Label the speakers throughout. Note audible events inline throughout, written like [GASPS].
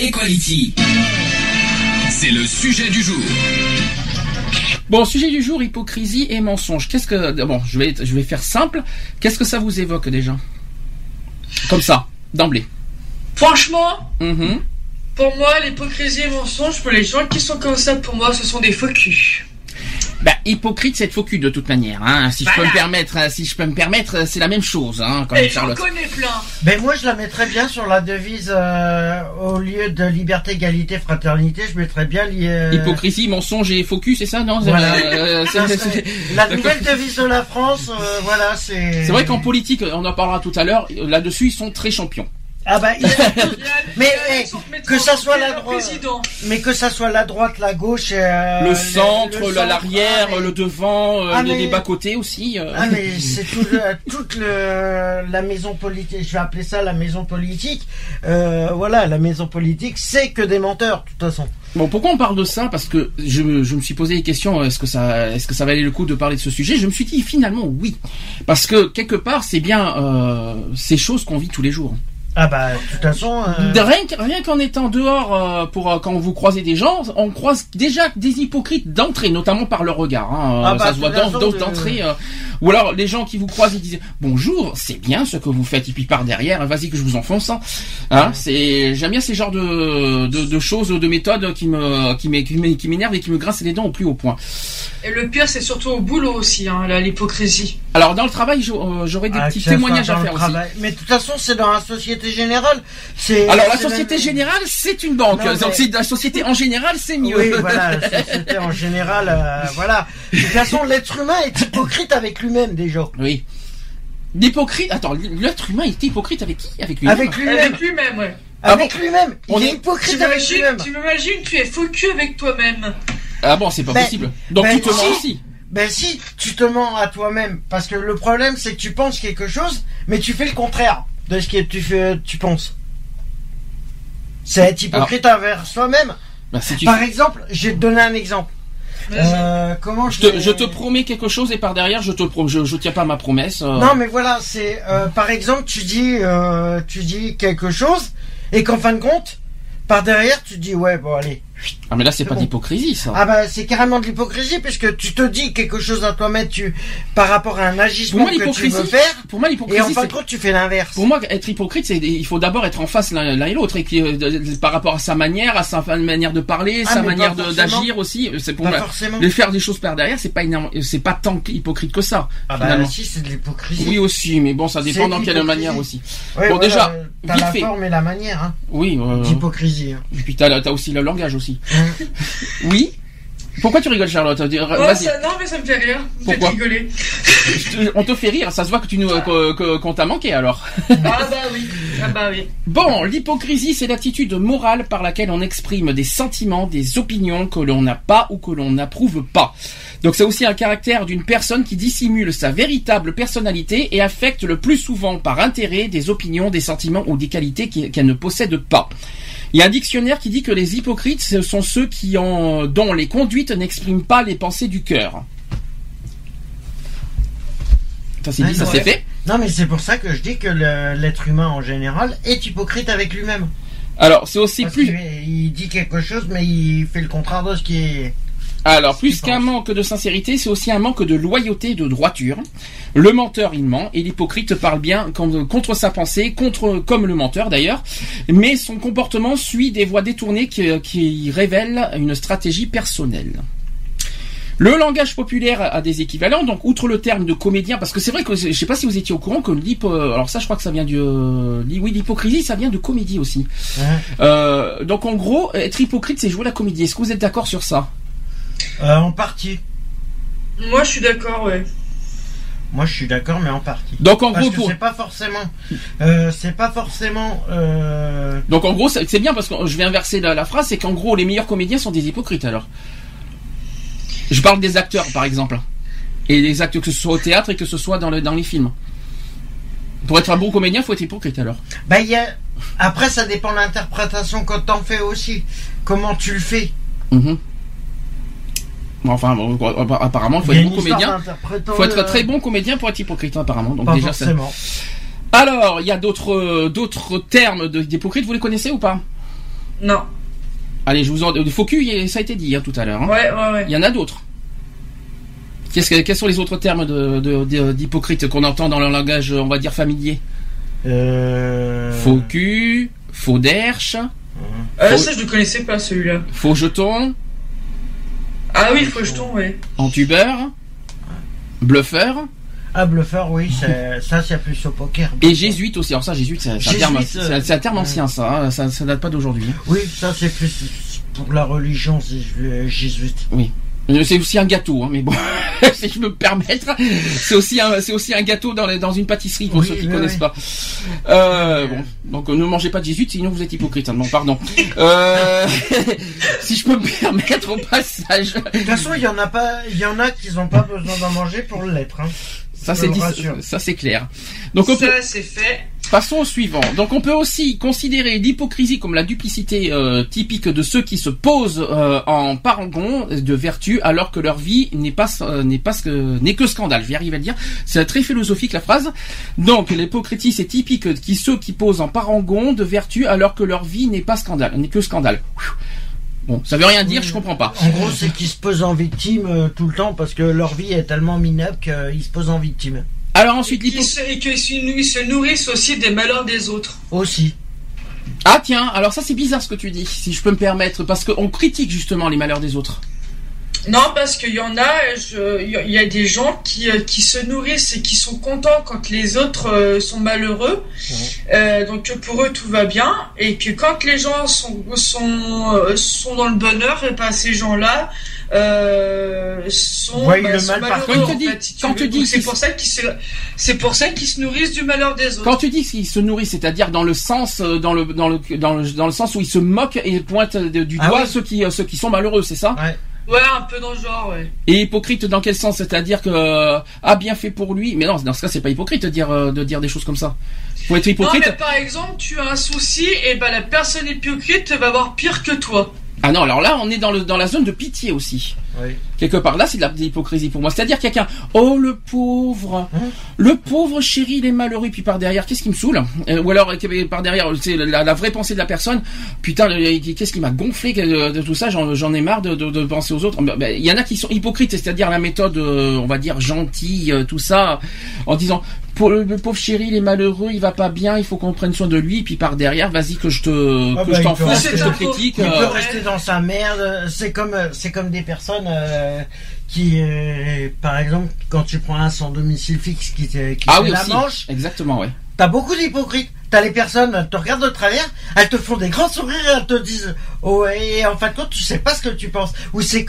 Speaker 1: Equality. C'est le sujet du jour.
Speaker 2: Bon, sujet du jour, hypocrisie et mensonge. Qu'est-ce que bon, je vais je vais faire simple. Qu'est-ce que ça vous évoque déjà? Comme ça, d'emblée.
Speaker 3: Franchement,
Speaker 2: Mhm.
Speaker 3: pour moi, l'hypocrisie et le mensonge, pour les gens qui sont comme ça, pour moi, ce sont des faux culs.
Speaker 2: Bah, hypocrite, c'est être faux cul de toute manière. Hein. Si je peux me permettre, euh, si je peux me permettre, euh, c'est la même chose, hein, quand même, Charlotte.
Speaker 3: connais plein.
Speaker 4: Ben moi je la mettrais bien sur la devise euh, au lieu de liberté, égalité, fraternité, je mettrais bien euh,
Speaker 2: Hypocrisie, mensonge et faux cul, c'est ça, non
Speaker 4: Voilà.
Speaker 2: Euh, [LAUGHS] c'est-
Speaker 4: Ça
Speaker 2: c'est-
Speaker 4: La nouvelle devise de la France, euh, voilà, c'est.
Speaker 2: C'est vrai qu'en politique, on en parlera tout à l'heure. Là-dessus, ils sont très champions.
Speaker 4: Ah bah, il- [LAUGHS] mais
Speaker 3: euh,
Speaker 4: eh, que ça soit la droite, mais que ça soit la droite, la gauche, euh,
Speaker 2: le centre,
Speaker 4: le
Speaker 2: le-
Speaker 4: centre,
Speaker 2: l'arrière,
Speaker 4: ah, mais-
Speaker 2: le devant, euh,
Speaker 4: Ah,
Speaker 2: les,
Speaker 4: mais-
Speaker 2: les bas-côtés aussi. euh.
Speaker 4: Ah mais c'est tout le- toute le, la maison politique, je vais appeler ça la maison politique. Euh, voilà, la maison politique, c'est que des menteurs, de toute façon.
Speaker 2: Bon, pourquoi on parle de ça? Parce que je, me- je me suis posé des questions. Est-ce que ça, est-ce que ça valait le coup de parler de ce sujet? Je me suis dit finalement oui, parce que quelque part c'est bien euh, ces choses qu'on vit tous les jours.
Speaker 4: Ah bah, de toute façon. euh,
Speaker 2: De Rien, qu'- rien qu'en étant dehors euh, pour euh, quand vous croisez des gens, on croise déjà des hypocrites d'entrée, notamment par le regard. hein.
Speaker 4: Ah bah,
Speaker 2: ça se voit
Speaker 4: de-
Speaker 2: d'entrée. ou alors les gens qui vous croisent ils disent bonjour, c'est bien ce que vous faites, et puis par derrière, vas-y que je vous enfonce. Hein. Hein, c'est j'aime bien ces genres de, de, de choses, de méthodes qui me qui m'é- qui m'é- qui m'énervent et qui me grincent les dents au plus haut point.
Speaker 3: Et le pire, c'est surtout au boulot aussi, hein, là, l'hypocrisie.
Speaker 2: Alors dans le travail, j'au- j'aurais des
Speaker 4: ah,
Speaker 2: petits témoignages à faire aussi.
Speaker 4: Mais de toute façon, c'est dans la société générale. C'est.
Speaker 2: Alors la
Speaker 4: c'est
Speaker 2: société
Speaker 4: même-
Speaker 2: générale, c'est une banque.
Speaker 4: Non, mais-
Speaker 2: Donc c'est la société en général, c'est mieux.
Speaker 4: Oui, voilà, la société en général, euh, voilà. De toute façon, l'être humain est hypocrite avec lui-même déjà.
Speaker 2: Oui. L'hypocrite. Attends, l'être humain est hypocrite avec qui? Avec lui-même.
Speaker 4: Avec lui-même.
Speaker 3: Avec lui-même, ouais.
Speaker 4: Avec lui-même.
Speaker 2: On
Speaker 4: Il
Speaker 2: est-
Speaker 4: hypocrite avec lui-même.
Speaker 3: tu m'imagines, tu es faux cul avec toi-même.
Speaker 2: Ah bon, c'est pas
Speaker 4: Ben-
Speaker 2: possible. Donc
Speaker 4: ben
Speaker 2: tu te
Speaker 4: si.
Speaker 2: mens aussi.
Speaker 4: Ben si, tu te mens à toi-même. Parce que le problème, c'est que tu penses quelque chose, mais tu fais le contraire de ce que tu, fais, tu penses. C'est être hypocrite envers soi-même.
Speaker 2: Bah, si
Speaker 4: Par exemple, je vais te donner un exemple. Euh, comment je,
Speaker 2: je, te,
Speaker 4: vais-
Speaker 2: je te promets quelque chose et par derrière, je te je, je tiens pas ma promesse. euh.
Speaker 4: Non, mais voilà, c'est euh, par exemple, tu dis, euh, tu dis quelque chose et qu'en fin de compte, par derrière, tu dis ouais, bon allez.
Speaker 2: Ah mais là c'est pas
Speaker 4: bon.
Speaker 2: d'hypocrisie ça.
Speaker 4: Ah bah c'est carrément de l'hypocrisie puisque tu te dis quelque chose à toi-même, tu par rapport à un agissement
Speaker 2: moi
Speaker 4: que tu veux faire,
Speaker 2: pour moi
Speaker 4: et
Speaker 2: l'hypocrisie,
Speaker 4: en fin de compte, tu fais l'inverse.
Speaker 2: pour moi être hypocrite, c'est il faut d'abord être en face l'un et l'autre et puis, euh, par rapport à sa manière, à sa manière de parler,
Speaker 4: Ah,
Speaker 2: sa manière d'agir aussi. C'est pour
Speaker 4: Pas
Speaker 2: moi.
Speaker 4: forcément.
Speaker 2: De faire des choses par derrière, c'est pas énorme, c'est pas tant hypocrite que ça.
Speaker 4: Ah bah si, c'est de l'hypocrisie.
Speaker 2: Oui aussi, mais bon ça dépend dans quelle manière aussi. Bon,
Speaker 4: voilà,
Speaker 2: déjà,
Speaker 4: euh, t'as la
Speaker 2: fait.
Speaker 4: forme et la manière hein,
Speaker 2: Oui. euh,
Speaker 4: d'hypocrisie. hein.
Speaker 2: et puis t'as t'as aussi le langage aussi. oui. Pourquoi tu rigoles Charlotte
Speaker 3: Oh, ça- non, mais ça me fait rire.
Speaker 2: Pourquoi
Speaker 3: rigoler.
Speaker 2: Je te- On te fait rire, ça se voit que tu nous qu'on t'a manqué alors.
Speaker 3: Ah bah oui. Ah bah oui.
Speaker 2: Bon, l'hypocrisie, c'est l'attitude morale par laquelle on exprime des sentiments, des opinions que l'on n'a pas ou que l'on n'approuve pas. Donc c'est aussi un caractère d'une personne qui dissimule sa véritable personnalité et affecte le plus souvent par intérêt des opinions, des sentiments ou des qualités qu'elle ne possède pas. Il y a un dictionnaire qui dit que les hypocrites, ce sont ceux qui ont, dont les conduites n'expriment pas les pensées du cœur. Ça c'est dit, ça c'est fait.
Speaker 4: Non mais c'est pour ça que je dis que l'être humain en général est hypocrite avec lui-même.
Speaker 2: Alors c'est aussi
Speaker 4: Parce
Speaker 2: plus...
Speaker 4: il dit quelque chose mais il fait le contraire de ce qui est.
Speaker 2: Alors, plus qu'un manque de sincérité, c'est aussi un manque de loyauté et de droiture. Le menteur, il ment, et l'hypocrite parle bien con- contre sa pensée, contre, comme le menteur d'ailleurs, mais son comportement suit des voies détournées qui, qui révèlent une stratégie personnelle. Le langage populaire a des équivalents, donc outre le terme de comédien, parce que c'est vrai que je sais pas si vous étiez au courant que l'hypo, alors ça je crois que ça vient du, euh, oui l'hypocrisie ça vient de comédie aussi. Euh, donc en gros être hypocrite c'est jouer la comédie. Est-ce que vous êtes d'accord sur ça?
Speaker 4: Euh, en partie.
Speaker 3: Moi, je suis d'accord, ouais.
Speaker 4: Moi je suis d'accord mais en partie.
Speaker 2: Donc en
Speaker 4: Parce
Speaker 2: gros
Speaker 4: que
Speaker 2: pour
Speaker 4: c'est pas forcément, euh, c'est pas forcément. Euh,
Speaker 2: Donc en gros, c'est bien parce que je vais inverser la, la phrase, c'est qu'en gros, les meilleurs comédiens sont des hypocrites alors. Je parle des acteurs, par exemple. Et les acteurs, que ce soit au théâtre et que ce soit dans, le, dans les films. Pour être un bon comédien, faut être hypocrite alors.
Speaker 4: Bah, il y a... Après, ça dépend de l'interprétation que t'en fais aussi. Comment tu le fais.
Speaker 2: Mhm. Enfin, bon, apparemment, il faut être bon
Speaker 4: histoire
Speaker 2: comédien.
Speaker 4: d'interprétant,
Speaker 2: faut être
Speaker 4: euh,
Speaker 2: très bon comédien pour être hypocrite, hein, apparemment. Donc
Speaker 4: Pas
Speaker 2: déjà, ça-
Speaker 4: forcément.
Speaker 2: Alors, il y a d'autres euh, d'autres termes d'hypocrite. Vous les connaissez ou pas?
Speaker 3: Non.
Speaker 2: Allez, je vous en. Le faux cul, ça a été dit hein, tout à l'heure. hein.
Speaker 3: Ouais, ouais, ouais.
Speaker 2: Il y en a d'autres. Qu'est-ce que- quels sont les autres termes de- de- de- d'hypocrite qu'on entend dans le langage, on va dire, familier?
Speaker 4: Euh...
Speaker 2: Faux cul, faux derche,
Speaker 3: Euh, ça, je ne connaissais pas celui-là.
Speaker 2: faux jeton,
Speaker 3: Ah oui, faut que je tombe, ouais.
Speaker 2: entubeur, bluffeur
Speaker 4: Ah, bluffeur, oui, ça, c'est plus au poker.
Speaker 2: et jésuite aussi. Alors ça, jésuite, c'est un, terme- un terme
Speaker 4: euh,
Speaker 2: ancien, ça, hein, ça. Ça date pas d'aujourd'hui.
Speaker 4: Oui, ça, c'est plus pour la religion jésu- jésuite.
Speaker 2: Euh, C'est aussi un gâteau, hein, mais bon, [LAUGHS] si je peux me permettre, c'est aussi un, c'est aussi un gâteau dans, les- dans une pâtisserie pour
Speaker 4: Oui,
Speaker 2: ceux qui
Speaker 4: oui,
Speaker 2: connaissent
Speaker 4: oui.
Speaker 2: pas. Euh, bon, donc euh, ne mangez pas de jésuite, sinon vous êtes hypocrite. Hein, bon, pardon. Euh, [LAUGHS] si je peux me permettre au passage,
Speaker 4: De toute façon, il y en a pas, il y en a qui n'ont pas besoin d'en manger pour l'être. Hein.
Speaker 2: ça c'est ça c'est clair. Donc peut,
Speaker 3: Ça, c'est fait.
Speaker 2: Passons au suivant. Donc on peut aussi considérer l'hypocrisie comme la duplicité euh, typique de ceux qui se posent euh, en parangon de vertu alors que leur vie n'est pas euh, n'est pas n'est que scandale. Je vais à le dire. C'est très philosophique la phrase. Donc l'hypocrisie c'est typique qui ceux qui posent en parangon de vertu alors que leur vie n'est pas scandale, n'est que scandale. Bon, ça veut rien dire, je comprends pas.
Speaker 4: En gros, c'est qu'ils se posent en victime tout le temps parce que leur vie est tellement minable qu'ils se posent en victime.
Speaker 2: Alors ensuite
Speaker 3: Et qu'ils se nourrissent aussi des malheurs des autres.
Speaker 4: Aussi.
Speaker 2: Ah tiens, alors ça c'est bizarre ce que tu dis, si je peux me permettre, parce qu'on critique justement les malheurs des autres.
Speaker 3: Non, parce qu'il y en a, je- il y a- des gens qui, euh, qui se nourrissent et qui sont contents quand les autres euh, sont malheureux. Euh, donc pour eux tout va bien et que quand les gens sont sont euh, sont dans le bonheur, et ben ces gens-là euh, sont, bah,
Speaker 4: le
Speaker 3: sont
Speaker 4: mal
Speaker 3: malheureux.
Speaker 2: Quand tu
Speaker 3: en
Speaker 2: dis-
Speaker 3: fait,
Speaker 2: quand tu
Speaker 3: c'est pour ça qu'ils se c'est pour ça qu'ils se nourrissent du malheur des autres.
Speaker 2: Quand tu dis qu'ils se nourrissent, c'est-à-dire dans le sens, euh, dans le dans le dans le, dans le sens où ils se moquent et pointent du
Speaker 4: Ah
Speaker 2: doigt ceux qui ceux qui sont malheureux, c'est ça?
Speaker 4: Ouais.
Speaker 3: Ouais, un peu dans le genre, ouais.
Speaker 2: Et hypocrite dans quel sens? C'est-à-dire que euh, ah bien fait pour lui, mais non, dans ce cas c'est pas hypocrite de dire euh, de dire des choses comme ça. Faut être
Speaker 3: Non,
Speaker 2: hypocrite.
Speaker 3: mais par exemple, tu as un souci, et ben la personne hypocrite va avoir pire que toi.
Speaker 2: Ah non, alors là on est dans le dans la zone de pitié aussi.
Speaker 4: Oui.
Speaker 2: Quelque part là c'est de l'hypocrisie pour moi. C'est-à-dire quelqu'un, oh le pauvre,
Speaker 4: Hein
Speaker 2: le pauvre chéri il est malheureux, puis par derrière qu'est-ce qui me saoule Euh, Ou alors euh, par derrière c'est la, la vraie pensée de la personne. Putain, qu'est-ce qui m'a gonflé de, de tout ça? J'en ai marre de, de, de penser aux autres. Ben, ben, Il y en a qui sont hypocrites, c'est-à-dire la méthode, euh, on va dire gentille, euh, tout ça, en disant le, pauvre chéri il est malheureux, il va pas bien, il faut qu'on prenne soin de lui, puis par derrière vas-y que je te
Speaker 4: Ah
Speaker 2: que
Speaker 4: bah,
Speaker 2: je t'enfonce,
Speaker 3: rester
Speaker 2: que je te critique.
Speaker 4: Il
Speaker 2: euh,
Speaker 4: peut rester dans sa merde. C'est comme, euh, c'est comme des personnes euh, qui, euh, par exemple, quand tu prends un sans domicile fixe qui, te- qui
Speaker 2: Ah
Speaker 4: fait
Speaker 2: oui
Speaker 4: la
Speaker 2: aussi,
Speaker 4: manche,
Speaker 2: exactement ouais.
Speaker 4: t'as beaucoup d'hypocrites. T'as les personnes, elles te regardent de travers, elles te font des grands sourires, elles te disent, oh, et en fin de compte, tu sais pas ce que tu penses. Ou c'est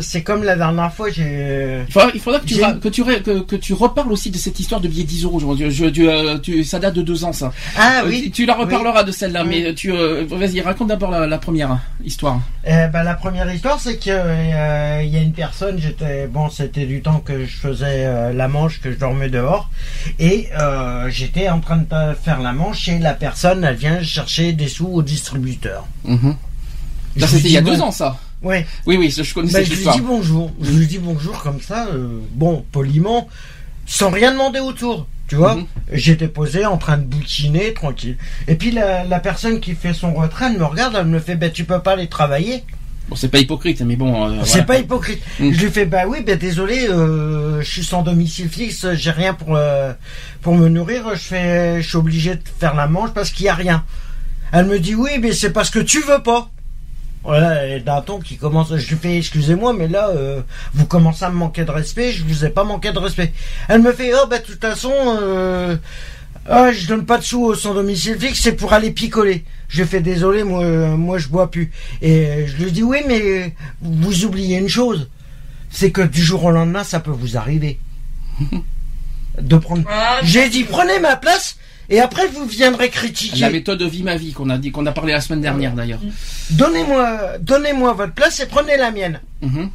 Speaker 4: c'est comme la dernière fois, j'ai,
Speaker 2: Il faudra, il faudra que, tu que, tu que, que tu reparles aussi de cette histoire de billet 10 euros. Je, je- tu, euh, tu- ça date de deux ans, ça.
Speaker 4: ah
Speaker 2: Euh,
Speaker 4: oui.
Speaker 2: tu, tu la reparleras de celle-là,
Speaker 4: Oui.
Speaker 2: mais tu, euh, vas-y, raconte d'abord la, la première histoire.
Speaker 4: Eh ben, la première histoire, c'est que euh, il y a une personne, j'étais bon, c'était du temps que je faisais euh, la manche, que je dormais dehors, et j'étais en train de faire et la personne, elle vient chercher des sous au distributeur. Lui
Speaker 2: c'était il y a deux ans, ça.
Speaker 4: Ouais.
Speaker 2: Oui, oui, je connaissais cette
Speaker 4: je lui dis bonjour. Je lui dis bonjour comme ça, euh, bon, poliment, sans rien demander autour. Tu vois,
Speaker 2: Mhm.
Speaker 4: j'étais posé en train de bouquiner, tranquille. Et puis la, la personne qui fait son retrait, elle me regarde, elle me fait, ben tu peux pas aller travailler.
Speaker 2: Bon, c'est pas hypocrite, mais bon. euh,
Speaker 4: C'est
Speaker 2: voilà.
Speaker 4: pas hypocrite.
Speaker 2: Mm.
Speaker 4: Je lui fais bah oui, ben désolé, euh, je suis sans domicile fixe, j'ai rien pour euh, pour me nourrir, je fais, je suis obligé de faire la manche parce qu'il y a rien. Elle me dit oui, mais c'est parce que tu veux pas. Voilà, et d'un ton qui commence, je lui fais excusez-moi, mais là euh, vous commencez à me manquer de respect, je vous ai pas manqué de respect. Elle me fait oh bah de toute façon, ah, je donne pas de sous au sans domicile fixe, c'est pour aller picoler. Je fais désolé, moi, moi je bois plus. Et je lui dis oui, mais vous oubliez une chose, c'est que du jour au lendemain, ça peut vous arriver. [LAUGHS] De prendre.
Speaker 3: Ah,
Speaker 4: J'ai dit prenez ma place et après vous viendrez critiquer.
Speaker 2: La méthode vie ma vie qu'on a dit, qu'on a parlé la semaine dernière d'ailleurs.
Speaker 4: Donnez-moi, donnez-moi votre place et prenez la mienne.
Speaker 2: Mhm.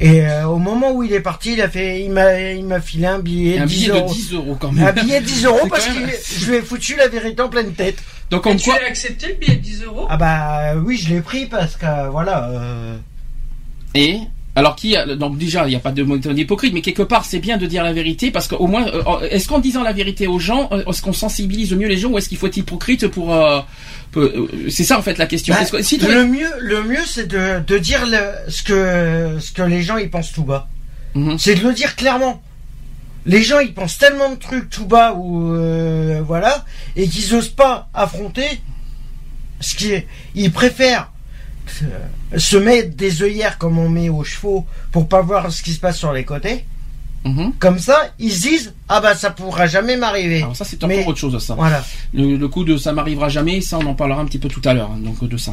Speaker 4: Et euh, au moment où il est parti, il a fait, il m'a, il m'a filé un billet,
Speaker 2: Un
Speaker 4: de 10
Speaker 2: billet de
Speaker 4: euros.
Speaker 2: 10 euros quand même.
Speaker 4: Un billet de 10 euros parce que
Speaker 2: même-
Speaker 4: je lui ai foutu la vérité en pleine tête.
Speaker 2: Donc comme
Speaker 3: tu
Speaker 2: quoi,
Speaker 3: as accepté le billet de 10 euros?
Speaker 4: Ah bah oui, je l'ai pris parce que voilà. euh,
Speaker 2: et alors qui a- donc déjà il n'y a pas de méthode hypocrite, mais quelque part c'est bien de dire la vérité parce qu'au moins euh, est-ce qu'en disant la vérité aux gens, est-ce qu'on sensibilise mieux les gens ou est-ce qu'il faut être hypocrite pour euh, c'est ça en fait la question.
Speaker 4: bah,
Speaker 2: que- si
Speaker 4: le mieux, le mieux, c'est de, de dire le, ce que ce que les gens ils pensent tout bas.
Speaker 2: Mhm.
Speaker 4: C'est de le dire clairement. Les gens ils pensent tellement de trucs tout bas ou euh, voilà et qu'ils osent pas affronter ce qui est, ils préfèrent euh, se mettre des œillères comme on met aux chevaux pour pas voir ce qui se passe sur les côtés.
Speaker 2: Mhm.
Speaker 4: Comme ça, ils se disent ah bah ça pourra jamais m'arriver.
Speaker 2: Alors ça c'est encore
Speaker 4: Mais-
Speaker 2: autre chose ça.
Speaker 4: Voilà.
Speaker 2: Le, le coup de ça m'arrivera jamais, ça on en parlera un petit peu tout à l'heure, hein, donc de ça.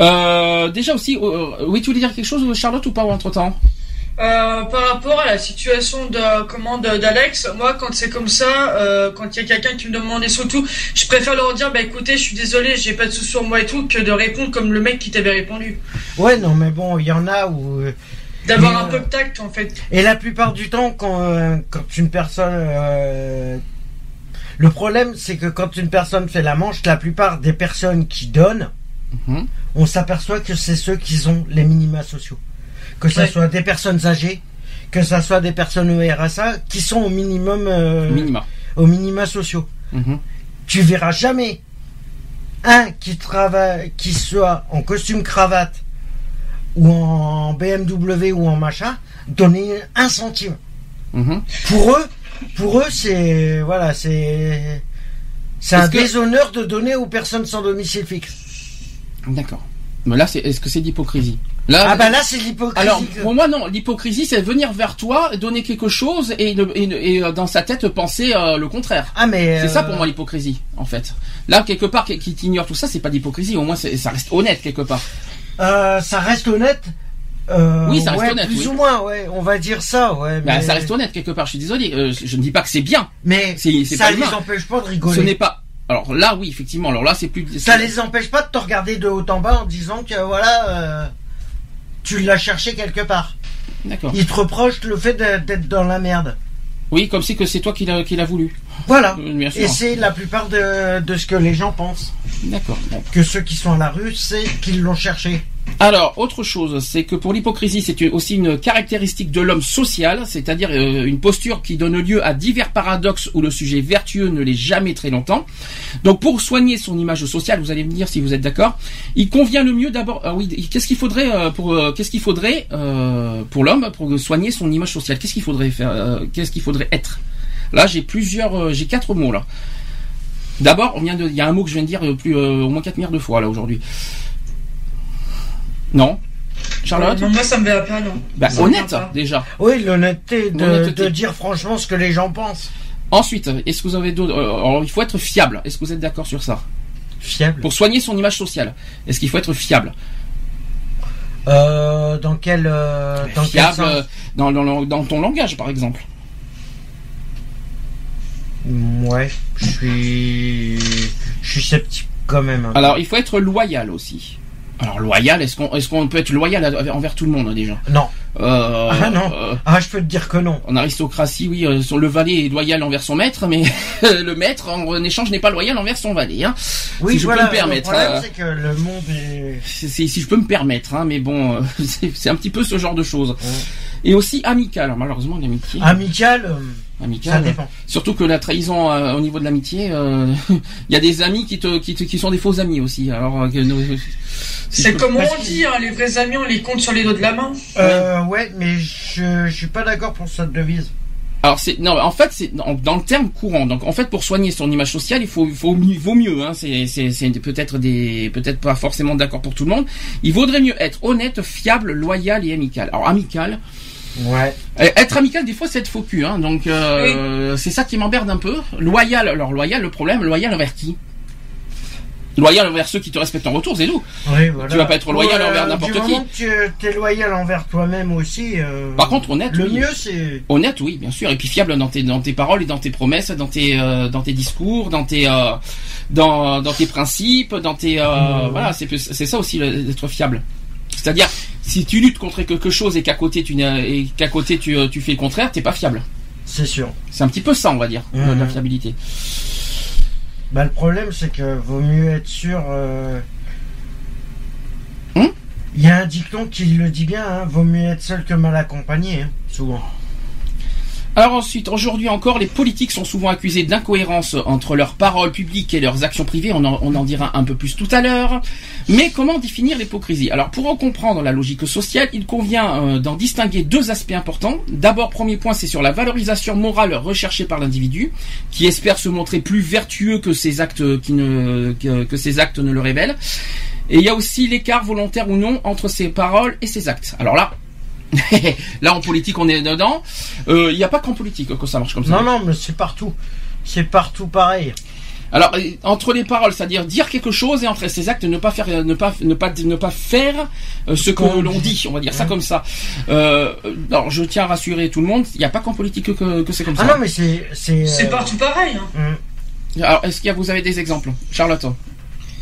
Speaker 2: Euh, déjà aussi, euh, oui tu voulais dire quelque chose Charlotte ou pas entre temps
Speaker 3: Euh, par rapport à la situation de comment de- d'Alex, moi quand c'est comme ça, euh, quand il y a quelqu'un qui me demande des sous tout, je préfère leur dire bah écoutez, je suis désolé, j'ai pas de sous sur moi et tout, que de répondre comme le mec qui t'avait répondu.
Speaker 4: Ouais non mais bon il y en a où euh,
Speaker 3: D'avoir un
Speaker 4: euh,
Speaker 3: peu de tact en fait.
Speaker 4: Et la plupart du temps, quand, euh, quand une personne... euh, le problème, c'est que quand une personne fait la manche, la plupart des personnes qui donnent,
Speaker 2: Mhm.
Speaker 4: on s'aperçoit que c'est ceux qui ont les minima sociaux. Que ce
Speaker 3: Ouais.
Speaker 4: soit des personnes âgées, que ce soit des personnes au RSA, qui sont au minimum... euh,
Speaker 2: Minima.
Speaker 4: Au minima sociaux.
Speaker 2: Mhm.
Speaker 4: Tu verras jamais un qui travaille, qui soit en costume cravate ou en BMW ou en machin, donner un centime.
Speaker 2: Mhm.
Speaker 4: Pour eux, pour eux, c'est voilà, c'est c'est un déshonneur de donner aux personnes sans domicile fixe.
Speaker 2: D'accord. Mais là, c'est, est-ce que c'est d'hypocrisie Là,
Speaker 4: Ah bah là, c'est l'hypocrisie.
Speaker 2: alors pour moi non, l'hypocrisie c'est venir vers toi, donner quelque chose et, et, euh, dans sa tête penser euh, le contraire.
Speaker 4: ah mais
Speaker 2: C'est ça
Speaker 4: euh,
Speaker 2: pour moi l'hypocrisie en fait. Là quelque part qui qui t'ignore tout ça, c'est pas d'hypocrisie. Au moins ça reste honnête quelque part.
Speaker 4: Euh, ça reste honnête. Euh,
Speaker 2: Oui, ça reste
Speaker 4: ouais,
Speaker 2: honnête,
Speaker 4: Plus
Speaker 2: oui.
Speaker 4: ou moins, ouais, on va dire ça, ouais.
Speaker 2: Bah,
Speaker 4: mais
Speaker 2: ça reste honnête quelque part. Je suis désolé. euh, je ne dis pas que c'est bien.
Speaker 4: mais
Speaker 2: c'est-
Speaker 4: ça les
Speaker 2: humain.
Speaker 4: empêche pas de rigoler.
Speaker 2: Ce n'est pas. Alors là oui effectivement. Alors là c'est plus.
Speaker 4: Ça les empêche pas de te regarder de haut en bas en disant que voilà, tu l'as cherché quelque part.
Speaker 2: D'accord.
Speaker 4: Ils te reprochent le fait d'être dans la merde.
Speaker 2: Oui comme que c'est toi qui l'a qui l'a voulu.
Speaker 4: Voilà.
Speaker 2: Bien sûr.
Speaker 4: Et c'est la plupart de, de ce que les gens pensent.
Speaker 2: D'accord.
Speaker 4: Que ceux qui sont à la rue, c'est qu'ils l'ont cherché.
Speaker 2: Alors, autre chose, c'est que pour l'hypocrisie, c'est aussi une caractéristique de l'homme social, c'est-à-dire euh, une posture qui donne lieu à divers paradoxes où le sujet vertueux ne l'est jamais très longtemps. Donc, pour soigner son image sociale, vous allez me dire si vous êtes d'accord, il convient le mieux d'abord. ah oui, qu'est-ce qu'il faudrait euh, pour euh, qu'est-ce qu'il faudrait euh, pour l'homme pour soigner son image sociale? Qu'est-ce qu'il faudrait faire euh, Qu'est-ce qu'il faudrait être? Là, j'ai plusieurs, euh, j'ai quatre mots là. D'abord, on vient de, il y a un mot que je viens de dire euh, plus euh, au moins quatre milliards de fois là aujourd'hui. Non. Charlotte
Speaker 3: Non, moi ça me va pas non.
Speaker 2: bah, honnête
Speaker 3: pas.
Speaker 2: déjà.
Speaker 4: Oui, l'honnêteté de, dire franchement ce que les gens pensent.
Speaker 2: Ensuite, est-ce que vous avez d'autres euh, alors, il faut être fiable. Est-ce que vous êtes d'accord sur ça?
Speaker 4: Fiable.
Speaker 2: Pour soigner son image sociale, est-ce qu'il faut être fiable?
Speaker 4: Euh, dans quel, euh, dans quel
Speaker 2: Fiable
Speaker 4: sens?
Speaker 2: euh, dans, dans, dans ton langage, par exemple.
Speaker 4: Ouais, je suis, je suis sceptique quand même. hein.
Speaker 2: Alors, il faut être loyal aussi. Alors, loyal, est-ce qu'on est qu'on peut être loyal envers tout le monde hein, déjà?
Speaker 4: Non.
Speaker 2: Euh,
Speaker 4: Ah non.
Speaker 2: euh,
Speaker 4: Ah, je peux te dire que non.
Speaker 2: en aristocratie, oui, euh, son- le valet est loyal envers son maître, mais [LAUGHS] le maître, en échange, n'est pas loyal envers son valet. Hein.
Speaker 4: Oui,
Speaker 2: Si je peux me permettre,
Speaker 4: Le problème,
Speaker 2: euh,
Speaker 4: c'est que le monde est.
Speaker 2: Si je peux me permettre, hein, mais bon, euh, [LAUGHS] c'est c'est un petit peu ce genre de choses. Et aussi amical. Alors, malheureusement, l'amitié.
Speaker 4: Amical, euh,
Speaker 2: amical.
Speaker 4: ça dépend.
Speaker 2: Surtout que la trahison euh, au niveau de l'amitié, euh, il [LAUGHS] y a des amis qui te, qui te- qui sont des faux amis aussi. Alors, euh, que si
Speaker 3: C'est comme on
Speaker 4: que-
Speaker 3: dit, hein, les vrais amis on les compte sur les doigts de la main.
Speaker 4: Euh, ouais, mais je, je suis pas d'accord pour cette devise.
Speaker 2: Alors c'est non, en fait c'est dans, dans le terme courant. Donc en fait pour soigner son image sociale, il faut, il faut mieux- vaut mieux. Hein, c'est c'est c'est peut-être des peut-être pas forcément d'accord pour tout le monde. Il vaudrait mieux être honnête, fiable, loyal et amical. Alors amical,
Speaker 4: Ouais.
Speaker 2: Euh, Être amical, des fois, c'est être faux cul, hein, donc euh, c'est ça qui m'emmerde un peu. Loyal, alors loyal, le problème, loyal envers qui? Loyal envers ceux qui te respectent en retour, c'est tout.
Speaker 4: Oui, voilà.
Speaker 2: Tu vas pas être loyal
Speaker 4: Ouais,
Speaker 2: envers
Speaker 4: euh,
Speaker 2: n'importe qui.
Speaker 4: que tu es loyal envers toi-même aussi. euh,
Speaker 2: Par contre, honnête,
Speaker 4: le
Speaker 2: oui.
Speaker 4: mieux c'est.
Speaker 2: Honnête, oui, bien sûr, et puis fiable dans tes dans tes paroles et dans tes promesses, dans tes euh, dans tes discours, dans tes euh, dans dans tes principes, dans tes
Speaker 4: Mmh.
Speaker 2: voilà, c'est c'est ça aussi d'être fiable. C'est-à-dire, si tu luttes contre quelque chose et qu'à côté tu et qu'à côté tu tu fais le contraire, t'es pas fiable.
Speaker 4: C'est sûr.
Speaker 2: C'est un petit peu ça, on va dire,
Speaker 4: Mmh.
Speaker 2: la fiabilité.
Speaker 4: Bah, le problème, c'est que vaut mieux être sûr. euh,
Speaker 2: Hum
Speaker 4: Il y a un dicton qui le dit bien, hein, vaut mieux être seul que mal accompagné, hein, souvent.
Speaker 2: Alors ensuite, aujourd'hui encore, les politiques sont souvent accusés d'incohérence entre leurs paroles publiques et leurs actions privées. On en, on en dira un peu plus tout à l'heure. Mais comment définir l'hypocrisie? Alors pour en comprendre la logique sociale, il convient euh, d'en distinguer deux aspects importants. D'abord, premier point, c'est sur la valorisation morale recherchée par l'individu, qui espère se montrer plus vertueux que ses actes qui ne que ses actes ne le révèlent. Et il y a aussi l'écart volontaire ou non entre ses paroles et ses actes. Alors là, [LAUGHS] là en politique on est dedans. Euh, Il n'y a pas qu'en politique que ça marche comme ça.
Speaker 4: Non, non, mais c'est partout. C'est partout pareil.
Speaker 2: Alors euh, entre les paroles, c'est-à-dire dire quelque chose et entre ses actes, ne pas faire, ne pas, ne pas, ne pas faire euh, ce que
Speaker 4: qu'on
Speaker 2: l'on
Speaker 4: dit.
Speaker 2: On va dire ça comme ça. Euh, alors je tiens à rassurer tout le monde, il n'y a pas qu'en politique que, que c'est comme
Speaker 4: Ah
Speaker 2: ça.
Speaker 4: non, mais c'est. C'est euh,
Speaker 3: partout pareil. hein.
Speaker 4: hum.
Speaker 2: Alors est-ce qu'il y a, vous avez des exemples, Charlotte?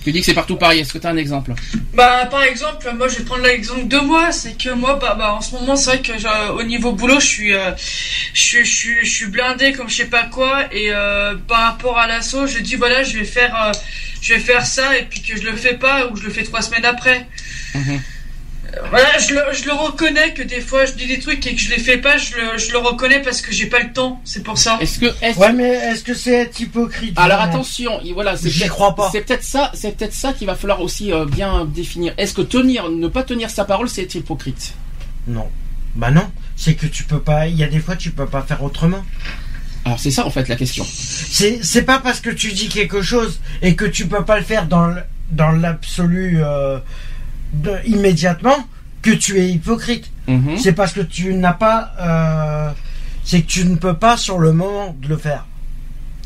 Speaker 2: Tu dis que c'est partout pareil. Est-ce que tu as un exemple
Speaker 3: Bah, par exemple, moi, je vais prendre l'exemple de moi. C'est que moi, bah, bah, en ce moment, c'est vrai que j'ai- au niveau boulot, je suis, euh, je suis blindé comme je sais pas quoi. Et euh, par rapport à l'assaut, je dis voilà, je vais faire, euh, je vais faire ça, et puis que je le fais pas ou je le fais trois semaines après.
Speaker 2: Mhm.
Speaker 3: Voilà, je le, je le reconnais que des fois, je dis des trucs et que je les fais pas. Je le, je le reconnais parce que j'ai pas le temps. C'est pour ça.
Speaker 2: Est-ce que est-ce
Speaker 4: Ouais, mais est-ce que c'est être hypocrite
Speaker 2: Alors attention, et voilà, c'est
Speaker 4: J'y
Speaker 2: peut-être-
Speaker 4: crois pas.
Speaker 2: C'est peut-être ça, c'est peut-être ça qu'il va falloir aussi euh, bien définir. Est-ce que tenir, ne pas tenir sa parole, c'est être hypocrite?
Speaker 4: Non. Bah non. C'est que tu peux pas. Il y a des fois, tu peux pas faire autrement.
Speaker 2: Alors c'est ça en fait la question.
Speaker 4: C'est c'est pas parce que tu dis quelque chose et que tu peux pas le faire dans l'absolu euh, de- immédiatement que tu es hypocrite.
Speaker 2: Mhm.
Speaker 4: C'est parce que tu n'as pas. euh, c'est que tu ne peux pas sur le moment de le faire.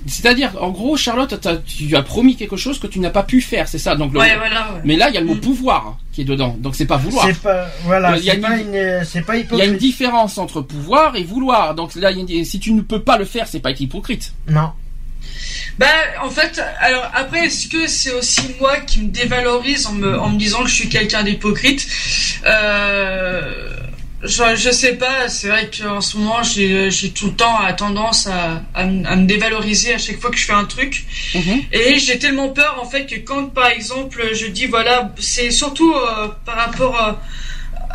Speaker 2: C'est-à-dire, en gros, Charlotte, tu as promis quelque chose que tu n'as pas pu faire, c'est ça. Donc, le-
Speaker 3: Ouais, voilà. ouais.
Speaker 2: mais là, il y a le mot
Speaker 3: Mm.
Speaker 2: pouvoir qui est dedans. Donc, c'est pas vouloir.
Speaker 4: C'est pas. Voilà.
Speaker 2: Il y a
Speaker 4: C'est pas
Speaker 2: une- Il y a différence entre pouvoir et vouloir. Donc là, il y a une- si tu ne peux pas le faire, c'est pas être hypocrite.
Speaker 4: Non.
Speaker 3: Bah, en fait, alors après, est-ce que c'est aussi moi qui me dévalorise en me, en me disant que je suis quelqu'un d'hypocrite euh, je, je sais pas, c'est vrai qu'en ce moment, j'ai tout le temps à tendance à, à, me- à me dévaloriser à chaque fois que je fais un truc.
Speaker 2: Mhm.
Speaker 3: Et j'ai tellement peur, en fait, que quand, par exemple, je dis, voilà, c'est surtout euh, par rapport euh,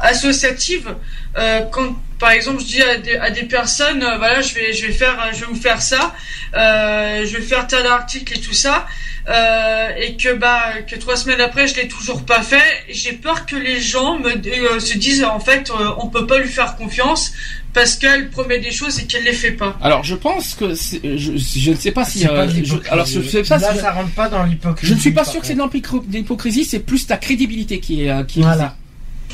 Speaker 3: associative, euh, quand, par exemple, je dis à des, à des personnes, euh, voilà, je vais, je vais faire, je vais vous faire ça, euh, je vais faire tel article et tout ça, euh, et que bah que trois semaines après je l'ai toujours pas fait. J'ai peur que les gens me euh, se disent en fait euh, on peut pas lui faire confiance parce qu'elle promet des choses et qu'elle les fait pas.
Speaker 2: Alors, je pense que je, je ne sais pas si.
Speaker 4: C'est pas
Speaker 2: euh,
Speaker 4: de
Speaker 2: je-
Speaker 4: l'hypocrisie.
Speaker 2: alors, je sais pas
Speaker 4: Là,
Speaker 2: si-
Speaker 4: ça rentre pas dans l'hypocrisie.
Speaker 2: je ne suis pas sûr que c'est de l'hypocrisie. C'est plus ta crédibilité qui est qui est
Speaker 4: Voilà.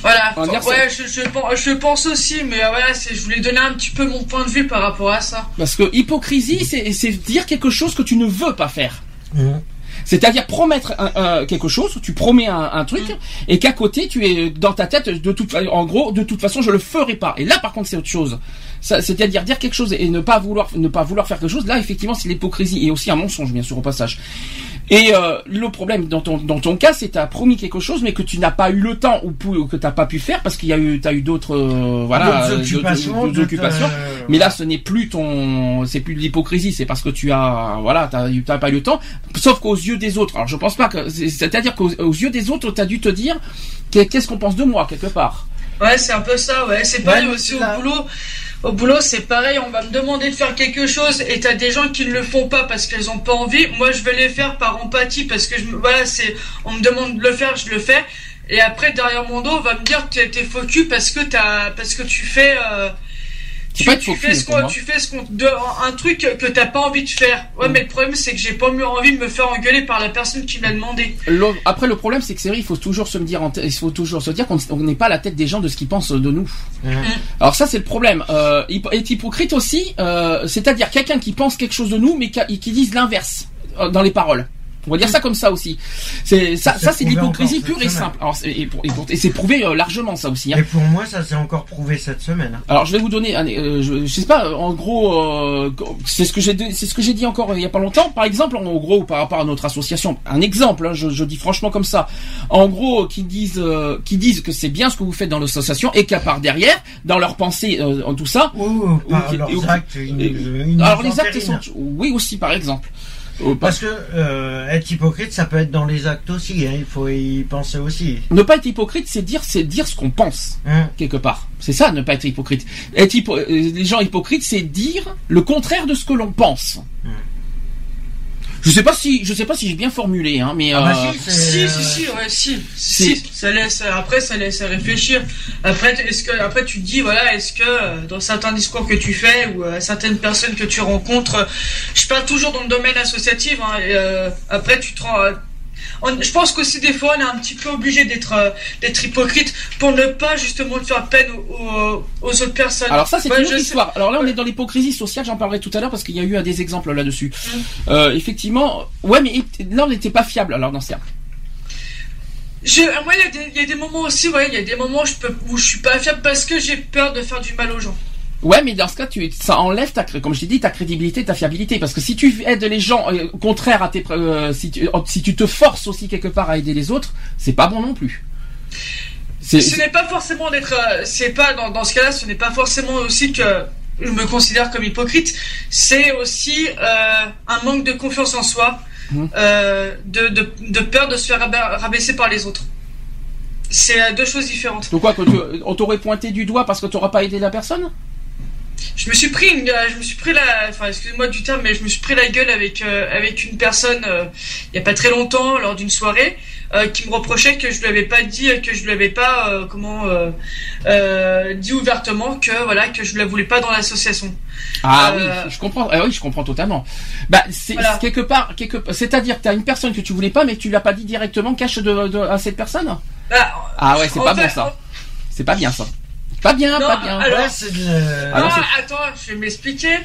Speaker 3: Voilà. Ouais, je, je, pen- je pense aussi, mais euh, voilà, c'est, je voulais donner un petit peu mon point de vue par rapport à ça.
Speaker 2: Parce que hypocrisie, c'est c'est dire quelque chose que tu ne veux pas faire.
Speaker 4: Mhm.
Speaker 2: C'est-à-dire promettre un- un- quelque chose, tu promets un, un truc, et qu'à côté tu es dans ta tête de toute, en gros, de toute façon je le ferai pas. Et là par contre c'est autre chose. Ça, C'est-à-dire dire quelque chose et ne pas vouloir, ne pas vouloir faire quelque chose. Là effectivement c'est l'hypocrisie et aussi un mensonge bien sûr au passage. Et euh, le problème dans ton dans ton cas, c'est tu as promis quelque chose, mais que tu n'as pas eu le temps ou, que t'as pas pu faire parce qu'il y a eu t'as eu d'autres euh, voilà
Speaker 4: D'autres
Speaker 2: euh,
Speaker 4: occupations.
Speaker 2: occupations.
Speaker 4: euh,
Speaker 2: Mais là, ce n'est plus ton, c'est plus de l'hypocrisie, c'est parce que tu as, voilà, t'as, eu- t'as pas eu le temps. Sauf qu'aux yeux des autres. Alors, je pense pas que, c'est- c'est-à-dire qu'aux aux yeux des autres, t'as dû te dire, qu'est- qu'est-ce qu'on pense de moi, quelque part?
Speaker 3: Ouais, c'est un peu ça, ouais. C'est aussi
Speaker 4: c'est
Speaker 3: au boulot. Au boulot, c'est pareil, on va me demander de faire quelque chose et t'as des gens qui ne le font pas parce qu'elles ont pas envie. Moi, je vais les faire par empathie parce que je, voilà, c'est, on me demande de le faire, je le fais. Et après, derrière mon dos, on va me dire que t'es- faux cul parce que t'as, parce que tu fais, euh, tu,
Speaker 2: pas
Speaker 3: fais ce qu'on, tu fais ce qu'on, un truc que t'as pas envie de faire. Ouais,
Speaker 2: Mm.
Speaker 3: mais le problème, c'est que j'ai pas mieux envie de me faire engueuler par la personne qui me l'a demandé.
Speaker 2: Le- après, le problème, c'est que c'est vrai, il faut toujours se me dire, il faut toujours se dire qu'on on n'est pas à la tête des gens de ce qu'ils pensent de nous.
Speaker 4: Mhm.
Speaker 2: Alors ça, c'est le problème. Euh, être hypocrite aussi, euh, c'est-à-dire quelqu'un qui pense quelque chose de nous, mais qui, qui dise l'inverse euh, dans les paroles. On va dire ça comme ça aussi. C'est ça,
Speaker 4: C'est
Speaker 2: ça c'est l'hypocrisie pure et simple. Alors, c'est- et, pour- et pour- et c'est prouvé euh, largement ça aussi. hein.
Speaker 4: Et pour moi, ça s'est encore prouvé cette semaine. hein.
Speaker 2: Alors je vais vous donner, un- euh, je, je sais pas, en gros, euh, c'est ce que j'ai, c'est ce que j'ai dit encore euh, il y a pas longtemps. Par exemple, en gros, par rapport à notre association, un exemple, hein, je, je dis franchement comme ça. En gros, qui disent, euh, qui disent que c'est bien ce que vous faites dans l'association et qu'à part derrière, dans leurs pensées, euh, en tout ça.
Speaker 4: Oh, par
Speaker 2: ou-
Speaker 4: leurs
Speaker 2: ou-
Speaker 4: actes, ils
Speaker 2: et-
Speaker 4: nous- ils nous
Speaker 2: alors les actes sont, oui aussi par exemple.
Speaker 4: Parce que euh, être hypocrite, ça peut être dans les actes aussi. hein, il faut y penser aussi.
Speaker 2: Ne pas être hypocrite, c'est dire, c'est dire ce qu'on pense.
Speaker 4: Hein.
Speaker 2: quelque part. C'est ça, ne pas être hypocrite. Être hypo- euh, les gens hypocrites, c'est dire le contraire de ce que l'on pense.
Speaker 4: Hmm.
Speaker 2: Je sais pas si, je sais pas si j'ai bien formulé, hein, mais
Speaker 4: Ah bah
Speaker 2: euh,
Speaker 4: si, c'est-
Speaker 3: Si, si, si, ouais, si,
Speaker 2: Si.
Speaker 3: ça laisse, après, ça laisse à réfléchir. Après, est-ce que, après, tu te dis, voilà, est-ce que, euh, dans certains discours que tu fais, ou euh, certaines personnes que tu rencontres, euh, je parle toujours dans le domaine associatif, hein, et, euh, après, tu te rends, euh, on- je pense qu'aussi des fois on est un petit peu obligé d'être euh, d'être hypocrite pour ne pas justement faire peine aux, autres personnes.
Speaker 2: alors ça c'est
Speaker 3: Ouais,
Speaker 2: une autre
Speaker 3: sais.
Speaker 2: histoire. Alors là on est dans l'hypocrisie sociale, j'en parlerai tout à l'heure parce qu'il y a eu euh, des exemples là-dessus.
Speaker 3: Mm.
Speaker 2: Euh, effectivement, ouais, mais là on n'était pas fiable. Alors dans ce cas.
Speaker 3: Je, moi, il y, a des- il y a des moments aussi, ouais, il y a des moments où je peux, où je suis pas fiable parce que j'ai peur de faire du mal aux gens.
Speaker 2: Ouais, mais dans ce cas, tu, ça enlève ta, comme je t'ai dit, ta crédibilité, ta fiabilité, parce que si tu aides les gens, euh, contraire à tes, euh, si tu, si tu te forces aussi quelque part à aider les autres, c'est pas bon non plus.
Speaker 3: Ce n'est pas forcément d'être, euh, c'est pas dans, dans ce cas-là, ce n'est pas forcément aussi que je me considère comme hypocrite. C'est aussi euh, un manque de confiance en soi, euh, de, de, de peur de se faire raba- rabaisser par les autres. C'est deux choses différentes.
Speaker 2: Donc quoi, que tu- on t'aurait pointé du doigt parce que t'auras pas aidé la personne?
Speaker 3: Je me suis pris, une, je me suis pris la, enfin excusez-moi du terme, mais je me suis pris la gueule avec euh, avec une personne euh, il y a pas très longtemps lors d'une soirée euh, qui me reprochait que je lui avais pas dit, que je lui avais pas comment dit ouvertement que voilà que je la voulais pas dans l'association.
Speaker 2: Ah oui, je comprends. Ah oui, je comprends totalement. Bah, c'est
Speaker 3: Voilà.
Speaker 2: c'est quelque part, quelque, c'est-à-dire que t'as une personne que tu voulais pas, mais tu l'as pas dit directement, cache de, de- à cette personne?
Speaker 3: Bah,
Speaker 2: Ah ouais, c'est pas
Speaker 3: fait,
Speaker 2: bon ça. C'est pas bien ça. Pas bien,
Speaker 3: Non,
Speaker 2: pas bien.
Speaker 3: alors-
Speaker 4: Ouais, c'est de-
Speaker 2: Ah, non, c'est-
Speaker 3: attends, je vais m'expliquer.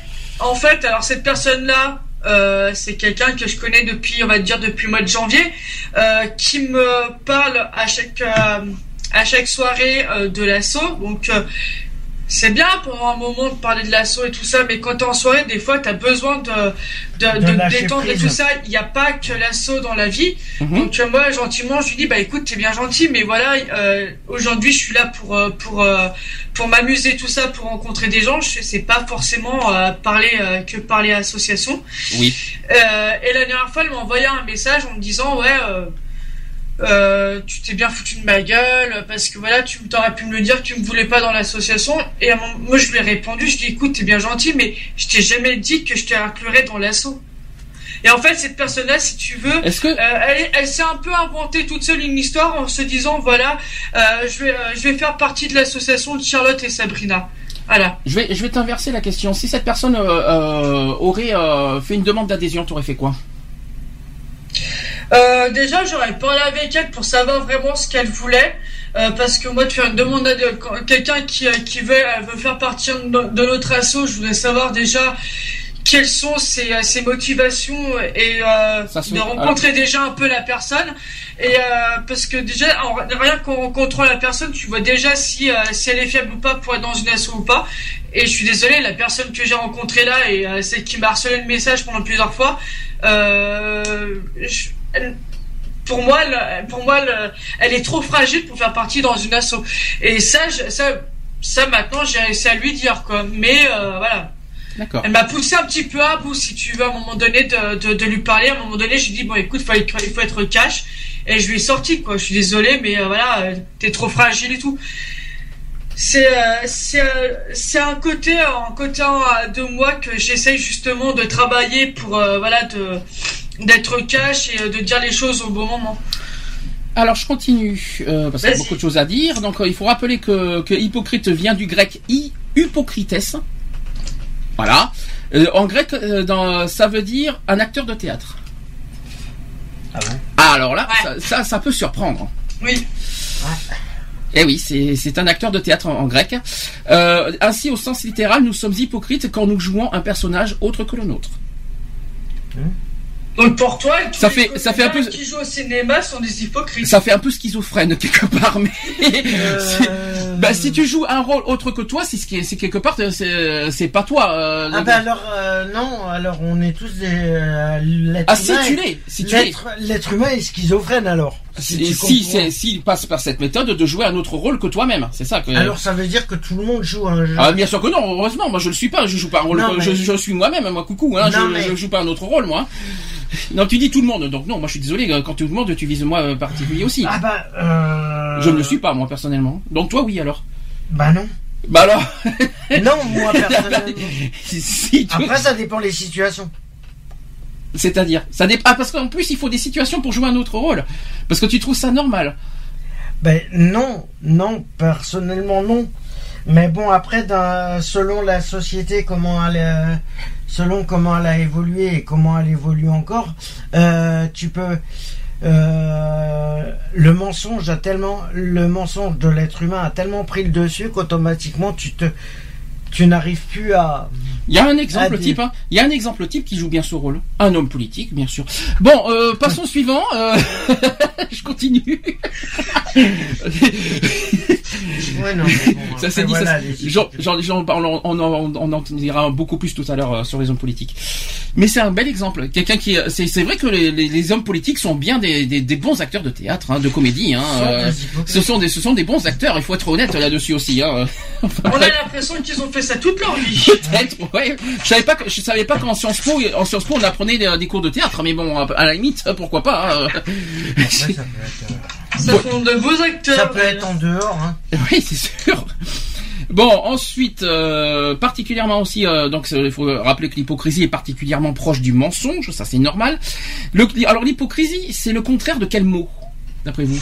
Speaker 3: En fait, alors cette personne-là, euh, c'est quelqu'un que je connais depuis, on va dire, depuis le mois de janvier, euh, qui me parle à chaque euh, à chaque soirée de l'assaut. Donc c'est bien pendant un moment de parler de l'assaut et tout ça, mais quand t'es en soirée, des fois, t'as besoin de de,
Speaker 4: De
Speaker 3: de détendre et tout ça. Il n'y a pas que l'assaut dans la vie.
Speaker 2: Mhm.
Speaker 3: Donc euh, moi gentiment je lui dis bah écoute t'es bien gentil mais voilà euh, aujourd'hui je suis là pour euh, pour euh, pour m'amuser tout ça pour rencontrer des gens je c'est pas forcément euh, parler euh, que parler association
Speaker 2: Oui.
Speaker 3: euh, et la dernière fois elle m'a envoyé un message en me disant ouais euh, tu t'es bien foutu de ma gueule parce que voilà tu t'aurais pu me le dire tu me voulais pas dans l'association et à mon- moi je lui ai répondu je dis écoute t'es bien gentil mais je t'ai jamais dit que je t'inclurais dans l'assaut et en fait cette personne là si tu veux
Speaker 2: que
Speaker 3: euh, elle, elle s'est un peu inventée toute seule une histoire en se disant voilà, euh, je vais je vais faire partie de l'association de Charlotte et Sabrina. Voilà.
Speaker 2: je vais, je vais t'inverser la question. Si cette personne aurait fait une demande d'adhésion, t'aurais fait quoi?
Speaker 3: Euh, déjà, j'aurais parlé avec elle pour savoir vraiment ce qu'elle voulait. euh, parce que moi, de faire une demande à quelqu'un qui, euh, qui veut, veut faire partie de, no- de notre asso, je voudrais savoir déjà quelles sont ses, ses motivations et euh, de rencontrer déjà un peu la personne. Et parce que déjà, en- rien qu'en rencontrant la personne, tu vois déjà si, si elle est fiable ou pas pour être dans une asso ou pas. Et je suis désolé, la personne que j'ai rencontrée là et celle qui m'a harcelé le message pendant plusieurs fois, je- elle- pour moi, elle, pour moi, elle, elle est trop fragile pour faire partie dans une asso. Et ça, je- ça, ça maintenant, j'ai réussi à lui dire quoi. Mais euh, voilà, elle m'a poussé un petit peu à bout, si tu veux, à un moment donné, de, de, de lui parler. À un moment donné, je lui dis bon, écoute, faut il faut être cash. Et je lui ai sorti quoi. Je suis désolé, mais euh, voilà, euh, t'es trop fragile et tout. C'est euh, c'est euh, c'est un côté un côté de moi que j'essaye justement de travailler pour euh, voilà de d'être cash et euh, de dire les choses au bon moment.
Speaker 2: Alors je continue euh, parce qu'il y a beaucoup de choses à dire. Donc euh, il faut rappeler que, que hypocrite vient du grec i hypocrites. Voilà. Euh, en grec, euh, dans, ça veut dire un acteur de théâtre.
Speaker 4: Ah bon
Speaker 2: Ah, alors là,
Speaker 3: Ouais.
Speaker 2: ça, ça, ça peut surprendre.
Speaker 3: Oui.
Speaker 2: Eh oui, c'est c'est un acteur de théâtre en, en grec. Euh, ainsi, au sens littéral, nous sommes hypocrites quand nous jouons un personnage autre que le nôtre.
Speaker 3: Donc pour toi, tous
Speaker 2: Ça
Speaker 3: les
Speaker 2: fait- ça fait un peu-
Speaker 3: qui jouent au cinéma sont des hypocrites.
Speaker 2: Ça fait un peu schizophrène quelque part, mais
Speaker 4: Euh, [LAUGHS]
Speaker 2: bah, si tu joues un rôle autre que toi, c'est ce qui est, c'est quelque part, c'est c'est pas toi. euh,
Speaker 4: Ah bah alors euh, non, alors on est tous des euh,
Speaker 2: Ah, si
Speaker 4: humain
Speaker 2: tu l'es, si tu l'es.
Speaker 4: l'être l'être humain est schizophrène alors.
Speaker 2: Si, si, passe par cette méthode de jouer un autre rôle que toi-même, c'est ça que.
Speaker 4: Alors ça veut dire que tout le monde joue un jeu.
Speaker 2: Ah, bien sûr que non, heureusement, moi je le suis pas, je joue pas un rôle,
Speaker 4: Non,
Speaker 2: je,
Speaker 4: mais-
Speaker 2: je suis moi-même, moi coucou, hein,
Speaker 4: Non,
Speaker 2: je,
Speaker 4: mais-
Speaker 2: je joue pas un autre rôle, moi. Non, tu dis tout le monde, donc non, moi je suis désolé, quand tout le monde, tu vises moi euh, particulier aussi.
Speaker 4: Ah bah euh...
Speaker 2: Je ne le suis pas, moi personnellement. Donc toi, oui alors?
Speaker 4: Bah non.
Speaker 2: Bah alors?
Speaker 4: Non, moi [LAUGHS] personnellement.
Speaker 2: si, tu-
Speaker 4: Après ça dépend les situations.
Speaker 2: C'est-à-dire, ça dépend. Ah, parce qu'en plus, il faut des situations pour jouer un autre rôle. Parce que tu trouves ça normal.
Speaker 4: Ben non, non, personnellement non. Mais bon, après, selon la société, comment elle, euh, selon comment elle a évolué et comment elle évolue encore, euh, tu peux. euh, le mensonge a tellement, le mensonge de l'être humain a tellement pris le dessus qu'automatiquement tu te, tu n'arrives plus à.
Speaker 2: Il y a un exemple type, hein. Il y a un exemple type qui joue bien ce rôle. Un homme politique, bien sûr. Bon, euh, passons au suivant. euh, [LAUGHS] Je continue. [LAUGHS]
Speaker 4: Ouais, non, [LAUGHS] mais bon,
Speaker 2: Ça s'est dit,
Speaker 4: voilà,
Speaker 2: ça,
Speaker 4: les-
Speaker 2: parle- on, on, en- on en dira beaucoup plus tout à l'heure euh, sur les hommes politiques. Mais c'est un bel exemple. Quelqu'un qui, c'est c'est vrai que les, les- les hommes politiques sont bien des, des, des bons acteurs de théâtre, hein, de comédie. Hein, euh, ce sont des, ce sont des bons acteurs. Il faut être honnête là-dessus aussi. Hein. [LAUGHS] Enfin,
Speaker 3: On a l'impression qu'ils ont fait ça toute leur vie. [LAUGHS]
Speaker 2: Peut-être, ouais. Je savais pas que, je savais pas qu'en Sciences Po, en Sciences Po, on apprenait des, des cours de théâtre, mais bon, à la limite, pourquoi pas. hein.
Speaker 4: Après, ça peut être, euh,
Speaker 3: Ça font de beaux acteurs.
Speaker 4: ça peut être en dehors. Hein. [LAUGHS]
Speaker 2: Oui, c'est sûr. Bon, ensuite, euh, particulièrement aussi, euh, donc il faut rappeler que l'hypocrisie est particulièrement proche du mensonge, ça c'est normal. Le, alors l'hypocrisie, c'est le contraire de quel mot, d'après vous?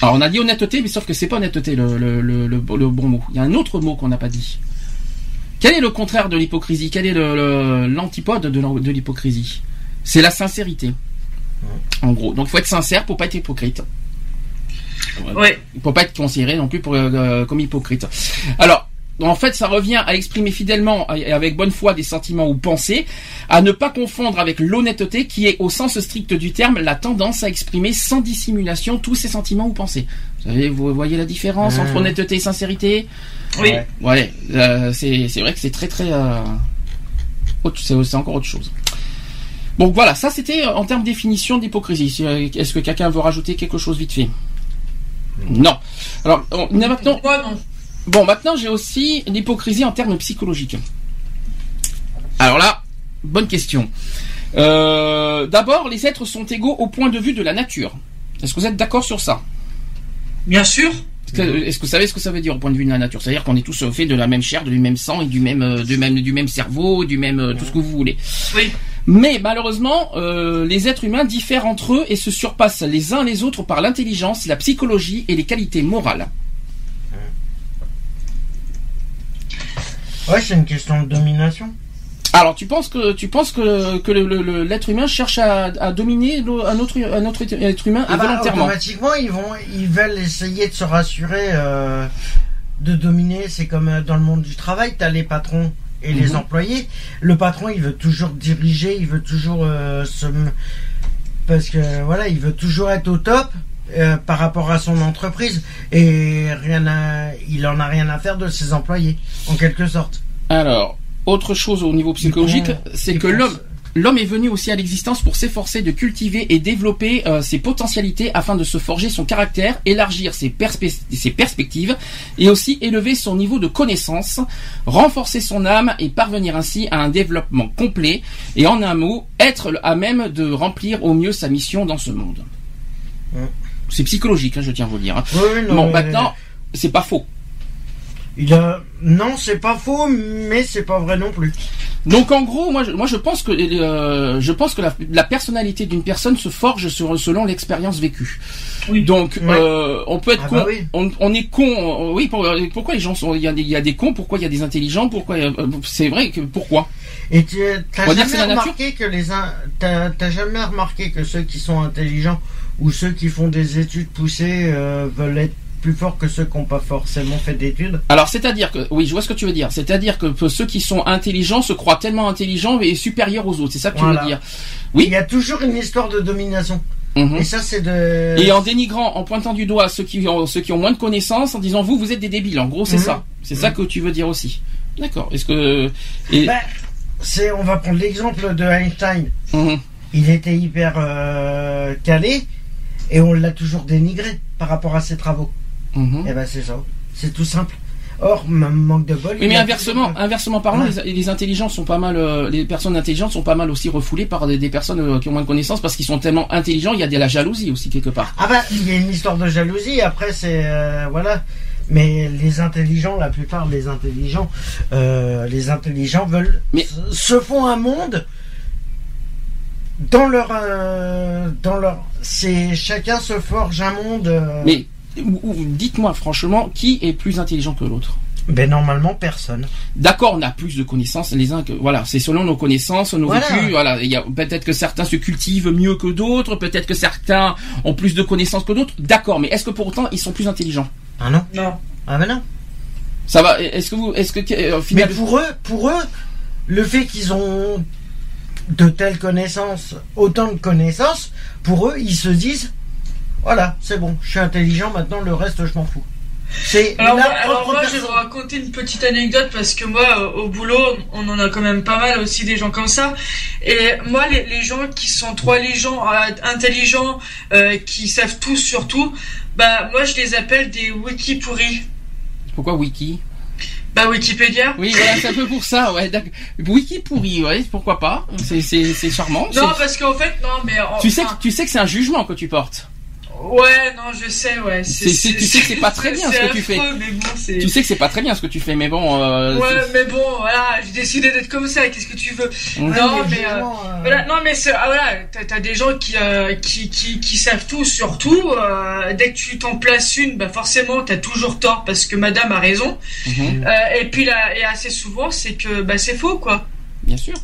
Speaker 2: Alors on a dit honnêteté, mais sauf que c'est pas honnêteté le, le, le, le- le bon mot. Il y a un autre mot qu'on n'a pas dit. Quel est le contraire de l'hypocrisie? Quel est le- le- l'antipode de l'hypocrisie? C'est la sincérité. En gros, donc il faut être sincère pour pas être hypocrite.
Speaker 3: Ouais.
Speaker 2: Il faut pas être considéré non plus pour, euh, comme hypocrite. Alors, en fait, ça revient à exprimer fidèlement et avec bonne foi des sentiments ou pensées, à ne pas confondre avec l'honnêteté qui est, au sens strict du terme, la tendance à exprimer sans dissimulation tous ses sentiments ou pensées. Vous savez, vous voyez la différence
Speaker 4: Mmh.
Speaker 2: entre honnêteté et sincérité?
Speaker 3: Oui.
Speaker 4: Ouais.
Speaker 2: Euh, c'est vrai que c'est très très... euh, c'est encore autre chose. Donc voilà, ça c'était euh, en termes de définition d'hypocrisie. Si, euh, Est-ce que quelqu'un veut rajouter quelque chose vite fait? Non. Alors, on a maintenant... Bon, maintenant j'ai aussi l'hypocrisie en termes psychologiques. Alors là, bonne question. Euh, D'abord, les êtres sont égaux au point de vue de la nature. Est-ce que vous êtes d'accord sur ça?
Speaker 3: Bien sûr.
Speaker 2: Est-ce que- Est-ce que vous savez ce que ça veut dire au point de vue de la nature? C'est-à-dire qu'on est tous euh, faits de la même chair, du même sang et du même, euh, du même, du même cerveau, du même euh, tout ce que vous voulez.
Speaker 3: Oui.
Speaker 2: Mais malheureusement, euh, les êtres humains diffèrent entre eux et se surpassent les uns les autres par l'intelligence, la psychologie et les qualités morales.
Speaker 4: Ouais, c'est une question de domination.
Speaker 2: Alors, tu penses que tu penses que, l'être humain cherche à, à dominer l'au- un autre un autre être humain
Speaker 4: Ah bah,
Speaker 2: volontairement?
Speaker 4: automatiquement, ils vont, ils veulent essayer de se rassurer, euh, de dominer. C'est comme euh, dans le monde du travail, t'as les patrons et les
Speaker 2: Mhm.
Speaker 4: employés. Le patron, il veut toujours diriger, il veut toujours euh, se, parce que voilà, il veut toujours être au top. euh, par rapport à son entreprise et rien à, il en a rien à faire de ses employés en quelque sorte.
Speaker 2: Alors, autre chose au niveau psychologique, c'est que l'homme L'homme est venu aussi à l'existence pour s'efforcer de cultiver et développer euh, ses potentialités afin de se forger son caractère, élargir ses, perspe- ses perspectives et aussi élever son niveau de connaissance, renforcer son âme et parvenir ainsi à un développement complet et en un mot, être à même de remplir au mieux sa mission dans ce monde. C'est psychologique, hein, je tiens à vous le dire. hein.
Speaker 4: Non,
Speaker 2: Bon,
Speaker 4: mais-
Speaker 2: maintenant, c'est pas faux.
Speaker 4: Il a... Non, c'est pas faux, mais c'est pas vrai non plus.
Speaker 2: Donc en gros, moi je, moi je pense que euh, je pense que la, la personnalité d'une personne se forge sur- selon l'expérience vécue.
Speaker 3: Oui.
Speaker 2: Donc
Speaker 4: Ouais.
Speaker 2: euh, on peut être
Speaker 4: Ah
Speaker 2: con,
Speaker 4: bah oui.
Speaker 2: on, on est con. euh, oui, pour- euh, pourquoi les gens sont il y a des, il y a des cons, pourquoi il y a des intelligents, pourquoi euh, c'est vrai que pourquoi?
Speaker 4: Et tu t'as
Speaker 2: que
Speaker 4: jamais remarqué que les t'as t'as jamais remarqué que ceux qui sont intelligents ou ceux qui font des études poussées euh, veulent être plus forts que ceux qui n'ont pas forcément fait d'études.
Speaker 2: Alors, c'est-à-dire que, oui, je vois ce que tu veux dire. C'est-à-dire que ceux qui sont intelligents se croient tellement intelligents et supérieurs aux autres. C'est ça que tu veux dire.
Speaker 4: Il
Speaker 2: Oui.
Speaker 4: y a toujours une histoire de domination.
Speaker 2: Mhm.
Speaker 4: Et ça, c'est de.
Speaker 2: Et en dénigrant, en pointant du doigt ceux qui ont, ceux qui ont moins de connaissances, en disant vous, vous êtes des débiles. En gros, c'est
Speaker 4: Mhm.
Speaker 2: ça. C'est ça que tu veux dire aussi. D'accord. Est-ce que et,
Speaker 4: Ben, c'est, on va prendre l'exemple de Einstein.
Speaker 2: Mhm.
Speaker 4: Il était hyper euh, calé et on l'a toujours dénigré par rapport à ses travaux.
Speaker 2: Mhm.
Speaker 4: Et ben c'est ça. C'est tout simple. Or, manque de bol.
Speaker 2: Oui, mais inversement, inversement parlant,
Speaker 4: Ouais.
Speaker 2: les, les intelligents sont pas mal, euh, les personnes intelligentes sont pas mal aussi refoulées par des, des personnes euh, qui ont moins de connaissances parce qu'ils sont tellement intelligents. Il y a de la jalousie aussi quelque part.
Speaker 4: Ah bah, il y a une histoire de jalousie. Après, c'est euh, voilà. Mais les intelligents, la plupart des intelligents, les intelligents veulent
Speaker 2: Mais-
Speaker 4: se- font un monde dans leur dans leur. C'est chacun se forge un monde.
Speaker 2: Mais dites-moi franchement, qui est plus intelligent que l'autre
Speaker 4: ben normalement personne.
Speaker 2: D'accord, on a plus de connaissances les uns que voilà, c'est selon nos connaissances, nos
Speaker 4: Voilà.
Speaker 2: vécus. Voilà, il y a peut-être que certains se cultivent mieux que d'autres, peut-être que certains ont plus de connaissances que d'autres. D'accord, mais est-ce que pour autant ils sont plus intelligents?
Speaker 4: Ah non?
Speaker 3: Non.
Speaker 4: Ah ben non.
Speaker 2: Ça va Est-ce que vous, est-ce que euh, au
Speaker 4: Mais pour eux, pour eux, le fait qu'ils ont de telles connaissances, autant de connaissances, pour eux, ils se disent, voilà, c'est bon, je suis intelligent, maintenant le reste, je m'en fous. C'est
Speaker 3: Alors, moi, alors
Speaker 4: propre
Speaker 3: moi, je vais vous raconter une petite anecdote parce que moi, euh, au boulot, on en a quand même pas mal aussi des gens comme ça. Et moi, les, les gens qui sont trop intelligents, euh, intelligents euh, qui savent tout sur tout, bah moi, je les appelle des wiki pourris.
Speaker 2: pourquoi Wiki?
Speaker 3: Bah Wikipédia.
Speaker 2: Oui, voilà, c'est un peu pour ça, ouais. Wiki pourri, ouais, pourquoi pas? C'est c'est c'est charmant.
Speaker 3: Non, parce qu'en fait, non, mais en-
Speaker 2: Tu sais
Speaker 3: enfin,
Speaker 2: tu sais que c'est un jugement que tu portes.
Speaker 3: Ouais, non, je sais, ouais.
Speaker 2: C'est- c'est- tu sais que c'est pas très bien ce que tu fais.
Speaker 3: affreux, Mais bon, c'est.
Speaker 2: Tu sais que c'est pas très bien ce que tu fais, mais bon. Euh,
Speaker 3: Ouais,
Speaker 2: c'est-
Speaker 3: mais bon, voilà, j'ai décidé d'être comme ça. Qu'est-ce que tu veux? Non,
Speaker 4: Ouais,
Speaker 3: mais euh,
Speaker 4: euh,
Speaker 3: Voilà, non mais c'est- ah, voilà, t'as t'as des gens qui, euh, qui, qui, qui savent tout sur tout. euh, dès que tu t'en places une, bah forcément t'as toujours tort parce que Madame a raison.
Speaker 2: Mhm,
Speaker 3: Euh, et puis là, et assez souvent c'est que bah c'est faux quoi.
Speaker 2: bien sûr.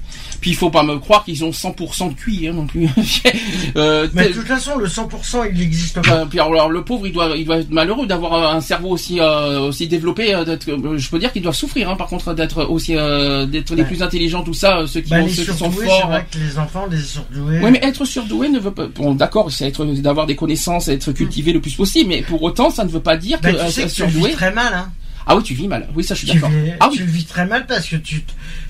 Speaker 2: Puis il faut pas me croire qu'ils ont 100% de QI hein, non plus. [LAUGHS] euh,
Speaker 4: Mais de toute façon, le 100%, il n'existe pas.
Speaker 2: euh, puis alors le pauvre, il doit, il doit être malheureux d'avoir euh, un cerveau aussi euh, aussi développé. d'être- je peux dire qu'ils doivent souffrir, hein, par contre, d'être aussi euh, d'être les plus intelligents, tout ça, ceux qui,
Speaker 4: Bah,
Speaker 2: ont- ceux qui sont forts.
Speaker 4: vrai que les enfants, les surdoués.
Speaker 2: Oui, mais être surdoué ne veut pas. Bon, d'accord, c'est être d'avoir des connaissances, être cultivé le plus possible, mais pour autant, ça ne veut pas dire
Speaker 4: bah,
Speaker 2: que
Speaker 4: tu sais que tu
Speaker 2: surdoué.
Speaker 4: vis très mal, hein.
Speaker 2: Ah oui, tu vis mal. Oui, ça, je suis d'accord. Ah oui.
Speaker 4: tu le vis très mal parce que tu,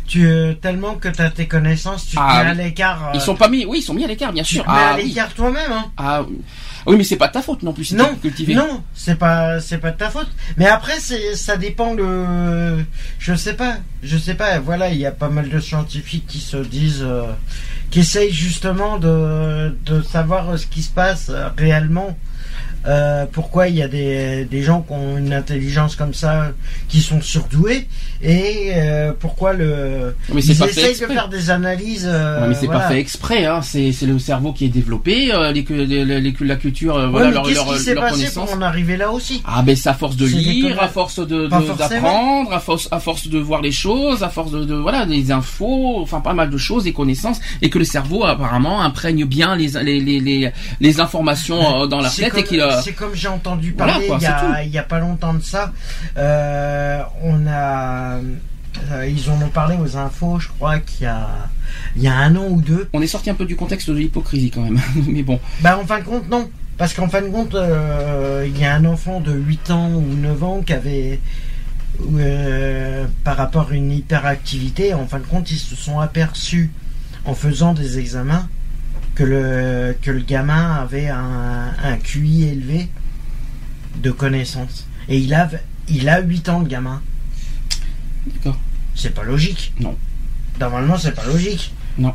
Speaker 4: tu euh, tellement que tu as tes connaissances, tu te
Speaker 2: Ah
Speaker 4: mets à l'écart. euh,
Speaker 2: Ils sont pas mis. Oui, ils sont mis à l'écart, bien
Speaker 4: tu
Speaker 2: sûr.
Speaker 4: te mets
Speaker 2: Ah
Speaker 4: à
Speaker 2: oui.
Speaker 4: l'écart toi-même, hein.
Speaker 2: Ah oui. oui, mais c'est pas de ta faute non plus. si
Speaker 4: Non,
Speaker 2: cultivé.
Speaker 4: Non, c'est pas c'est pas de ta faute. Mais après c'est ça dépend le je sais pas, je sais pas. Voilà, il y a pas mal de scientifiques qui se disent euh, qui essayent justement de de savoir ce qui se passe euh, réellement. Euh, pourquoi il y a des, des gens qui ont une intelligence comme ça qui sont surdoués et euh, pourquoi le
Speaker 2: Mais
Speaker 4: ils
Speaker 2: pas
Speaker 4: essayent de faire des analyses euh,
Speaker 2: Ouais, mais c'est
Speaker 4: voilà.
Speaker 2: pas fait exprès, hein. C'est le cerveau qui est développé, euh, les, les, les- la culture, euh,
Speaker 4: Ouais,
Speaker 2: voilà leur leur,
Speaker 4: qui
Speaker 2: leur
Speaker 4: passé pour en arriver là aussi?
Speaker 2: Ah ben c'est à force de lire, à force
Speaker 4: Pas
Speaker 2: de- d'apprendre, à force à force de voir les choses, à force de, de voilà des infos, enfin pas mal de choses, des connaissances, et que le cerveau apparemment imprègne bien les les les les, les informations dans la tête et qu'il euh,
Speaker 4: c'est comme j'ai entendu
Speaker 2: Voilà,
Speaker 4: parler il, y il y a pas longtemps de ça. Euh, on a, euh, ils en ont parlé aux infos, je crois qu'il y a, il y a un an ou deux.
Speaker 2: on est sorti un peu du contexte de l'hypocrisie quand même, [LAUGHS] mais bon.
Speaker 4: Bah en fin de compte non, parce qu'en fin de compte euh, il y a un enfant de 8 ans ou 9 ans qui avait euh, par rapport à une hyperactivité, en fin de compte ils se sont aperçus en faisant des examens que le que le gamin avait un, un QI élevé de connaissances. Et il a, il a 8 ans, le gamin.
Speaker 2: D'accord.
Speaker 4: C'est pas logique.
Speaker 2: Non.
Speaker 4: Normalement, c'est pas logique.
Speaker 2: Non.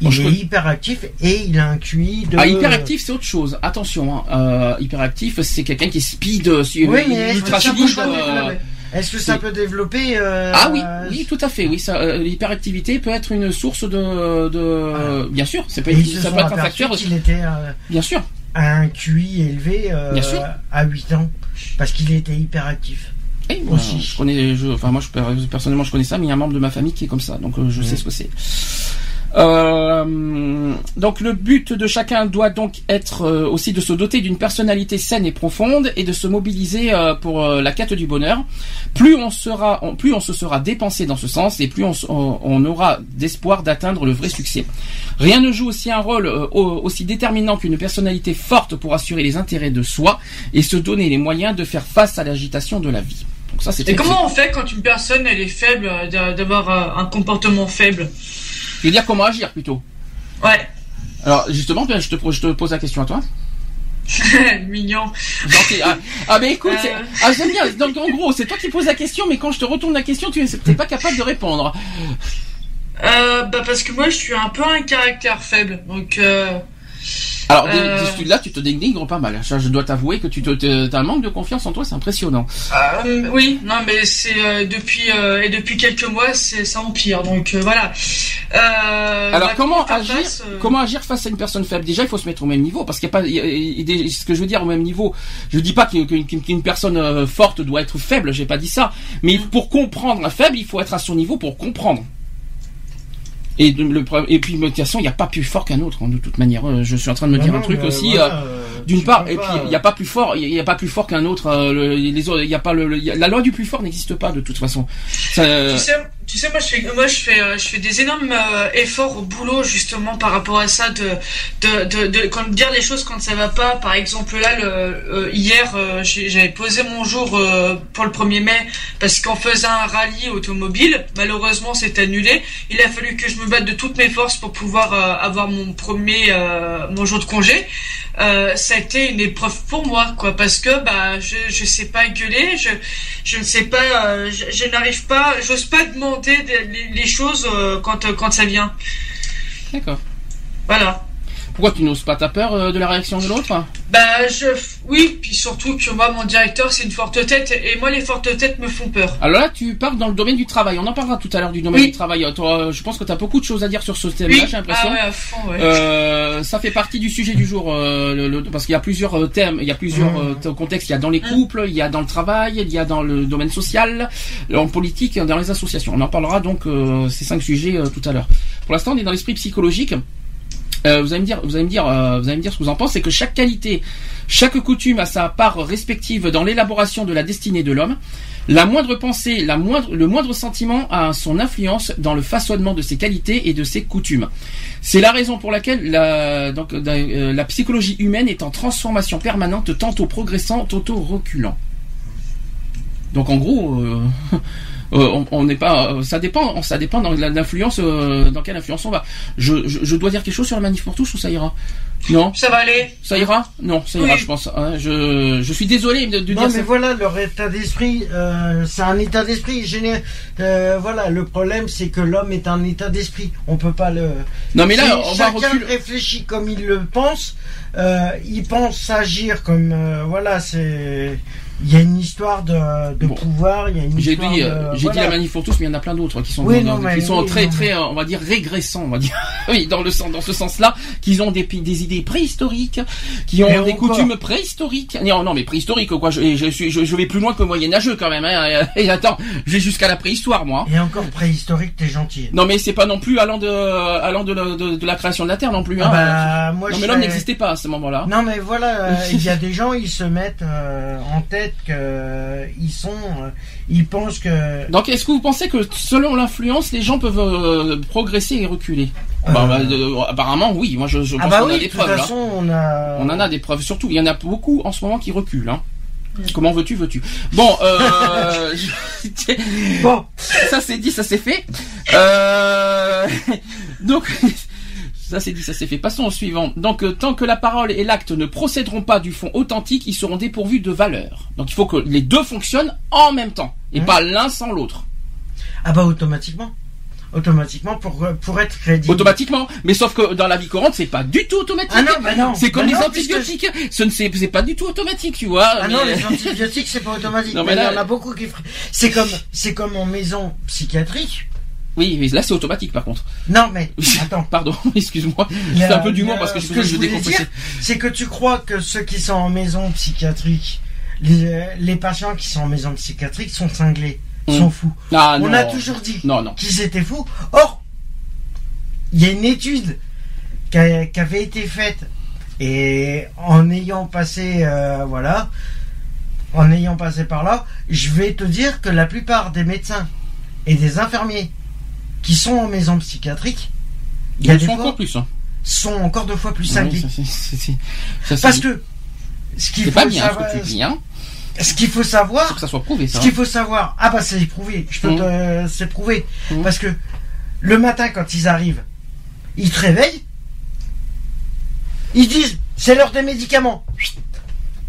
Speaker 4: Il est hyperactif et il a un QI de.
Speaker 2: Ah, hyperactif, c'est autre chose. Attention, hein. euh, hyperactif, c'est quelqu'un qui est speed, euh,
Speaker 4: Oui,
Speaker 2: ultra speed. Euh,
Speaker 4: Est-ce que ça peut développer. euh,
Speaker 2: Ah oui, oui, tout à fait. Oui, ça, euh, l'hyperactivité peut être une source de, de, bien sûr, c'est pas,
Speaker 4: Et ils se
Speaker 2: ça peut être un facteur.
Speaker 4: qu'il était euh,
Speaker 2: Bien sûr.
Speaker 4: à un QI élevé euh,
Speaker 2: Bien sûr.
Speaker 4: à 8 ans. Parce qu'il était hyperactif.
Speaker 2: Et,
Speaker 4: Aussi.
Speaker 2: euh, je connais, je, enfin moi, je, personnellement, je connais ça, mais il y a un membre de ma famille qui est comme ça, donc euh, je sais
Speaker 4: Mm.
Speaker 2: ce que c'est. Euh, donc le but de chacun doit donc être euh, aussi de se doter d'une personnalité saine et profonde et de se mobiliser euh, pour la quête du bonheur. Plus on sera, on- plus on se sera dépensé dans ce sens et plus on, s- on- on aura d'espoir d'atteindre le vrai succès. Rien ne joue aussi un rôle au- aussi déterminant qu'une personnalité forte pour assurer les intérêts de soi et se donner les moyens de faire face à l'agitation de la vie. Donc ça
Speaker 3: Et comment on fait quand une personne elle est faible d'a- d'avoir un comportement faible?
Speaker 2: Je veux dire comment agir plutôt.
Speaker 3: Ouais,
Speaker 2: Alors justement, je te, je te pose la question à toi. [LAUGHS]
Speaker 3: mignon.
Speaker 2: Ah, ah, mais écoute,
Speaker 3: Euh.
Speaker 2: ah, j'aime bien. Donc en gros, c'est toi qui poses la question, mais quand je te retourne la question, tu n'es pas capable de répondre.
Speaker 3: Euh, bah parce que moi je suis un peu un caractère faible, donc euh,
Speaker 2: Alors
Speaker 3: Euh.
Speaker 2: là, tu te dénigres pas mal. Je dois t'avouer que tu as un manque de confiance en toi, c'est impressionnant.
Speaker 3: euh, oui, non mais c'est euh, depuis euh, et depuis quelques mois c'est ça empire, donc euh, voilà. Euh,
Speaker 2: Alors
Speaker 3: bah,
Speaker 2: comment agir
Speaker 3: face, euh,
Speaker 2: Comment agir face à une personne faible? Déjà, il faut se mettre au même niveau, parce qu'il n'y a pas. il y a- il y a des- ce que je veux dire au même niveau, je dis pas qu'une personne forte doit être faible. J'ai pas dit ça. Mais
Speaker 3: Mm.
Speaker 2: pour comprendre un faible, il faut être à son niveau pour comprendre. Et, de- le, et puis, de toute façon, il n'y a pas plus fort qu'un autre, hein, de toute manière. Euh, Je suis en train de me
Speaker 4: Non,
Speaker 2: dire
Speaker 4: non,
Speaker 2: un truc
Speaker 4: mais
Speaker 2: aussi.
Speaker 4: voilà,
Speaker 2: euh,
Speaker 4: euh,
Speaker 2: D'une part, et puis il n'y a pas plus fort, il n'y a pas plus fort qu'un autre. euh, le- les autres, il y a pas le, y a- la loi du plus fort n'existe pas de toute façon. Ça,
Speaker 3: Tu sais, tu sais, moi je fais, moi je fais, euh, je fais des énormes euh, efforts au boulot justement par rapport à ça, de, de, de, de quand dire les choses quand ça va pas. Par exemple là, le, euh, hier, j'avais posé mon jour pour le 1er mai parce qu'en faisant un rallye automobile, malheureusement c'est annulé. Il a fallu que je me batte de toutes mes forces pour pouvoir avoir mon premier, mon jour de congé. Euh, ça a été une épreuve pour moi, quoi, parce que bah je je sais pas gueuler, je je ne sais pas, euh, je, je n'arrive pas, j'ose pas demander des- les, les choses euh, quand quand ça vient.
Speaker 2: D'accord.
Speaker 3: Voilà.
Speaker 2: Pourquoi tu n'oses pas ta peur euh, de la réaction de l'autre?
Speaker 3: Bah je, oui, puis surtout que moi mon directeur c'est une forte tête et moi les fortes têtes me font peur.
Speaker 2: Alors là, tu parles dans le domaine du travail. On en parlera tout à l'heure du domaine
Speaker 3: Oui.
Speaker 2: du travail. Toi, euh, je pense que tu as beaucoup de choses à dire sur ce thème-là,
Speaker 3: Oui.
Speaker 2: j'ai l'impression.
Speaker 3: Ah ouais, à fond, ouais.
Speaker 2: Euh, ça fait partie du sujet du jour, euh, le- le- parce qu'il y a plusieurs euh, thèmes, il y a plusieurs
Speaker 4: Mmh.
Speaker 2: euh, contextes. Il y a dans les couples, il y a dans le travail, il y a dans le domaine social, en politique, dans les associations. On en parlera donc euh, ces cinq sujets euh, tout à l'heure. Pour l'instant, on est dans l'esprit psychologique. Euh, vous allez me dire, vous allez me dire, euh, vous allez me dire ce que vous en pensez. C'est que chaque qualité, chaque coutume a sa part respective dans l'élaboration de la destinée de l'homme. La moindre pensée, la moindre, le moindre sentiment a son influence dans le façonnement de ses qualités et de ses coutumes. C'est la raison pour laquelle la, donc, euh, la psychologie humaine est en transformation permanente, tantôt progressant, tantôt reculant. Donc en gros, euh, euh, [LAUGHS] on on n'est pas, euh, ça dépend, ça dépend dans la- l'influence, euh, dans quelle influence on va. Je, je, je dois dire quelque chose sur la manif pour tous ou ça ira? Non,
Speaker 3: Ça va aller.
Speaker 2: ça ira? Non, ça ira,
Speaker 3: Oui.
Speaker 2: je pense. hein. je, je suis désolé de, de
Speaker 4: Non
Speaker 2: dire
Speaker 4: mais
Speaker 2: ça.
Speaker 4: voilà leur état d'esprit, euh, c'est un état d'esprit général. Euh, voilà le problème c'est que l'homme est un état d'esprit. On peut pas le.
Speaker 2: Non mais là,
Speaker 4: Si
Speaker 2: on va
Speaker 4: chacun réfléchit comme il le pense. Euh, il pense agir comme euh, voilà c'est. Il y a une histoire de, de
Speaker 2: Bon.
Speaker 4: pouvoir, il y a une
Speaker 2: J'ai
Speaker 4: histoire
Speaker 2: dit,
Speaker 4: de-
Speaker 2: euh, j'ai
Speaker 4: voilà.
Speaker 2: dit la manif pour tous, mais il y en a plein d'autres qui sont,
Speaker 4: Oui,
Speaker 2: dans-
Speaker 4: non, mais
Speaker 2: qui sont
Speaker 4: oui,
Speaker 2: très,
Speaker 4: non,
Speaker 2: très, euh, on va dire régressants, on va dire. [LAUGHS] oui, dans le sens, dans ce sens-là, qu'ils ont des, idées préhistoriques, qui ont
Speaker 4: Et
Speaker 2: des
Speaker 4: encore.
Speaker 2: coutumes préhistoriques. Non, non, mais préhistoriques, quoi. Je, je je, je vais plus loin que le Moyen Âgeux quand même. Hein. Et attends, je vais jusqu'à la préhistoire, moi.
Speaker 4: Et encore préhistorique, t'es gentil.
Speaker 2: Non, mais c'est pas non plus allant de, allant de, la- de, de la création de la Terre non plus.
Speaker 4: Ah
Speaker 2: Hein.
Speaker 4: bah, moi,
Speaker 2: non, mais l'homme n'existait pas à ce moment-là.
Speaker 4: Non mais voilà, euh, [LAUGHS] il y a des gens, ils se mettent euh, en tête que euh, sont, euh, ils pensent que.
Speaker 2: Donc, est-ce que vous pensez que selon l'influence, les gens peuvent euh, progresser et reculer?
Speaker 4: Euh.
Speaker 2: Bah, bah, euh, Apparemment, oui. Moi, je, je pense
Speaker 4: Ah bah
Speaker 2: qu'on a des
Speaker 4: de toute
Speaker 2: preuves là.
Speaker 4: façon, on a.
Speaker 2: On en a des preuves, surtout. Il y en a beaucoup en ce moment qui reculent. Hein. Comment veux-tu, veux-tu? Bon, euh, [LAUGHS] je-
Speaker 4: Bon,
Speaker 2: ça c'est dit, ça c'est fait. Euh, [LAUGHS] donc, ça c'est dit, ça c'est fait. Passons au suivant. Donc, euh, tant que la parole et l'acte ne procéderont pas du fond authentique, ils seront dépourvus de valeur. Donc, il faut que les deux fonctionnent en même temps et
Speaker 4: Mmh.
Speaker 2: pas l'un sans l'autre.
Speaker 4: ah bah automatiquement, automatiquement pour pour être crédible.
Speaker 2: Automatiquement. Mais sauf que dans la vie courante, c'est pas du tout automatique.
Speaker 4: Ah non, bah non.
Speaker 2: C'est comme
Speaker 4: Bah
Speaker 2: les
Speaker 4: non, puisque-
Speaker 2: antibiotiques. Ce ne c'est pas du tout automatique, tu vois.
Speaker 4: Ah non, les antibiotiques c'est pas automatique. [LAUGHS]
Speaker 2: Non,
Speaker 4: mais
Speaker 2: mais là-
Speaker 4: il y en a beaucoup qui. C'est comme c'est comme en maison psychiatrique.
Speaker 2: Oui, mais là c'est automatique par contre.
Speaker 4: Non mais attends. [LAUGHS]
Speaker 2: Pardon, [LAUGHS] excuse-moi. Fais un peu d'humour parce que je
Speaker 4: ce que
Speaker 2: je
Speaker 4: je c'est que tu crois que ceux qui sont en maison psychiatrique, les, les patients qui sont en maison psychiatrique sont cinglés,
Speaker 2: Mm.
Speaker 4: sont fous.
Speaker 2: Ah,
Speaker 4: On
Speaker 2: non.
Speaker 4: a toujours dit
Speaker 2: Non, non.
Speaker 4: qu'ils étaient fous. Or, il y a une étude qui, a- qui avait été faite et en ayant passé, euh, voilà, en ayant passé par là, je vais te dire que la plupart des médecins et des infirmiers qui sont en maison psychiatrique, il y a des
Speaker 2: sont
Speaker 4: fois,
Speaker 2: encore plus. Hein.
Speaker 4: sont encore deux fois plus
Speaker 2: Oui,
Speaker 4: cinglés.
Speaker 2: ça, ça,
Speaker 4: Parce que ce qu'il faut,
Speaker 2: pas bien
Speaker 4: savoir,
Speaker 2: ce que tu dis, hein.
Speaker 4: ce qu'il faut
Speaker 2: Faut
Speaker 4: savoir,
Speaker 2: que ça soit prouvé,
Speaker 4: ce qu'il faut savoir, ah bah c'est prouvé, je peux te, c'est prouvé,
Speaker 2: Mhm.
Speaker 4: parce que le matin quand ils arrivent, ils te réveillent, ils disent c'est l'heure des médicaments.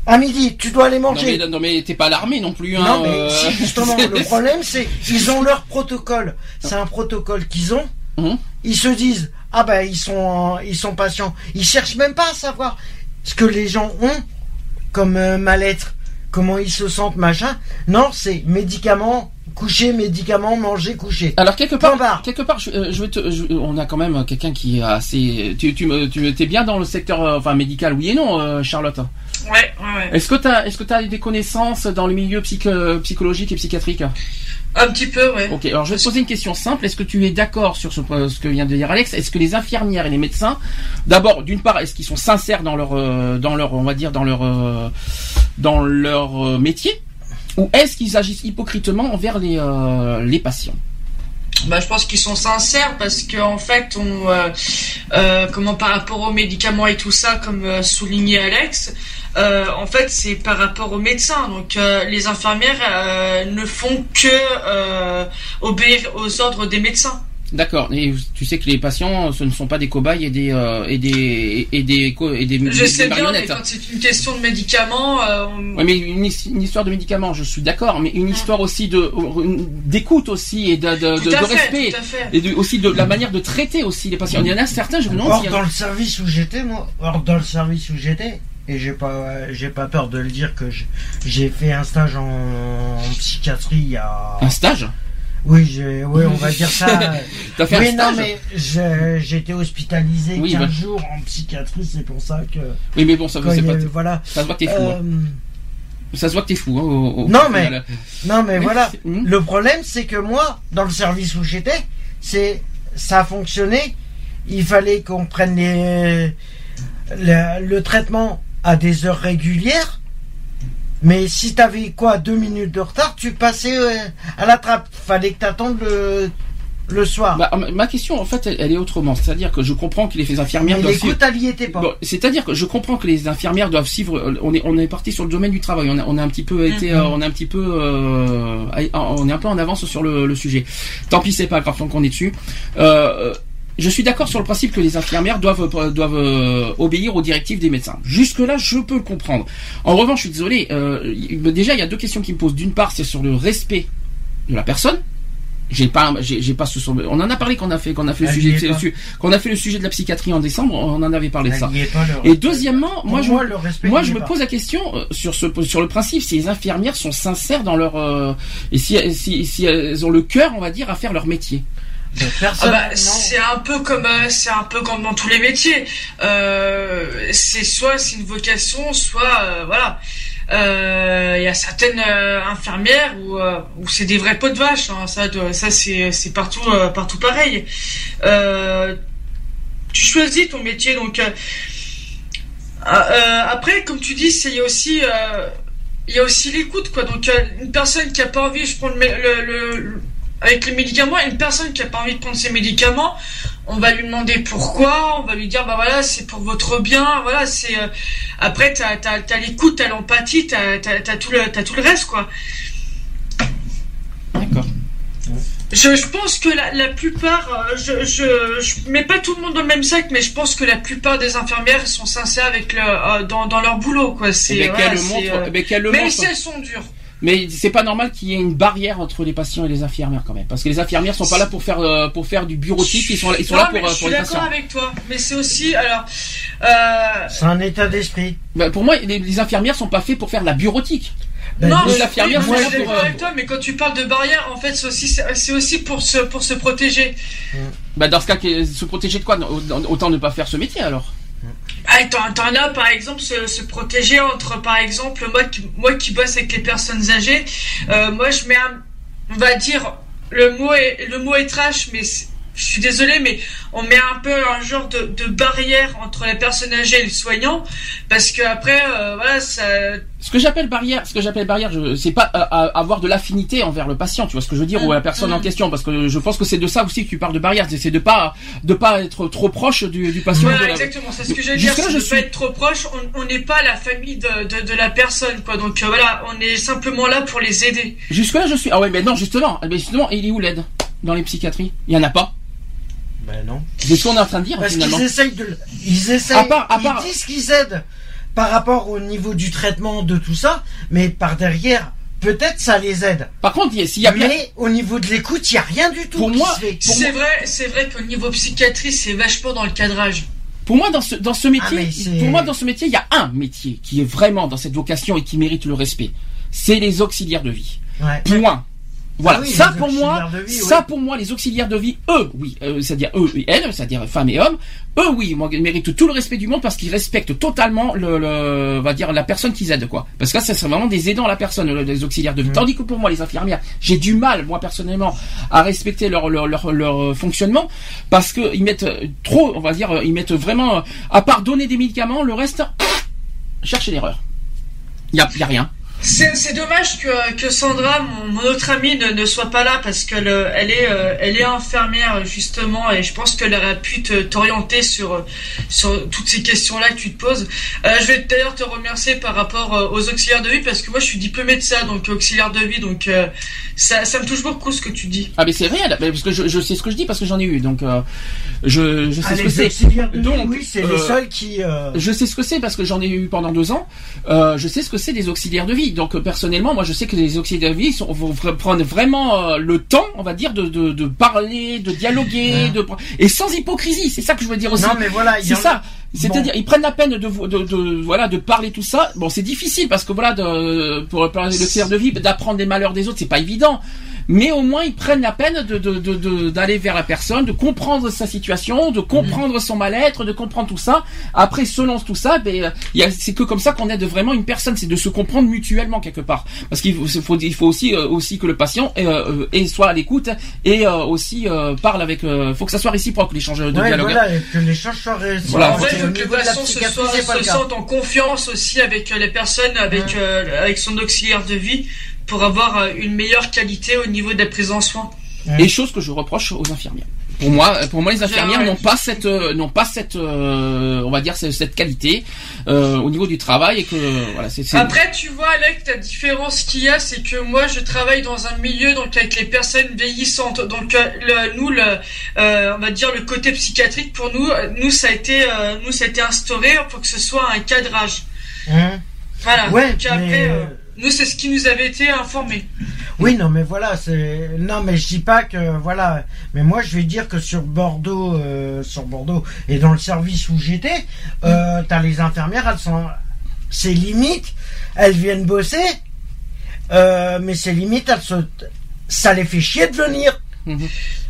Speaker 4: À midi, tu dois aller
Speaker 2: Non
Speaker 4: manger.
Speaker 2: mais, non mais t'es pas alarmé non plus. Hein,
Speaker 4: Non mais
Speaker 2: euh,
Speaker 4: si, justement, le [LAUGHS] problème c'est ils ont leur protocole. C'est un protocole qu'ils ont.
Speaker 2: Mhm.
Speaker 4: Ils se disent ah ben ils sont ils sont patients. Ils cherchent même pas à savoir ce que les gens ont comme euh, mal-être, comment ils se sentent machin. Non, c'est médicaments, coucher, médicaments, manger, coucher.
Speaker 2: Alors quelque part, quelque part, je, euh, je vais te, je- on a quand même quelqu'un qui est assez. Tu, tu, me- tu es bien dans le secteur, euh, enfin médical, oui et non, euh, Charlotte.
Speaker 3: Ouais, ouais, ouais.
Speaker 2: Est-ce que t'as, est-ce que t'as des connaissances dans le milieu psycho- psychologique et psychiatrique?
Speaker 3: Un petit peu, ouais.
Speaker 2: Ok, alors je vais te poser une question simple. Est-ce que tu es d'accord sur ce, ce que vient de dire Alex? Est-ce que les infirmières et les médecins, d'abord, d'une part, est-ce qu'ils sont sincères dans leur, dans leur, on va dire, dans leur, dans leur métier, ou est-ce qu'ils agissent hypocritement envers les, euh, les patients?
Speaker 3: Bah, je pense qu'ils sont sincères parce que en fait, euh, euh, comment par rapport aux médicaments et tout ça, comme euh, soulignait Alex, en fait, c'est par rapport aux médecins. Donc, les infirmières ne font que obéir aux ordres des médecins.
Speaker 2: D'accord. Et tu sais que les patients, ce ne sont pas des cobayes et des euh, et des et des et des,
Speaker 3: Je
Speaker 2: des
Speaker 3: sais bien, mais quand c'est une question de médicaments, euh, on-
Speaker 2: Ouais, mais une, his- une histoire de médicaments, je suis d'accord, mais une histoire aussi de d'écoute aussi et de, de, de- de
Speaker 3: fait,
Speaker 2: respect
Speaker 3: tout à fait.
Speaker 2: et de- aussi de la manière de traiter aussi les patients. Il y en a certains, je me demande
Speaker 4: Or
Speaker 2: a-
Speaker 4: dans le service où j'étais, moi, or dans le service où j'étais, et j'ai pas, j'ai pas peur de le dire que j'ai fait un stage en, en psychiatrie il y a.
Speaker 2: un stage?
Speaker 4: Oui, j'ai, oui, on va dire ça. [LAUGHS]
Speaker 2: T'as fait
Speaker 4: oui,
Speaker 2: un stage.
Speaker 4: non, mais je- j'ai été hospitalisé
Speaker 2: Oui,
Speaker 4: 15
Speaker 2: bah.
Speaker 4: jours en psychiatrie, c'est pour ça que.
Speaker 2: Oui, mais bon, ça, c'est pas,
Speaker 4: voilà.
Speaker 2: ça se voit que t'es fou. hein.
Speaker 4: Euh,
Speaker 2: Ça se voit que t'es fou. Hein, au- au-
Speaker 4: Non, mais- non, mais voilà.
Speaker 2: hmm.
Speaker 4: Le problème, c'est que moi, dans le service où j'étais, c'est, ça a fonctionné. Il fallait qu'on prenne les, le, le traitement à des heures régulières. Mais si t'avais quoi, deux minutes de retard, tu passais euh, à la trappe. Fallait que t'attendes le, le soir.
Speaker 2: Bah, ma- question, en fait, elle, elle est autrement. C'est-à-dire que je comprends que les infirmières
Speaker 4: mais
Speaker 2: doivent suivre.
Speaker 4: y était pas.
Speaker 2: Bon, c'est-à-dire que je comprends que les infirmières doivent suivre. euh, On est on est parti sur le domaine du travail. On a, on a un petit peu été,
Speaker 4: Mhm.
Speaker 2: euh, on a un petit peu, euh, on est un peu en avance sur le, le sujet. Tant pis, c'est pas grave, tant qu'on est dessus. Euh, je suis d'accord sur le principe que les infirmières doivent euh, doivent euh, obéir aux directives des médecins. Jusque là, je peux le comprendre. En revanche, je suis désolé. euh, déjà, il y a deux questions qui me posent. D'une part, c'est sur le respect de la personne. J'ai pas, j'ai pas ce On en a parlé qu'on a fait, qu'on a fait le sujet, qu'on a fait le sujet de la psychiatrie en décembre. On en avait parlé de ça. Et deuxièmement, moi je, moi je me
Speaker 4: pas.
Speaker 2: pose la question sur ce sur le principe si les infirmières sont sincères dans leur euh, et si, si si elles ont le cœur, on va dire, à faire leur métier.
Speaker 3: Ah bah, c'est un peu comme euh, c'est un peu comme dans tous les métiers. Euh, c'est soit c'est une vocation, soit euh, voilà. Il y a certaines infirmières où, où c'est des vrais pots de vache. hein. Ça, ça c'est partout partout pareil. Tu choisis ton métier donc. après, comme tu dis, il y a aussi il y a aussi l'écoute quoi. Donc une personne qui a pas envie, je prends le- avec les médicaments, une personne qui a pas envie de prendre ses médicaments, on va lui demander pourquoi, on va lui dire bah voilà c'est pour votre bien, voilà c'est euh, après t'as t'as t'as l'écoute, t'as l'empathie, t'as t'as tout le t'as tout le reste quoi.
Speaker 2: D'accord.
Speaker 3: Je, je pense que la, la plupart, euh, je, je, je mets pas tout le monde dans le même sac, mais je pense que la plupart des infirmières sont sincères avec le, euh, dans, dans leur boulot, quoi. C'est,
Speaker 2: Mais
Speaker 3: voilà,
Speaker 2: qu'elles le montrent,
Speaker 3: euh,
Speaker 2: mais qu'elles le
Speaker 3: mais
Speaker 2: montrent.
Speaker 3: si elles sont dures.
Speaker 2: Mais c'est pas normal qu'il y ait une barrière entre les patients et les infirmières quand même, parce que les infirmières sont pas là pour faire euh, pour faire du bureautique, ils sont là, ils sont
Speaker 3: Non,
Speaker 2: là pour, euh,
Speaker 3: je
Speaker 2: pour
Speaker 3: suis
Speaker 2: les
Speaker 3: d'accord
Speaker 2: patients.
Speaker 3: avec toi, mais c'est aussi, alors, euh,
Speaker 4: c'est un état d'esprit.
Speaker 2: Bah, pour moi, les, les infirmières sont pas faites pour faire de la bureautique.
Speaker 4: Ben,
Speaker 3: non,
Speaker 2: les
Speaker 3: je-
Speaker 2: infirmières
Speaker 3: oui,
Speaker 2: sont
Speaker 3: moi, je suis
Speaker 2: pour,
Speaker 3: d'accord avec toi, mais quand tu parles de barrière, en fait, c'est aussi, c'est aussi pour se, pour se protéger.
Speaker 2: Bah dans ce cas, se protéger de quoi? Autant ne pas faire ce métier alors.
Speaker 3: Ah, t'en, as par exemple se, se protéger entre par exemple moi qui, moi qui bosse avec les personnes âgées, euh, moi je mets un, on va dire le mot est le mot est trash mais c'est- je suis désolé, mais on met un peu un genre de, de barrière entre les personnes âgées et le soignant, parce que après, euh, voilà, ça.
Speaker 2: Ce que j'appelle barrière, ce que j'appelle barrière, c'est pas euh, euh, avoir de l'affinité envers le patient, tu vois ce que je veux dire, ou la personne en question, parce que je pense que c'est de ça aussi que tu parles de barrière, c'est de pas de pas être trop proche du, du patient.
Speaker 3: Voilà,
Speaker 2: la-
Speaker 3: exactement, c'est ce que j'allais dire. C'est
Speaker 2: je
Speaker 3: de
Speaker 2: suis-
Speaker 3: pas être trop proche. On on n'est pas la famille de, de, de la personne, quoi. Donc euh, voilà, on est simplement là pour les aider.
Speaker 2: Jusque là, je suis. Ah ouais, mais non, justement, mais justement, il est où l'aide dans les psychiatries? Il y en a pas?
Speaker 4: Ben non.
Speaker 2: C'est ce qu'on est en train de dire
Speaker 4: Parce
Speaker 2: finalement.
Speaker 4: qu'ils essayent de, ils essayent,
Speaker 2: À part- à part-
Speaker 4: ils disent qu'ils aident par rapport au niveau du traitement de tout ça, mais par derrière, peut-être ça les aide.
Speaker 2: Par contre, il y a- s'il y a bien,
Speaker 4: Mais au niveau de l'écoute, il y a rien du tout.
Speaker 2: Pour
Speaker 4: qui
Speaker 2: moi.
Speaker 3: C'est vrai, c'est vrai qu'au niveau psychiatrie, c'est vachement dans le cadrage.
Speaker 2: Pour moi, dans ce, dans ce
Speaker 4: Ah,
Speaker 2: métier,
Speaker 4: c'est-
Speaker 2: pour moi, dans ce métier, il y a un métier qui est vraiment dans cette vocation et qui mérite le respect. C'est les auxiliaires de vie.
Speaker 4: Ouais.
Speaker 2: Point. Voilà.
Speaker 4: Ah oui,
Speaker 2: ça pour moi,
Speaker 4: vie,
Speaker 2: ça
Speaker 4: oui.
Speaker 2: pour moi, les auxiliaires de vie, eux, oui, euh, c'est-à-dire eux et elles, c'est-à-dire femmes et hommes, eux, oui, moi, ils méritent tout le respect du monde parce qu'ils respectent totalement le, le, on va dire la personne qu'ils aident, quoi. Parce que là, ça serait vraiment des aidants à la personne, le- les auxiliaires de vie.
Speaker 4: Mm.
Speaker 2: Tandis que pour moi, les infirmières, j'ai du mal, moi personnellement, à respecter leur leur leur, leur fonctionnement parce que ils mettent euh, trop, on va dire, euh, ils mettent vraiment, euh, à part donner des médicaments, le reste, chercher l'erreur. Il y a, y a rien.
Speaker 3: C'est c'est dommage que, que Sandra, mon, mon autre amie, ne, ne soit pas là parce qu'elle euh, elle est, euh, elle est infirmière justement et je pense qu'elle aurait pu te- t'orienter sur, euh, sur toutes ces questions-là que tu te poses. Euh, je vais d'ailleurs te remercier par rapport euh, aux auxiliaires de vie parce que moi je suis diplômée de ça, donc auxiliaire de vie, donc euh, ça, ça me touche beaucoup ce que tu dis.
Speaker 2: Ah mais c'est réel, mais parce que je, je sais ce que je dis parce que j'en ai eu, donc euh, je, je sais
Speaker 4: Ah,
Speaker 2: ce que
Speaker 4: les
Speaker 2: c'est.
Speaker 4: auxiliaires de vie,
Speaker 2: Donc,
Speaker 4: oui, c'est
Speaker 2: euh,
Speaker 4: les seuls qui. euh,
Speaker 2: Je sais ce que c'est parce que j'en ai eu pendant deux ans. Euh, je sais ce que c'est des auxiliaires de vie. Donc euh, personnellement, moi je sais que les auxiliaires de vie sont, vont prendre vraiment euh, le temps, on va dire, de, de, de parler, de dialoguer, de et sans hypocrisie. C'est ça que je veux dire aussi.
Speaker 4: Non, mais voilà,
Speaker 2: C'est
Speaker 4: en
Speaker 2: ça. C'est-à-dire, ils prennent la peine de, de, de- voilà, de parler tout ça. Bon, c'est difficile parce que voilà, de, pour parler de faire de vie, d'apprendre des malheurs des autres, c'est pas évident. Mais au moins, ils prennent la peine de, de, de, de- d'aller vers la personne, de comprendre sa situation, de comprendre son mal-être, de comprendre tout ça. Après, selon tout ça, ben, il y a- c'est que comme ça qu'on aide vraiment une personne, c'est de se comprendre mutuellement quelque part. Parce qu'il faut, il faut, il aussi, euh, aussi que le patient euh, euh, soit à l'écoute et euh, aussi euh, parle avec. Euh, faut que ça soit réciproque l'échange de
Speaker 4: ouais,
Speaker 2: dialogue.
Speaker 4: voilà, et que l'échange soit réussi.
Speaker 2: Voilà.
Speaker 3: En fait,
Speaker 4: Au
Speaker 3: il faut que le patient se, soit- se sente en confiance aussi avec euh, les personnes, avec, euh, avec son auxiliaire de vie, pour avoir euh, une meilleure qualité au niveau de la prise en soin.
Speaker 2: Et chose que je reproche aux infirmières. Pour moi, pour moi, les infirmières
Speaker 3: Ouais.
Speaker 2: n'ont pas cette, euh, n'ont pas cette, euh, on va dire cette, cette qualité euh, au niveau du travail et que voilà, c'est. c'est-
Speaker 3: Après, tu vois, Alec, la différence qu'il y a, c'est que moi, je travaille dans un milieu donc avec les personnes vieillissantes. Donc, euh, le, nous, le, euh, on va dire le côté psychiatrique pour nous, euh, nous ça a été, euh, nous ça a été instauré pour que ce soit un cadrage.
Speaker 4: Hein?
Speaker 3: Voilà.
Speaker 4: Ouais,
Speaker 3: Donc après,
Speaker 4: mais,
Speaker 3: euh,
Speaker 4: euh,
Speaker 3: nous c'est ce qui nous avait été informé.
Speaker 4: Oui, non, mais voilà, c'est. Non, mais je dis pas que. Voilà. Mais moi, je vais dire que sur Bordeaux, euh, sur Bordeaux, et dans le service où j'étais, euh, t'as les infirmières, elles sont. C'est limite, elles viennent bosser, euh, mais c'est limite, elles se. Ça les fait chier de venir.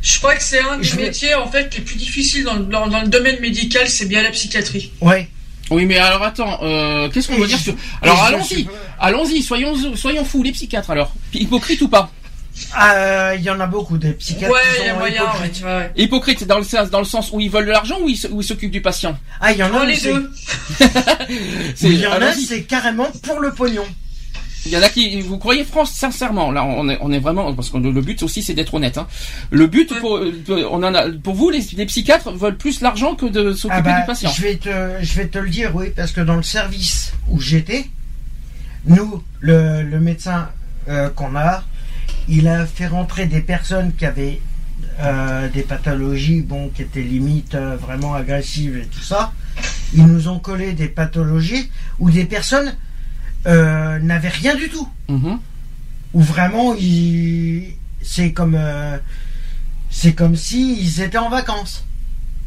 Speaker 3: Je crois que c'est un des
Speaker 4: Je vais-
Speaker 3: métiers en fait les plus difficiles dans, le- dans, dans le domaine médical, c'est bien la psychiatrie.
Speaker 4: Ouais.
Speaker 2: Oui, mais alors attends, euh, qu'est-ce qu'on veut dire sur... [LAUGHS] Alors allons-y, allons-y, soyons, soyons fous les psychiatres alors. Hypocrite ou pas
Speaker 4: Ah, Il y en a beaucoup des psychiatres
Speaker 3: ouais,
Speaker 4: qui
Speaker 3: il y a moyen.
Speaker 4: hypocrites.
Speaker 3: Ouais, ouais.
Speaker 2: Hypocrite dans le sens, dans le sens où ils veulent de l'argent ou ils s'occupent du patient.
Speaker 4: Ah, il y en a
Speaker 3: les deux. [LAUGHS]
Speaker 4: Il y en a, c'est carrément pour le pognon.
Speaker 2: Il y en a qui, vous croyez France, sincèrement, là, on est, on est vraiment, parce que le, but aussi, c'est d'être honnête. Hein. Le but
Speaker 3: Ouais.
Speaker 2: pour, on en a, pour vous, les, les psychiatres veulent plus l'argent que de s'occuper
Speaker 4: Ah bah,
Speaker 2: du patient.
Speaker 4: je vais te, je vais te le dire, oui, parce que dans le service où j'étais, nous, le, le médecin euh, qu'on a, il a fait rentrer des personnes qui avaient euh, des pathologies, bon, qui étaient limite euh, vraiment agressives et tout ça. Ils nous ont collé des pathologies où des personnes euh, n'avaient rien du tout.
Speaker 2: Mhm.
Speaker 4: Où vraiment, ils, c'est comme, euh, c'est comme si ils étaient en vacances.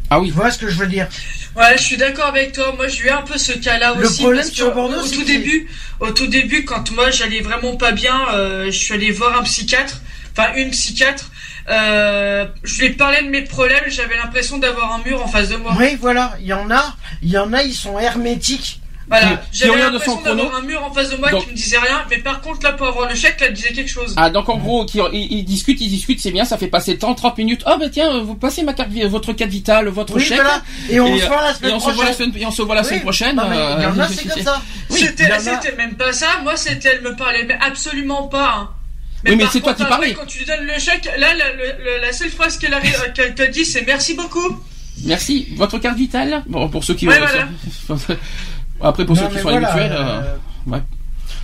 Speaker 2: Ah
Speaker 4: Tu
Speaker 2: oui.
Speaker 4: vois ce que je veux dire?
Speaker 3: Ouais, je suis d'accord avec toi. Moi, j'ai eu un peu ce cas-là
Speaker 4: Le
Speaker 3: aussi.
Speaker 4: problème
Speaker 3: parce
Speaker 4: sur Bordeaux,
Speaker 3: au tout début, au tout début, quand moi j'allais vraiment pas bien, euh, je suis allé voir un psychiatre, enfin une psychiatre. Euh, je lui ai parlé de mes problèmes. J'avais l'impression d'avoir un mur en face de moi.
Speaker 4: Oui, voilà, il y en a, il y en a, ils sont hermétiques
Speaker 3: Voilà, j'avais l'impression d'avoir un mur en face de moi
Speaker 2: Donc-
Speaker 3: qui me disait rien, mais par contre là pour avoir le chèque, là, elle disait quelque chose.
Speaker 2: Ah donc en gros, qui, ils, ils discutent, ils discutent, c'est bien, ça fait passer 30, 30 minutes. Oh bah tiens, vous passez ma carte, votre carte vitale, votre
Speaker 4: Oui,
Speaker 2: chèque.
Speaker 4: voilà. Et on
Speaker 2: Et,
Speaker 4: se voit la
Speaker 2: Et
Speaker 4: semaine
Speaker 2: on se voit la
Speaker 4: prochaine.
Speaker 2: semaine, et on se voit la
Speaker 4: Oui.
Speaker 2: semaine prochaine.
Speaker 4: Non, mais il y en a,
Speaker 2: euh,
Speaker 4: c'est comme ça.
Speaker 2: Oui,
Speaker 3: c'était,
Speaker 4: a-
Speaker 3: même pas ça, moi c'était, elle me parlait mais absolument pas. hein.
Speaker 2: Oui, mais c'est toi qui parlais.
Speaker 3: Quand tu lui donnes le chèque, là, la, le- la seule phrase qu'elle, arrive- qu'elle te dit, c'est merci beaucoup.
Speaker 2: Merci. Votre carte vitale? Bon, pour ceux qui
Speaker 3: Ouais, [LAUGHS]
Speaker 2: Après, pour
Speaker 4: Non,
Speaker 2: ceux qui sont
Speaker 4: voilà,
Speaker 2: habituels.
Speaker 4: euh,
Speaker 2: euh, ouais.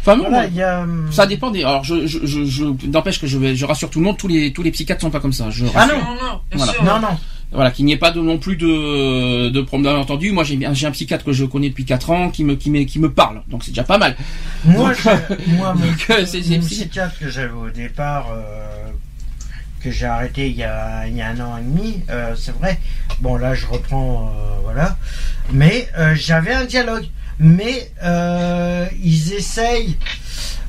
Speaker 2: Enfin,
Speaker 4: Voilà, a. hum,
Speaker 2: ça dépend des. Alors, je, je, je, je- n'empêche que je, vais, je rassure tout le monde. Tous les, tous les psychiatres sont pas comme ça. Je
Speaker 4: Ah non.
Speaker 3: Non, non, bien
Speaker 2: Voilà.
Speaker 3: sûr.
Speaker 4: Non, non.
Speaker 2: Voilà, qu'il n'y ait pas de, non plus de, de problème entendu. Moi, j'ai un psychiatre que je connais depuis 4 ans qui me, qui me, qui me parle. Donc, c'est déjà pas mal.
Speaker 4: Moi,
Speaker 2: Donc,
Speaker 4: je- [LAUGHS] moi mon,
Speaker 2: donc, euh,
Speaker 4: mon psychiatre que j'avais au départ, euh, que j'ai arrêté il y, a, il y a un an et demi, euh, c'est vrai. Bon, là, je reprends, euh, voilà. Mais euh, j'avais un dialogue. Mais euh, ils essayent.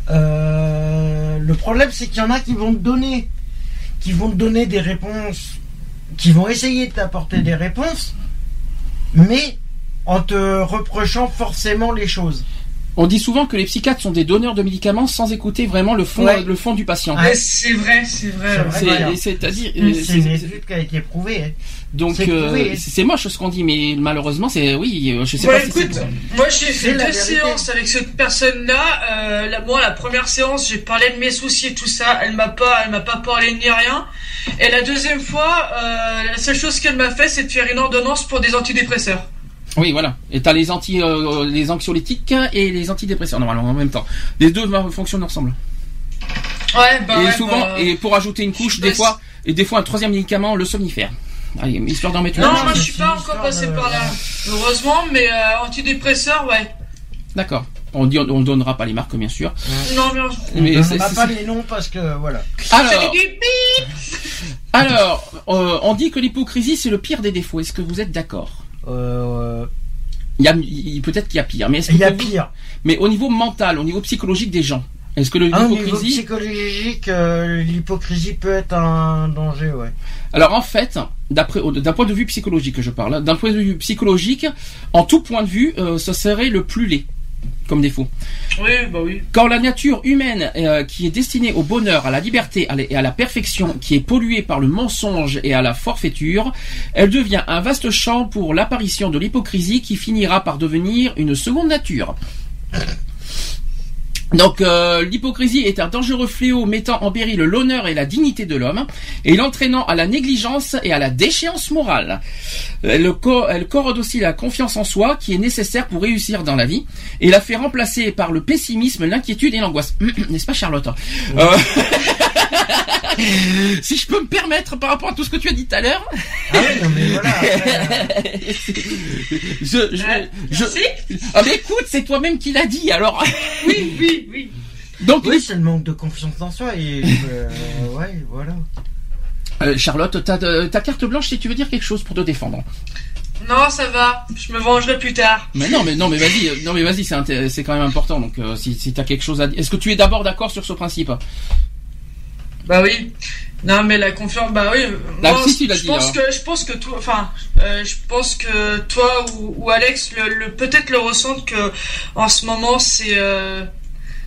Speaker 4: euh, le problème, c'est qu'il y en a qui vont te donner, qui vont te donner des réponses, qui vont essayer de t'apporter des réponses, mais en te reprochant forcément les choses.
Speaker 2: On dit souvent que les psychiatres sont des donneurs de médicaments sans écouter vraiment le fond,
Speaker 4: Ouais.
Speaker 2: le fond du patient.
Speaker 3: Ouais, c'est vrai, c'est vrai.
Speaker 4: C'est.
Speaker 2: C'est-
Speaker 4: Voilà.
Speaker 2: C'est-à-dire,
Speaker 4: C'est une étude qui a été prouvée.
Speaker 2: Donc
Speaker 4: c'est
Speaker 2: euh, c'est moche ce qu'on dit, mais malheureusement c'est oui, euh, je sais
Speaker 3: Ouais,
Speaker 2: pas si
Speaker 3: écoute,
Speaker 2: c'est
Speaker 3: moi j'ai fait deux
Speaker 4: vérité.
Speaker 3: séances avec cette personne-là. Euh, la, moi, la première séance, j'ai parlé de mes soucis et tout ça. Elle m'a pas, elle m'a pas parlé ni rien. Et la deuxième fois, euh, la seule chose qu'elle m'a fait, c'est de faire une ordonnance pour des antidépresseurs.
Speaker 2: Oui, voilà. Et t'as les anti, euh, les anxiolytiques et les antidépresseurs normalement en même temps. Les deux fonctionnent ensemble.
Speaker 3: Ouais, bah
Speaker 2: et
Speaker 3: ouais,
Speaker 2: souvent,
Speaker 3: bah,
Speaker 2: et pour ajouter une couche, des fois, et des fois un troisième médicament, le somnifère. Allez, histoire d'en mettre une.
Speaker 3: Non, moi je suis pas encore passé
Speaker 4: de-
Speaker 3: par là, heureusement, mais euh, antidépresseurs, ouais.
Speaker 2: D'accord. On dit, on donnera pas les marques bien sûr.
Speaker 3: Non, mais
Speaker 4: On
Speaker 2: Mais
Speaker 4: ne
Speaker 2: c'est-
Speaker 4: donnera pas les noms parce que voilà.
Speaker 2: Alors,
Speaker 3: du bip.
Speaker 2: alors, euh, on dit que l'hypocrisie c'est le pire des défauts. Est-ce que vous êtes d'accord?
Speaker 4: Euh,
Speaker 2: Il y a, il- peut-être qu'il y a pire, mais est-ce que
Speaker 4: Il y a
Speaker 2: vous-
Speaker 4: pire.
Speaker 2: Mais au niveau mental, au niveau psychologique des gens, est-ce que le-
Speaker 4: au niveau
Speaker 2: l'hypocrisie
Speaker 4: psychologique, euh, l'hypocrisie peut être un danger, ouais.
Speaker 2: Alors en fait, d'un point de vue psychologique, je parle, hein, d'un point de vue psychologique, en tout point de vue, euh, ce serait le plus laid comme défaut.
Speaker 3: Oui, bah oui.
Speaker 2: Quand la nature humaine euh, qui est destinée au bonheur, à la liberté à la- et à la perfection, qui est polluée par le mensonge et à la forfaiture, elle devient un vaste champ pour l'apparition de l'hypocrisie qui finira par devenir une seconde nature. Donc euh, l'hypocrisie est un dangereux fléau mettant en péril l'honneur et la dignité de l'homme et l'entraînant à la négligence et à la déchéance morale. Elle, co- elle corrode aussi la confiance en soi qui est nécessaire pour réussir dans la vie et la fait remplacer par le pessimisme, l'inquiétude et l'angoisse. [CLEARS THROAT] N'est-ce pas Charlotte? Euh, [LAUGHS] [LAUGHS] Si je peux me permettre par rapport à tout ce que tu as dit tout à l'heure,
Speaker 4: Ah oui, non, mais voilà. [LAUGHS]
Speaker 2: je, je, je- ah mais écoute, c'est toi-même qui l'as dit alors. [LAUGHS]
Speaker 3: Oui, oui, oui.
Speaker 2: Donc
Speaker 4: oui, c'est le manque de confiance en soi et euh, ouais, voilà.
Speaker 2: Euh, Charlotte, t'as euh, ta carte blanche si tu veux dire quelque chose pour te défendre.
Speaker 3: Non, ça va. Je me vengerai plus tard.
Speaker 2: Mais non, mais non, mais vas-y, non mais vas-y, c'est quand même important. Donc euh, si, si t'as quelque chose à dire, est-ce que tu es d'abord d'accord sur ce principe?
Speaker 3: Bah oui. Non, mais la confiance, bah oui. Moi,
Speaker 2: l'as
Speaker 3: je
Speaker 2: dit,
Speaker 3: pense
Speaker 2: alors.
Speaker 3: que, je pense que toi, enfin, euh, je pense que toi ou, ou Alex, le, le- peut-être le ressentent que en ce moment c'est, euh,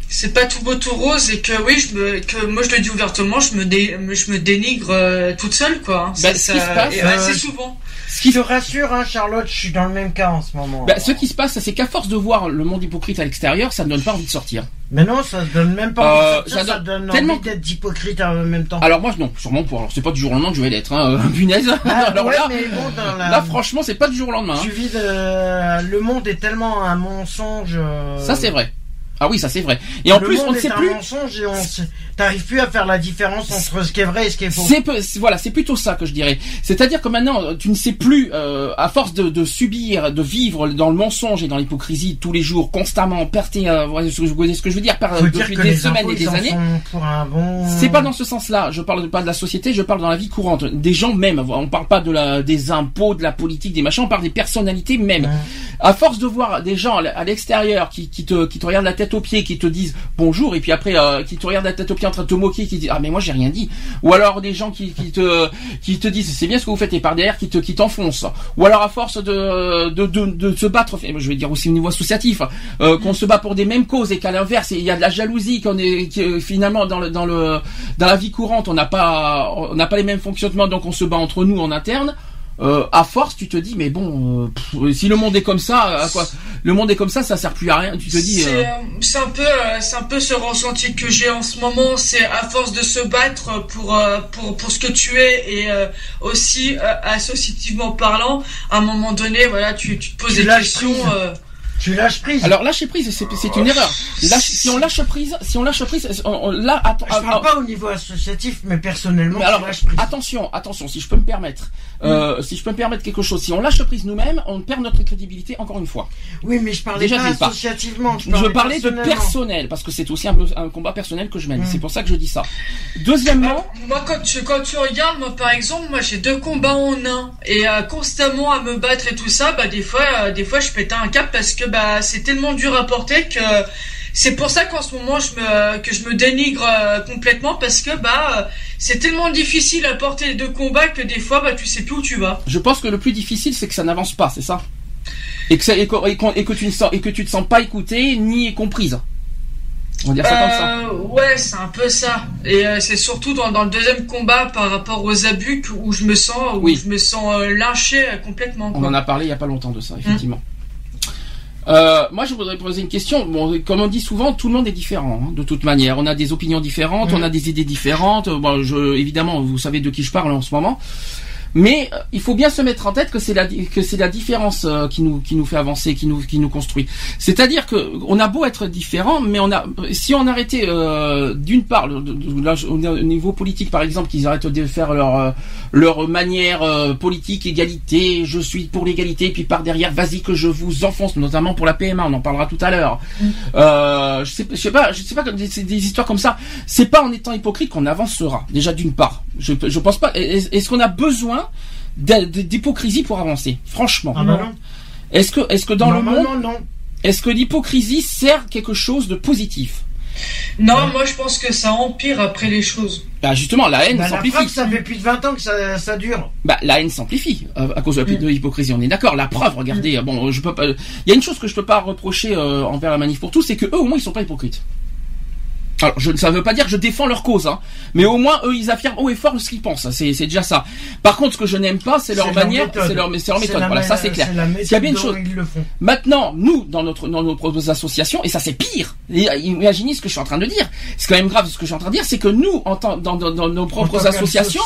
Speaker 3: c'est pas tout beau tout rose et que oui, je me, que moi je le dis ouvertement, je me, dé, je me dénigre euh, toute seule quoi. hein.
Speaker 2: Bah,
Speaker 3: Ça-
Speaker 2: ce qui
Speaker 3: ça-
Speaker 2: se passe,
Speaker 3: et assez souvent.
Speaker 2: Ce qui
Speaker 4: Je te rassure, hein, Charlotte, je suis dans le même cas en ce moment.
Speaker 2: Bah, ce qui se passe, c'est qu'à force de voir le monde hypocrite à l'extérieur, ça ne donne pas envie de sortir.
Speaker 4: Mais non, ça donne même pas envie de
Speaker 2: Euh,
Speaker 4: sortir,
Speaker 2: ça
Speaker 4: ça,
Speaker 2: donne tellement-
Speaker 4: envie d'être hypocrite en même temps.
Speaker 2: Alors moi, non, sûrement pour. Alors c'est pas du jour au lendemain que je vais l'être, hein, euh, [LAUGHS] punaise.
Speaker 4: Ah, [LAUGHS]
Speaker 2: alors
Speaker 4: ouais,
Speaker 2: là,
Speaker 4: mais bon, dans la...
Speaker 2: là, franchement, c'est pas du jour au lendemain. hein.
Speaker 4: tu vis de... Le monde est tellement un mensonge. euh,
Speaker 2: Ça c'est vrai. Ah oui, ça c'est vrai. Et en
Speaker 4: le
Speaker 2: plus,
Speaker 4: monde
Speaker 2: on ne sait plus.
Speaker 4: mensonge et on t'arrives plus à faire la différence entre ce qui est vrai et ce qui est faux.
Speaker 2: C'est voilà, c'est plutôt ça que je dirais. C'est-à-dire que maintenant, tu ne sais plus, euh, à force de, de subir, de vivre dans le mensonge et dans l'hypocrisie tous les jours, constamment, perté, euh, vous voyez ce que je, veux dire, par, depuis des semaines et des années.
Speaker 4: bon.
Speaker 2: C'est pas dans ce sens-là. Je parle pas de la société, je parle dans la vie courante. Des gens même. On parle pas de la, des impôts, de la politique, des machins. On parle des personnalités même.
Speaker 4: Ouais.
Speaker 2: À force de voir des gens à l'extérieur qui, qui te, qui te regardent la tête tête aux pieds, qui te disent bonjour, et puis après euh, qui te regardent la tête aux pieds en train de te moquer, qui disent ah mais moi j'ai rien dit. Ou alors des gens qui, qui te qui te disent c'est bien ce que vous faites et par derrière qui te qui t'enfoncent. Ou alors à force de de, de, de se battre, je vais dire aussi au niveau associatif, euh, qu'on se bat pour des mêmes causes et qu'à l'inverse il y a de la jalousie, qu'on est euh, finalement dans le dans le dans la vie courante on n'a pas on n'a pas les mêmes fonctionnements donc on se bat entre nous en interne. Euh, à force, tu te dis, mais bon, euh, pff, si le monde est comme ça, à quoi Le monde est comme ça, ça sert plus à rien. Tu te dis.
Speaker 3: C'est
Speaker 2: euh,
Speaker 3: euh, c'est un peu, euh, c'est un peu ce ressenti que j'ai en ce moment. C'est à force de se battre pour euh, pour pour ce que tu es et euh, aussi euh, associativement parlant, à un moment donné, voilà, tu, tu te poses
Speaker 4: Tu
Speaker 3: des questions. Euh,
Speaker 4: Tu lâches prise.
Speaker 2: Alors lâcher prise, c'est une erreur. Lâche- si on lâche prise, si on lâche prise, on- on- là, attends,
Speaker 4: je parle pas au niveau associatif, mais personnellement,
Speaker 2: Mais
Speaker 4: tu
Speaker 2: alors,
Speaker 4: lâches prise.
Speaker 2: attention, attention, si je peux me permettre, euh, si je peux me permettre quelque chose, si on lâche prise nous-mêmes, on perd notre crédibilité encore une fois.
Speaker 4: Oui, mais je parlais
Speaker 2: Déjà,
Speaker 4: pas associativement. Je
Speaker 2: Je
Speaker 4: parlais,
Speaker 2: parlais de personnel, parce que c'est aussi un, combat personnel que je mène.
Speaker 4: Mm.
Speaker 2: C'est pour ça que je dis ça. Deuxièmement,
Speaker 3: Moi, quand tu, quand tu regardes, moi, par exemple, moi, j'ai deux combats en un. Et euh, constamment à me battre et tout ça, bah, des fois, euh, des fois, je pétais un cap parce que, bah, c'est tellement dur à porter que c'est pour ça qu'en ce moment, je me, que je me dénigre euh, complètement parce que, bah, euh, c'est tellement difficile à porter les deux combats que des fois, bah, tu sais plus où tu vas.
Speaker 2: je pense que le plus difficile, c'est que ça n'avance pas, c'est ça? Et que, ça- et, que, et qu'on- et que tu ne sens, et que tu te sens pas écouté ni comprise. On va dire ça comme ça.
Speaker 3: Euh, ouais, c'est un peu ça. Et euh, c'est surtout dans, dans le deuxième combat par rapport aux abus où je me sens, où
Speaker 2: Oui.
Speaker 3: je me sens euh, lynché complètement.
Speaker 2: On en a parlé il y a pas longtemps de ça, effectivement. Euh, moi, je voudrais poser une question. Bon, comme on dit souvent, tout le monde est différent, hein, de toute manière. On a des opinions différentes, on a des idées différentes. Bon, je, évidemment, vous savez de qui je parle en ce moment. Mais euh, il faut bien se mettre en tête que c'est la que c'est la différence euh, qui nous qui nous fait avancer, qui nous qui nous construit. C'est-à-dire que on a beau être différent, mais on a si on arrêtait euh, d'une part le- le- là, au niveau politique par exemple qu'ils arrêtent de faire leur euh, leur manière euh, politique égalité, je suis pour l'égalité, puis par derrière vas-y que je vous enfonce, notamment pour la PMA, on en parlera tout à l'heure. Euh, je sais je sais pas je sais pas des, des histoires comme ça. C'est pas en étant hypocrite qu'on avancera. Déjà d'une part, je je pense pas. Est- Est-ce qu'on a besoin d'hypocrisie pour avancer Franchement.
Speaker 4: Ah bah non.
Speaker 2: Est-ce que, est-ce que dans le monde,
Speaker 4: non.
Speaker 2: est-ce que l'hypocrisie sert quelque chose de positif?
Speaker 3: Non, moi je pense que ça empire après les choses.
Speaker 2: Bah justement, la haine
Speaker 4: Bah, la
Speaker 2: s'amplifie.
Speaker 4: preuve, ça fait plus de 20 ans que ça, ça dure.
Speaker 2: Bah la haine s'amplifie euh, à cause de la de l'hypocrisie. On est d'accord. La preuve, regardez. euh, Bon, je peux pas. Il y a une chose que je peux pas reprocher euh, envers la manif pour tous, c'est que eux au moins ils sont pas hypocrites. Alors, je, ça veut pas dire que je défends leur cause, hein, mais au moins eux ils affirment haut et fort ce qu'ils pensent. C'est, c'est déjà ça. Par contre, ce que je n'aime pas, c'est leur manière, c'est leur, c'est leur méthode. Voilà, ça c'est clair.
Speaker 4: la
Speaker 2: S'il y a bien une chose. Maintenant, nous, dans notre dans nos propres associations, et ça c'est pire. Euh, imaginez ce que je suis en train de dire. C'est quand même grave ce que je suis en train de dire, c'est que nous, en tant, dans, dans, dans nos propres associations,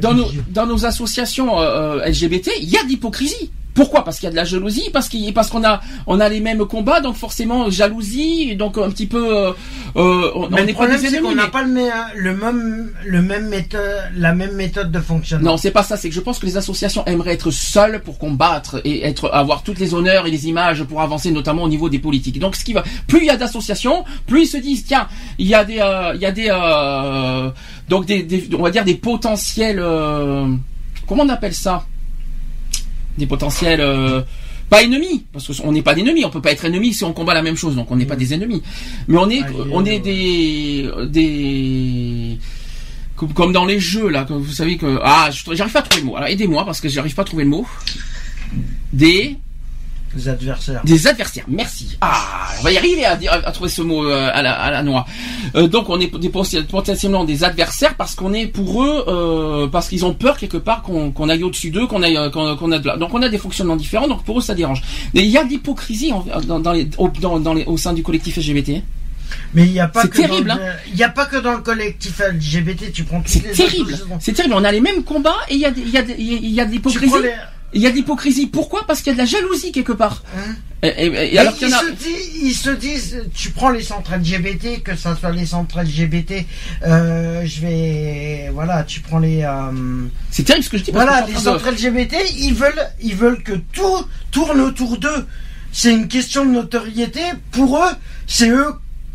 Speaker 2: dans nos dans nos associations euh, euh, LGBT, il y a de l'hypocrisie. Pourquoi? Parce qu'il y a de la jalousie, parce qu'il parce qu'on a on a les mêmes combats, donc forcément jalousie, donc un petit peu euh, euh, on
Speaker 4: Mais
Speaker 2: on
Speaker 4: le problème, c'est qu'on n'a
Speaker 2: mais-
Speaker 4: pas le, même- le même, le même méthode, la même méthode de fonctionnement.
Speaker 2: Non, c'est pas ça. C'est que je pense que les associations aimeraient être seules pour combattre et être avoir toutes les honneurs et les images pour avancer, notamment au niveau des politiques. Donc, ce qui va, plus il y a d'associations, plus ils se disent tiens, il y a des, euh, il y a des, euh, donc des, des- on va dire des potentiels, euh, comment on appelle ça? Des potentiels. euh, pas ennemis, parce qu'on n'est pas d'ennemis, on peut pas être ennemis si on combat la même chose, donc on n'est pas des ennemis. Mais on est,
Speaker 4: Ah,
Speaker 2: on est des, des, comme, dans les jeux là, que vous savez que ah, j'arrive pas à trouver le mot. Alors aidez-moi parce que j'arrive pas à trouver le mot. Des
Speaker 4: Les adversaires.
Speaker 2: des adversaires. Merci. Ah, on va y arriver à, dire- à trouver ce mot euh, à la, à la noix. Euh, donc on est des, potentiellement des adversaires parce qu'on est pour eux, euh, parce qu'ils ont peur quelque part qu'on aille au-dessus d'eux, qu'on aille, euh, qu'on qu'on a de la- donc on a des fonctionnements différents. Donc pour eux ça dérange. Mais il y a de l'hypocrisie dans, dans les, au, dans, dans les, au sein du collectif LGBT.
Speaker 4: Mais il n'y a pas
Speaker 2: C'est
Speaker 4: que
Speaker 2: terrible,
Speaker 4: dans
Speaker 2: hein.
Speaker 4: le, il y a pas que dans le collectif LGBT, tu prends toutes
Speaker 2: C'est terrible. C'est terrible. On a les mêmes combats et il y a, des- il y a, des- il y a de l'hypocrisie. Il y a de l'hypocrisie. Pourquoi? Parce qu'il y a de la jalousie quelque part.
Speaker 4: Hein?
Speaker 2: Et, alors
Speaker 4: ils,
Speaker 2: a.
Speaker 4: se disent, ils se disent, tu prends les centres LGBT, que ça soit les centres LGBT, euh, je vais, voilà, tu prends les, euh,
Speaker 2: C'est terrible ce que je dis.
Speaker 4: voilà, les
Speaker 2: de-
Speaker 4: centres LGBT, ils veulent, ils veulent que tout tourne autour d'eux. C'est une question de notoriété. Pour eux, c'est eux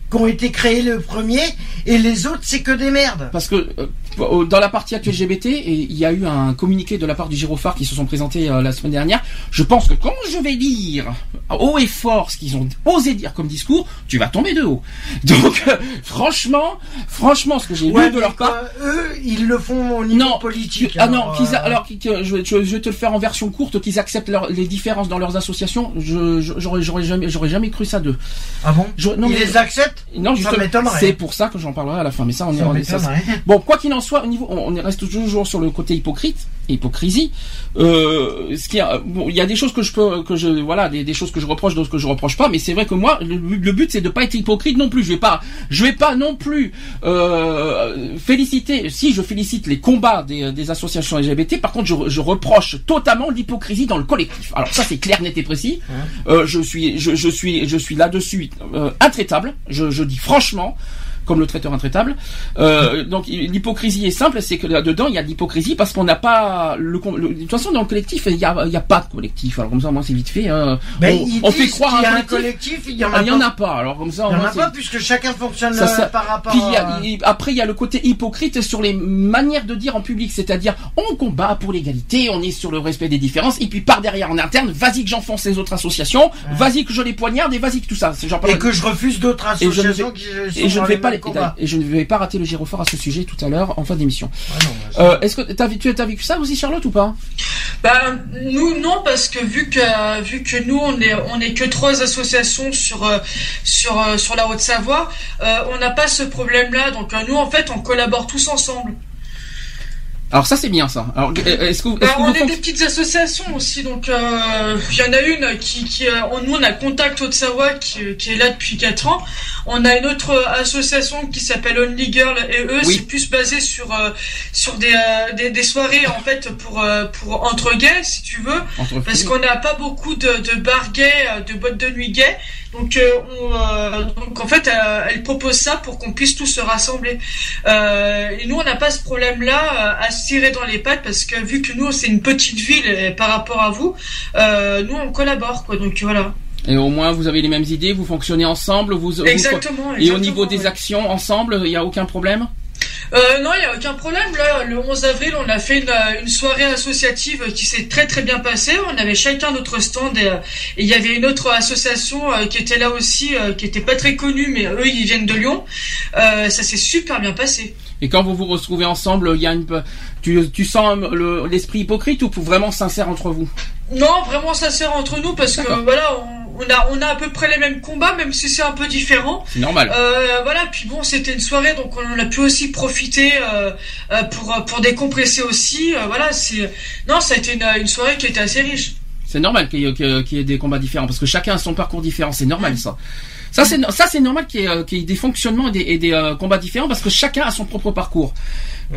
Speaker 4: qui ont été créés le premier, et les autres, c'est que des merdes.
Speaker 2: Parce que euh, dans la partie actuelle LGBT, et il y a eu un communiqué de la part du Girophare qui se sont présentés euh, la semaine dernière. Je pense que quand je vais lire haut et fort ce qu'ils ont osé dire comme discours, tu vas tomber de haut. [LAUGHS] Donc, euh, franchement, franchement, ce que j'ai
Speaker 4: Ouais,
Speaker 2: lu de leur part.
Speaker 4: quoi, eux, ils le font au niveau
Speaker 2: Non,
Speaker 4: politique.
Speaker 2: ah non, a-
Speaker 4: euh,
Speaker 2: alors je, je- je vais te le faire en version courte, qu'ils acceptent leur- les différences dans leurs associations. Je, j'aurais, jamais, j'aurais jamais cru ça d'eux.
Speaker 4: Ah bon?
Speaker 2: Je- non,
Speaker 4: Ils
Speaker 2: mais-
Speaker 4: les acceptent?
Speaker 2: Non, justement, c'est pour ça que j'en parlerai à la fin. Mais ça, on est,
Speaker 4: Ça
Speaker 2: on est- ça. Bon, quoi qu'il en soit, au niveau, on on reste toujours sur le côté hypocrite, hypocrisie. Euh, ce qui, a- bon, il y a des choses que je peux, que je, voilà, des, des choses que je reproche, d'autres que je reproche pas. Mais c'est vrai que moi, le, le but c'est de pas être hypocrite non plus. Je vais pas, je vais pas non plus euh, féliciter. Si je félicite les combats des, des associations LGBT, par contre, je, je reproche totalement l'hypocrisie dans le collectif. Alors ça, c'est clair, net et précis. Euh, je suis, je, je suis, je suis là-dessus euh, intraitable. Je, je dis franchement comme le traiteur intraitable. Euh, donc l'hypocrisie est simple, c'est que là-dedans il y a de l'hypocrisie parce qu'on n'a pas le, le- de toute façon dans le collectif il y a, il y a pas de collectif. Alors comme ça moi c'est vite fait. hein.
Speaker 4: Mais
Speaker 2: on,
Speaker 4: ils
Speaker 2: on fait croire
Speaker 4: qu'il y a
Speaker 2: un collectif.
Speaker 4: il y en
Speaker 2: Ah, en
Speaker 4: pas.
Speaker 2: a pas. Alors comme ça
Speaker 4: Il y en a pas puisque chacun fonctionne
Speaker 2: ça, ça-
Speaker 4: par rapport
Speaker 2: Puis il y a-
Speaker 4: à...
Speaker 2: après, il y a le côté hypocrite sur les manières de dire en public, c'est-à-dire on combat pour l'égalité, on est sur le respect des différences, et puis par derrière en interne, vas-y que j'enfonce les autres associations, vas-y que je les poignarde et vas-y que tout ça. Genre
Speaker 4: Et que je refuse d'autres
Speaker 2: et je ne
Speaker 4: associations
Speaker 2: vais,
Speaker 4: qui sont
Speaker 2: et je ne vais pas les- et je ne vais pas rater le gyrophare à ce sujet tout à l'heure en fin d'émission.
Speaker 4: Ah
Speaker 2: Euh, Est-ce que t'as vu- tu as vécu ça aussi Charlotte ou pas?
Speaker 3: Ben, nous non parce que vu que vu que nous on est on est que trois associations sur euh, sur euh, sur la Haute-Savoie, euh, on n'a pas ce problème-là. Donc nous en fait on collabore tous ensemble.
Speaker 2: Alors ça c'est bien ça. Alors euh, est-ce que, que
Speaker 3: on est des petites associations aussi. Donc euh, il y en a une qui qui euh, on- nous on a Contact Haute-Savoie qui qui est là depuis quatre ans. On a une autre association qui s'appelle Only Girl et eux
Speaker 2: Oui.
Speaker 3: c'est plus basé sur euh, sur des, euh, des des soirées en fait pour pour entre gays si tu veux.
Speaker 2: entre
Speaker 3: Parce qu'on n'a pas beaucoup de, de bars gays, de boîtes de nuit gays. Donc, euh, on, euh, donc en fait, euh, elle propose ça pour qu'on puisse tous se rassembler. Et nous, on n'a pas ce problème-là à se tirer dans les pattes parce que vu que nous, c'est une petite ville et par rapport à vous, nous, on collabore. Quoi, donc voilà.
Speaker 2: Et au moins vous avez les mêmes idées, vous fonctionnez ensemble, vous, vous-
Speaker 3: Exactement.
Speaker 2: et au niveau des actions ensemble, il n'y a aucun problème?
Speaker 3: Euh, non, il n'y a aucun problème. Là, le 11 avril, on a fait une, euh, une soirée associative qui s'est très très bien passée. On avait chacun notre stand et, euh, il y avait une autre association qui était là aussi, qui était pas très connue, mais eux, ils viennent de Lyon. Euh, ça s'est super bien passé.
Speaker 2: Et quand vous vous retrouvez ensemble, il y a une, tu, tu sens le- l'esprit hypocrite ou vraiment sincère entre vous?
Speaker 3: Non, vraiment sincère entre nous parce que voilà, on, on a on a à peu près les mêmes combats, même si c'est un peu différent.
Speaker 2: C'est normal.
Speaker 3: Euh, voilà, puis bon, c'était une soirée, donc on a pu aussi profiter euh, euh, pour pour décompresser aussi. Voilà, c'est non, ça a été une, une soirée qui était assez riche.
Speaker 2: C'est normal qu'il y, ait- y des combats différents parce que chacun a son parcours différent. C'est normal ça. Ça c'est ça c'est normal qu'il y, ait, qu'il y ait des fonctionnements et des, et des, combats différents parce que chacun a son propre parcours.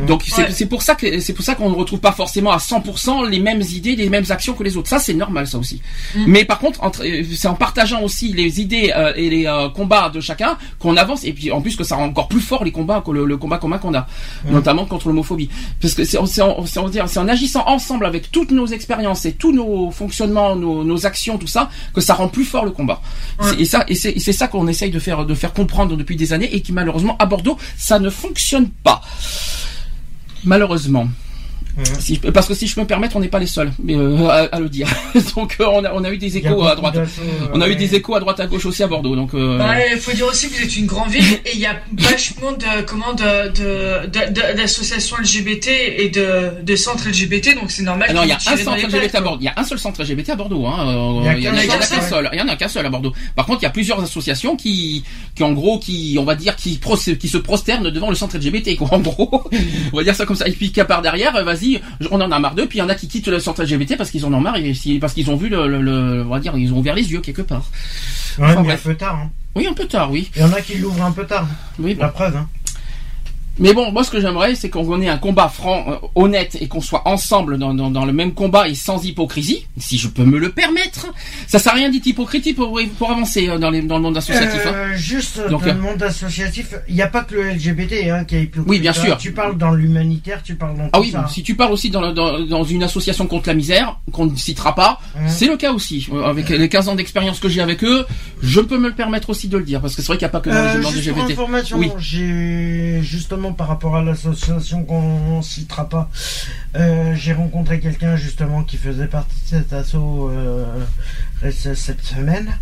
Speaker 2: Donc c'est
Speaker 3: Ouais.
Speaker 2: c'est pour ça que c'est pour ça qu'on ne retrouve pas forcément à 100% les mêmes idées, les mêmes actions que les autres. Ça c'est normal ça aussi. Mais par contre entre- euh, c'est en partageant aussi les idées euh, et les euh, combats de chacun qu'on avance et puis en plus que ça rend encore plus fort les combats que le, le combat commun qu'on a, notamment contre l'homophobie. Parce que c'est en- c'est en, c'est en dire- c'est en agissant ensemble avec toutes nos expériences et tous nos fonctionnements, nos, nos actions, tout ça, que ça rend plus fort le combat. Et ça, et c'est ça qu'on essaye de faire de faire comprendre depuis des années et qui malheureusement à Bordeaux ça ne fonctionne pas. Malheureusement. Si je peux- parce que si je peux me permettre, on n'est pas les seuls mais, euh, à, à le dire. [LAUGHS] Donc euh, on, a, on a eu des échos à droite.
Speaker 4: d'assauts,
Speaker 2: On a eu des échos à droite à gauche aussi à Bordeaux. Donc euh,
Speaker 3: il faut dire aussi que vous êtes une grande ville et il y a vachement de comment de de- de- de- d'associations LGBT et de, de centres LGBT, donc c'est normal.
Speaker 2: Ah non,
Speaker 3: que
Speaker 2: il y a
Speaker 3: vous
Speaker 2: un centre à Bordeaux. Il y a un seul centre LGBT à Bordeaux. Hein. Euh,
Speaker 4: Il y
Speaker 2: en a,
Speaker 4: qu'un
Speaker 3: seul.
Speaker 2: Il y en a qu'un seul à Bordeaux. Par contre, il y a plusieurs associations qui, qui en gros, qui, on va dire, qui, qui se prosternent devant le centre LGBT. Quoi, en gros, [LAUGHS] on va dire ça comme ça. Et puis qu'à part derrière, euh, vas-y, on en a marre d'eux. Puis il y en a qui quittent le centre LGBT parce qu'ils en ont marre et parce qu'ils ont vu le, le- le- on va dire, ils ont ouvert les yeux quelque part.
Speaker 4: Ouais,
Speaker 2: Enfin,
Speaker 4: mais
Speaker 2: bref.
Speaker 4: un peu tard. hein.
Speaker 2: Oui, un peu tard, oui.
Speaker 4: Il y en a qui l'ouvrent un peu tard.
Speaker 2: Oui, bon.
Speaker 4: La preuve. Hein.
Speaker 2: Mais bon, moi ce que j'aimerais, c'est qu'on ait un combat franc, euh, honnête, et qu'on soit ensemble dans, dans, dans le même combat et sans hypocrisie, si je peux me le permettre. Ça sert à rien d'être hypocrite pour, pour avancer euh, dans, les, dans le monde associatif. hein.
Speaker 4: Euh, juste
Speaker 2: Donc,
Speaker 4: dans
Speaker 2: euh,
Speaker 4: le monde associatif, il n'y a pas que le LGBT hein, qui est hypocrite.
Speaker 2: Oui, bien
Speaker 4: hein.
Speaker 2: sûr.
Speaker 4: Tu parles dans l'humanitaire, tu parles dans
Speaker 2: Ah
Speaker 4: tout
Speaker 2: oui,
Speaker 4: ça.
Speaker 2: si tu parles aussi dans, le- dans, dans une association contre la misère, qu'on ne citera pas,
Speaker 4: Ouais.
Speaker 2: c'est le cas aussi. Euh, Avec les 15 ans d'expérience que j'ai avec eux, je peux me le permettre aussi de le dire, parce que c'est vrai qu'il n'y a pas que dans
Speaker 4: Euh,
Speaker 2: LGBT.
Speaker 4: information,
Speaker 2: Oui.
Speaker 4: j'ai justement justement par rapport à l'association qu'on citera pas. Euh, j'ai rencontré quelqu'un justement qui faisait partie de cet assaut euh, cette semaine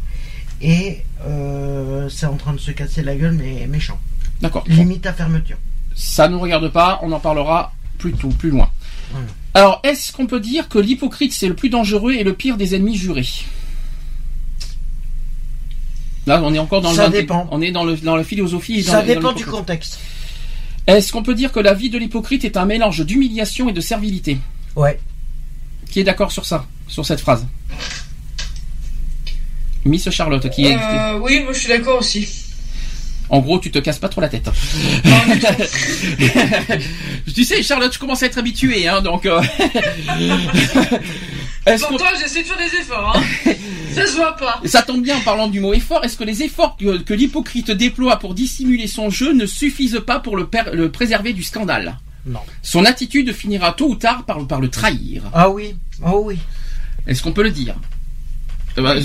Speaker 4: et euh, c'est en train de se casser la gueule mais méchant.
Speaker 2: D'accord.
Speaker 4: Limite à fermeture.
Speaker 2: Ça ne nous regarde pas, on en parlera plus tôt, plus loin.
Speaker 4: Voilà.
Speaker 2: Alors, est-ce qu'on peut dire que l'hypocrite c'est le plus dangereux et le pire des ennemis jurés? Là, on est encore dans
Speaker 4: Ça
Speaker 2: le
Speaker 4: dépend.
Speaker 2: on est dans le dans la philosophie. Et dans
Speaker 4: Ça
Speaker 2: dans
Speaker 4: dépend du contexte.
Speaker 2: Est-ce qu'on peut dire que la vie de l'hypocrite est un mélange d'humiliation et de servilité
Speaker 4: Ouais.
Speaker 2: Qui est d'accord sur ça, sur cette phrase Miss Charlotte, qui est.
Speaker 3: Euh, oui, moi je suis d'accord aussi.
Speaker 2: En gros, tu te casses pas trop la tête. [LAUGHS] Tu sais, Charlotte, je commence à être habitué, hein, donc. euh, [LAUGHS] [LAUGHS]
Speaker 3: Pourtant, j'essaie de faire des efforts. Hein. Ça se voit pas.
Speaker 2: Ça tombe bien en parlant du mot effort. Est-ce que les efforts que, que l'hypocrite déploie pour dissimuler son jeu ne suffisent pas pour le, per- le préserver du scandale?
Speaker 4: Non.
Speaker 2: Son attitude finira tôt ou tard par, par le trahir.
Speaker 4: Ah oui. Oh oui.
Speaker 2: Est-ce qu'on peut le dire?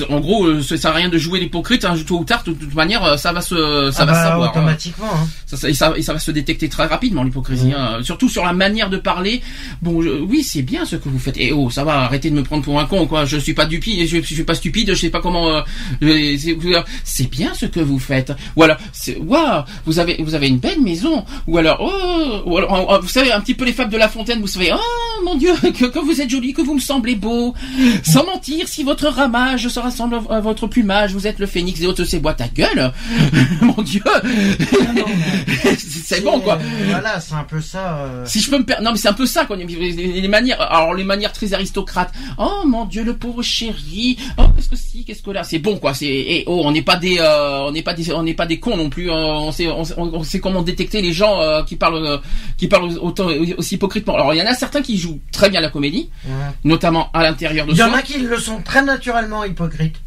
Speaker 2: En gros, euh, ça sert à rien de jouer l'hypocrite. Hein, tôt ou tard, de toute manière, euh, ça va se, ça
Speaker 4: Ah
Speaker 2: va
Speaker 4: bah,
Speaker 2: se savoir.
Speaker 4: automatiquement. hein.
Speaker 2: Ça, ça- et, ça, et ça va se détecter très rapidement l'hypocrisie,
Speaker 4: Mmh.
Speaker 2: hein. surtout sur la manière de parler. Bon, je- oui, c'est bien ce que vous faites. Et oh, ça va, arrêtez de me prendre pour un con, quoi. Je suis pas dupi, je, je suis pas stupide, je sais pas comment. euh, euh, c'est- bien ce que vous faites. Ou alors, c'est- waouh, vous avez, vous avez une belle maison. Ou alors, oh, ou alors, oh, vous savez un petit peu les fables de La Fontaine. Vous savez, oh mon Dieu, [LAUGHS] que, que vous êtes joli, que vous me semblez beau. Sans mentir, si votre ramage se rassemble à votre plumage, vous êtes le phénix et autres ces boîtes à gueule. [LAUGHS] mon Dieu, [LAUGHS] c'est bon quoi.
Speaker 4: Voilà, c'est un peu ça. euh.
Speaker 2: Si je peux me per... non mais c'est un peu ça quoi. Les, manières, alors les manières très aristocrates. Oh mon Dieu, le pauvre chéri. Oh qu'est-ce que si, qu'est-ce que là, c'est bon quoi. C'est et oh on n'est pas des, euh, on n'est pas des, on n'est pas des cons non plus. euh, on sait, on, sait- on sait comment détecter les gens qui parlent, qui parlent autant aussi hypocritement. Alors il y en a certains qui jouent très bien la comédie,
Speaker 4: Ouais.
Speaker 2: notamment à l'intérieur de
Speaker 4: Il y en a qui le sont très naturellement hypocrites.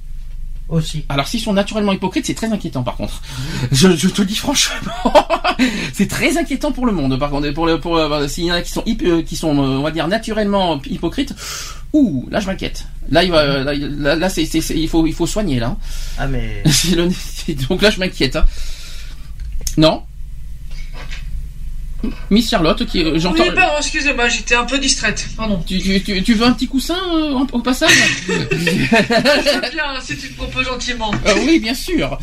Speaker 4: Aussi.
Speaker 2: Alors s'ils sont naturellement hypocrites, c'est très inquiétant par contre. [LAUGHS] Je, je te dis franchement, [LAUGHS] c'est très inquiétant pour le monde. Par contre, pour le, pour euh, s'il y en a qui sont qui sont, euh, on va dire naturellement hypocrites, ouh, là je m'inquiète. Là il va, euh, là, il- là, là, c'est, il faut, il faut soigner là.
Speaker 4: Ah mais. [LAUGHS]
Speaker 2: Donc là je m'inquiète. hein. Non? [LAUGHS] Miss Charlotte, qui euh, j'entends.
Speaker 3: Oui, pardon, excusez-moi, j'étais un peu distraite. Pardon.
Speaker 2: Tu, tu, tu, tu veux un petit coussin euh, en- au passage [LAUGHS]
Speaker 3: Je bien, si tu te proposes gentiment.
Speaker 2: Euh, oui, bien sûr.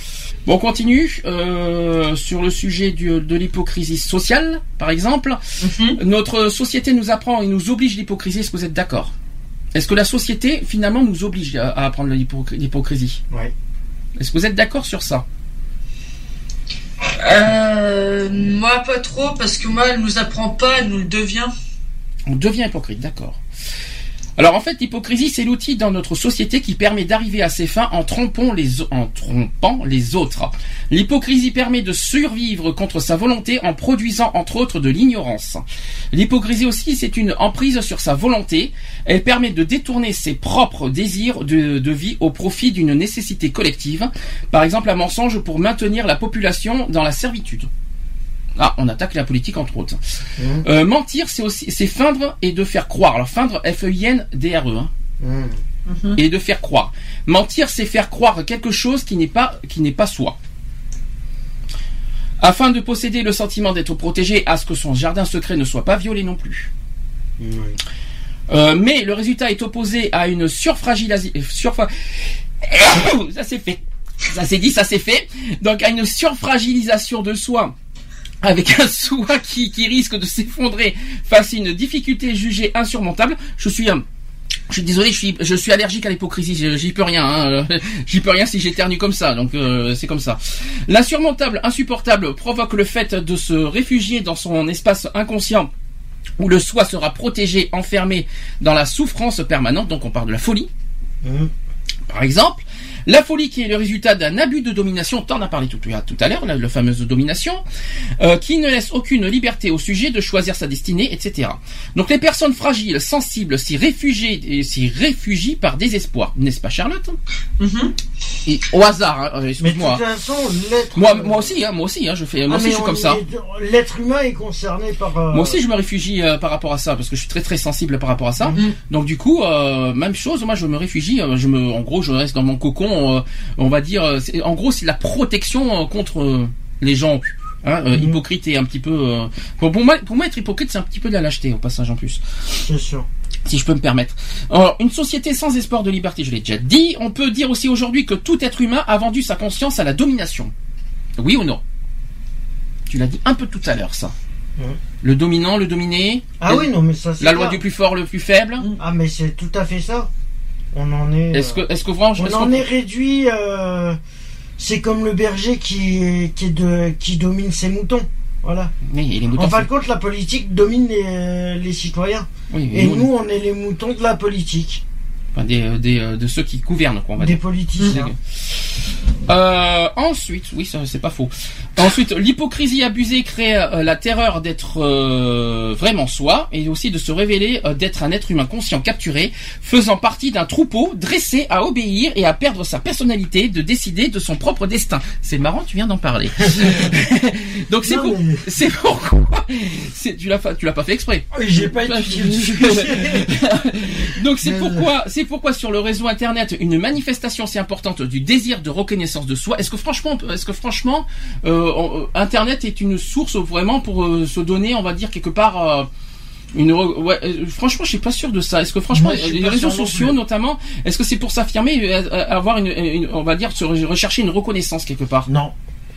Speaker 2: Bon, on continue euh, sur le sujet du- de l'hypocrisie sociale, par exemple.
Speaker 3: Mhm.
Speaker 2: Notre société nous apprend et nous oblige l'hypocrisie. Est-ce que vous êtes d'accord? Est-ce que la société finalement nous oblige à, à apprendre l'hypocr- l'hypocrisie?
Speaker 4: Ouais.
Speaker 2: Est-ce que vous êtes d'accord sur ça?
Speaker 3: Euh, moi, pas trop, parce que moi, elle nous apprend pas, elle nous le devient.
Speaker 2: On devient hypocrite, d'accord. Alors en fait, l'hypocrisie, c'est l'outil dans notre société qui permet d'arriver à ses fins en trompant les, en trompant les autres. L'hypocrisie permet de survivre contre sa volonté en produisant entre autres de l'ignorance. L'hypocrisie aussi, c'est une emprise sur sa volonté. Elle permet de détourner ses propres désirs de vie au profit d'une nécessité collective. Par exemple, un mensonge pour maintenir la population dans la servitude. Ah, on attaque la politique entre autres.
Speaker 4: Mhm.
Speaker 2: Euh, mentir, c'est aussi, c'est feindre et de faire croire. Alors feindre, F-E-I-N-D-R-E, hein,
Speaker 4: Mmh.
Speaker 2: et de faire croire. Mentir, c'est faire croire quelque chose qui n'est pas, qui n'est pas soi. Afin de posséder le sentiment d'être protégé, à ce que son jardin secret ne soit pas violé non plus.
Speaker 4: Oui.
Speaker 2: Euh, mais le résultat est opposé à une surfragilisation. Surfa... [COUGHS] ça c'est fait. Ça c'est dit, ça c'est fait. Donc à une surfragilisation de soi avec un [LAUGHS] soi qui, qui risque de s'effondrer face à une difficulté jugée insurmontable. Je suis un je suis désolé, je suis, je suis allergique à l'hypocrisie, j'y peux rien, hein, [LAUGHS] j'y peux rien si j'éternue comme ça, donc euh, c'est comme ça. L'insurmontable, insupportable provoque le fait de se réfugier dans son espace inconscient où le soi sera protégé, enfermé dans la souffrance permanente, donc on parle de la folie,
Speaker 4: Mmh.
Speaker 2: par exemple. La folie qui est le résultat d'un abus de domination, t'en as parlé tout, tout à l'heure, la, la fameuse domination, euh, qui ne laisse aucune liberté au sujet de choisir sa destinée, etc. Donc les personnes fragiles, sensibles, s'y réfugient, s'y réfugient par désespoir, n'est-ce pas Charlotte?
Speaker 3: Mhm.
Speaker 2: Et au hasard, hein, euh, excuse-moi.
Speaker 4: l'être.
Speaker 2: Moi, moi aussi, hein, moi aussi, hein, je fais, moi
Speaker 4: Ah,
Speaker 2: aussi je suis comme ça.
Speaker 4: L'être humain est concerné par. euh,
Speaker 2: Moi aussi, je me réfugie euh, par rapport à ça parce que je suis très très sensible par rapport à ça.
Speaker 3: Mhm.
Speaker 2: Donc du coup, même chose. Moi, je me réfugie. je me, en gros, je reste dans mon cocon. Euh, on va dire, euh, en gros, c'est la protection euh, contre les gens Hein, euh,
Speaker 4: Mhm.
Speaker 2: Hypocrite et un petit peu. euh, Bon, pour moi, pour moi, être hypocrite, c'est un petit peu de la lâcheté au passage en plus,
Speaker 4: C'est sûr.
Speaker 2: si je peux me permettre. Alors, une société sans espoir de liberté, je l'ai déjà dit. On peut dire aussi aujourd'hui que tout être humain a vendu sa conscience à la domination. Oui ou non? Tu l'as dit un peu tout à l'heure, ça. Le dominant, le dominé?
Speaker 4: Ah oui, non, mais ça c'est
Speaker 2: La loi du plus fort, le plus faible?
Speaker 4: Ah, mais c'est tout à fait ça. On en est.
Speaker 2: Est-ce que, est-ce que franchement,
Speaker 4: On
Speaker 2: est-ce
Speaker 4: en
Speaker 2: qu'on-
Speaker 4: est réduit. euh, C'est comme le berger qui, qui, est de, qui domine ses moutons. Voilà.
Speaker 2: Les moutons.
Speaker 4: En fin de compte, la politique domine les, les citoyens.
Speaker 2: oui,
Speaker 4: Et nous, on est les moutons de la politique.
Speaker 2: enfin, des, euh, des, euh, de ceux qui gouvernent, quoi, on va
Speaker 4: Des
Speaker 2: dire.
Speaker 4: politiciens.
Speaker 2: Euh, ensuite, oui, c'est pas faux. Ensuite, l'hypocrisie abusée crée euh, la terreur d'être euh, vraiment soi et aussi de se révéler euh, d'être un être humain conscient capturé, faisant partie d'un troupeau dressé à obéir et à perdre sa personnalité, de décider de son propre destin. C'est marrant, tu viens d'en parler. [LAUGHS] Donc c'est pour,
Speaker 4: mais-
Speaker 2: c'est pourquoi, tu l'as, tu l'as pas fait exprès.
Speaker 4: Oui, J'ai pas. [LAUGHS]
Speaker 2: Donc c'est pourquoi, c'est pourquoi sur le réseau internet une manifestation si importante du désir de reconnaissance de soi. Est-ce que franchement, est-ce que franchement, euh, euh, internet est une source vraiment pour euh, se donner, on va dire quelque part. euh, une re- ouais, franchement, je suis pas sûr de ça. Est-ce que franchement,
Speaker 4: Moi,
Speaker 2: les réseaux sociaux notamment, est-ce que c'est pour s'affirmer, avoir une, une- on va dire, se re- rechercher une reconnaissance quelque part?
Speaker 4: Non,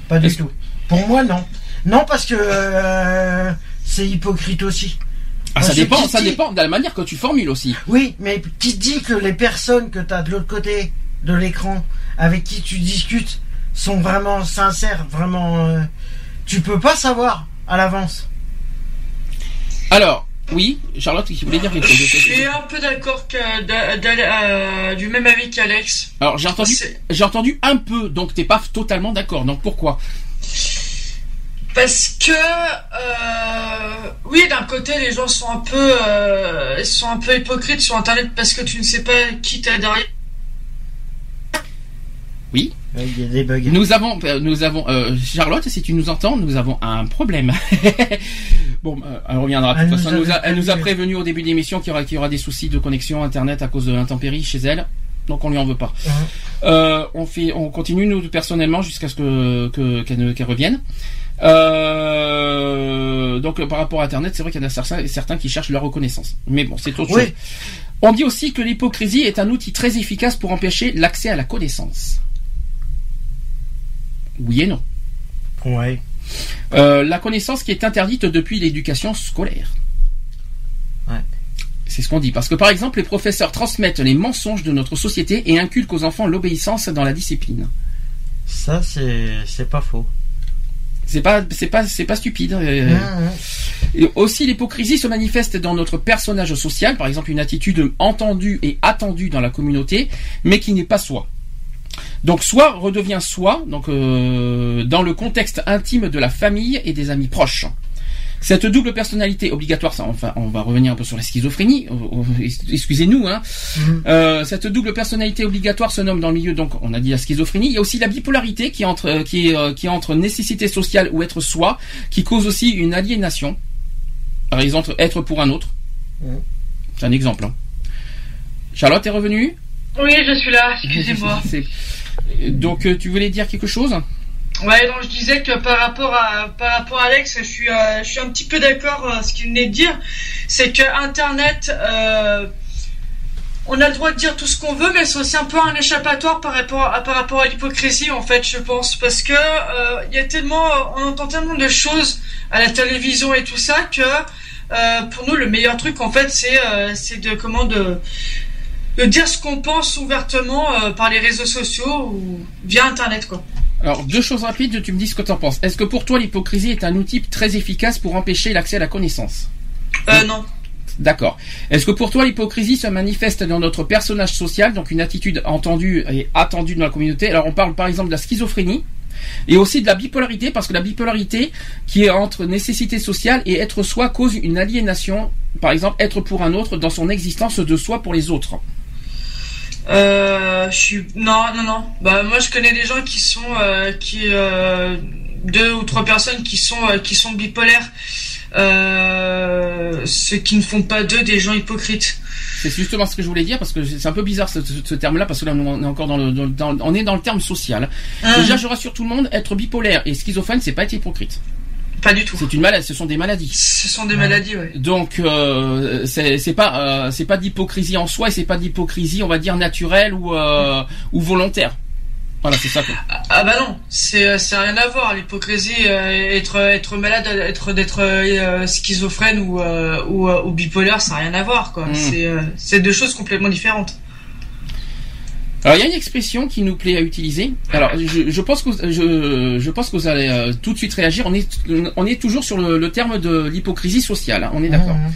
Speaker 4: pas du tout. Pour moi, non. Non, parce que euh, c'est hypocrite aussi.
Speaker 2: Ah, ça
Speaker 4: Parce
Speaker 2: dépend, ça
Speaker 4: dit-
Speaker 2: dépend de la manière que tu formules aussi.
Speaker 4: Oui, mais qui dit que les personnes que tu as de l'autre côté de l'écran, avec qui tu discutes, sont vraiment sincères, vraiment... euh, tu peux pas savoir à l'avance.
Speaker 2: Alors, oui, Charlotte, qui voulait dire quelque
Speaker 3: Je
Speaker 2: chose.
Speaker 3: suis un peu d'accord euh, du même avis qu'Alex.
Speaker 2: Alors j'ai entendu, j'ai entendu un peu, donc t'es pas totalement d'accord. Donc pourquoi?
Speaker 3: Parce que euh, oui, d'un côté, les gens sont un peu, euh, sont un peu hypocrites sur Internet parce que tu ne sais pas qui t'as derrière.
Speaker 2: Oui.
Speaker 4: Il y a des bugs.
Speaker 2: Nous avons, euh, nous avons, euh, Charlotte, si tu nous entends, nous avons un problème. [LAUGHS] bon, euh, elle reviendra. De
Speaker 4: Elle
Speaker 2: toute
Speaker 4: nous
Speaker 2: façon, elle nous, a,
Speaker 4: avait
Speaker 2: elle nous a
Speaker 4: prévenu.
Speaker 2: au début de l'émission qu'il y aura, qu'il y aura des soucis de connexion internet à cause de l'intempérie chez elle. Donc on lui en veut pas. Euh, on fait, on continue nous personnellement jusqu'à ce que que- qu'elle ne- qu'elle revienne. Euh, donc par rapport à Internet, c'est vrai qu'il y en a certains, certains qui cherchent leur reconnaissance. Mais bon, c'est autre
Speaker 4: Oui.
Speaker 2: chose. On dit aussi que l'hypocrisie est un outil très efficace pour empêcher l'accès à la connaissance. Oui et non.
Speaker 4: Ouais.
Speaker 2: Euh, la connaissance qui est interdite depuis l'éducation scolaire.
Speaker 4: Ouais.
Speaker 2: C'est ce qu'on dit. Parce que par exemple, les professeurs transmettent les mensonges de notre société et inculquent aux enfants l'obéissance dans la discipline.
Speaker 4: Ça, c'est pas faux.
Speaker 2: C'est pas, c'est pas, c'est pas stupide. euh. Et aussi, l'hypocrisie se manifeste dans notre personnage social, par exemple une attitude entendue et attendue dans la communauté, mais qui n'est pas soi. Donc, soit redevient soi, donc euh, dans le contexte intime de la famille et des amis proches. Cette double personnalité obligatoire, ça, enfin, on va revenir un peu sur la schizophrénie. euh, euh, Excusez-nous, hein.
Speaker 4: Mhm.
Speaker 2: Euh, cette double personnalité obligatoire se nomme dans le milieu, donc on a dit la schizophrénie. Il y a aussi la bipolarité qui est entre, euh, qui est, qui est entre nécessité sociale ou être soi, qui cause aussi une aliénation. Par exemple, être pour un autre.
Speaker 4: Mhm.
Speaker 2: C'est un exemple. hein. Charlotte est revenue.
Speaker 3: Oui, je suis là. [LAUGHS] Excusez-moi.
Speaker 2: Donc euh, tu voulais dire quelque chose
Speaker 3: Ouais, donc je disais que par rapport à par rapport à Alex, je suis euh, je suis un petit peu d'accord à ce qu'il venait de dire, c'est que Internet, euh, on a le droit de dire tout ce qu'on veut, mais c'est aussi un peu un échappatoire par rapport à par rapport à l'hypocrisie en fait, je pense, parce que euh, il y a tellement, on entend tellement de choses à la télévision et tout ça que euh, pour nous le meilleur truc en fait c'est euh, c'est de comment de de dire ce qu'on pense ouvertement euh, par les réseaux sociaux ou via Internet quoi.
Speaker 2: Alors deux choses rapides, tu me dis ce que tu en penses. Est-ce que pour toi l'hypocrisie est un outil très efficace pour empêcher l'accès à la connaissance?
Speaker 3: Euh, non.
Speaker 2: D'accord. Est-ce que pour toi l'hypocrisie se manifeste dans notre personnage social, donc une attitude entendue et attendue dans la communauté? Alors on parle par exemple de la schizophrénie et aussi de la bipolarité, parce que la bipolarité qui est entre nécessité sociale et être soi cause une aliénation, par exemple être pour un autre dans son existence de soi pour les autres.
Speaker 3: Euh, je suis non non non. Bah moi je connais des gens qui sont euh, qui euh, deux ou trois personnes qui sont euh, qui sont bipolaires. euh, ce qui ne font pas d'eux des gens hypocrites.
Speaker 2: C'est justement ce que je voulais dire parce que c'est un peu bizarre ce, ce- ce terme-là parce que là on est encore dans le, dans- on est dans le terme social.
Speaker 3: Hum,
Speaker 2: Déjà, je rassure tout le monde, être bipolaire et schizophrène, c'est pas être hypocrite.
Speaker 3: Pas du tout.
Speaker 2: C'est une maladie, ce sont des maladies.
Speaker 3: Ce sont des maladies, ouais.
Speaker 2: Donc euh, c'est pas euh, c'est pas d'hypocrisie en soi et c'est pas d'hypocrisie on va dire naturelle ou euh, ou volontaire. Voilà c'est ça. quoi.
Speaker 3: Ah bah non, c'est euh, c'est rien à voir. L'hypocrisie, euh, être être malade, être d'être euh, schizophrène ou euh, ou, euh, ou bipolaire, ça n'a rien à voir quoi.
Speaker 2: Mm.
Speaker 3: C'est euh, c'est deux choses complètement différentes.
Speaker 2: Alors il y a une expression qui nous plaît à utiliser. Alors je, je pense que vous- je, je pense que vous allez euh, tout de suite réagir. On est on est toujours sur le, le terme de l'hypocrisie sociale. hein, on est d'accord.
Speaker 4: Mhm.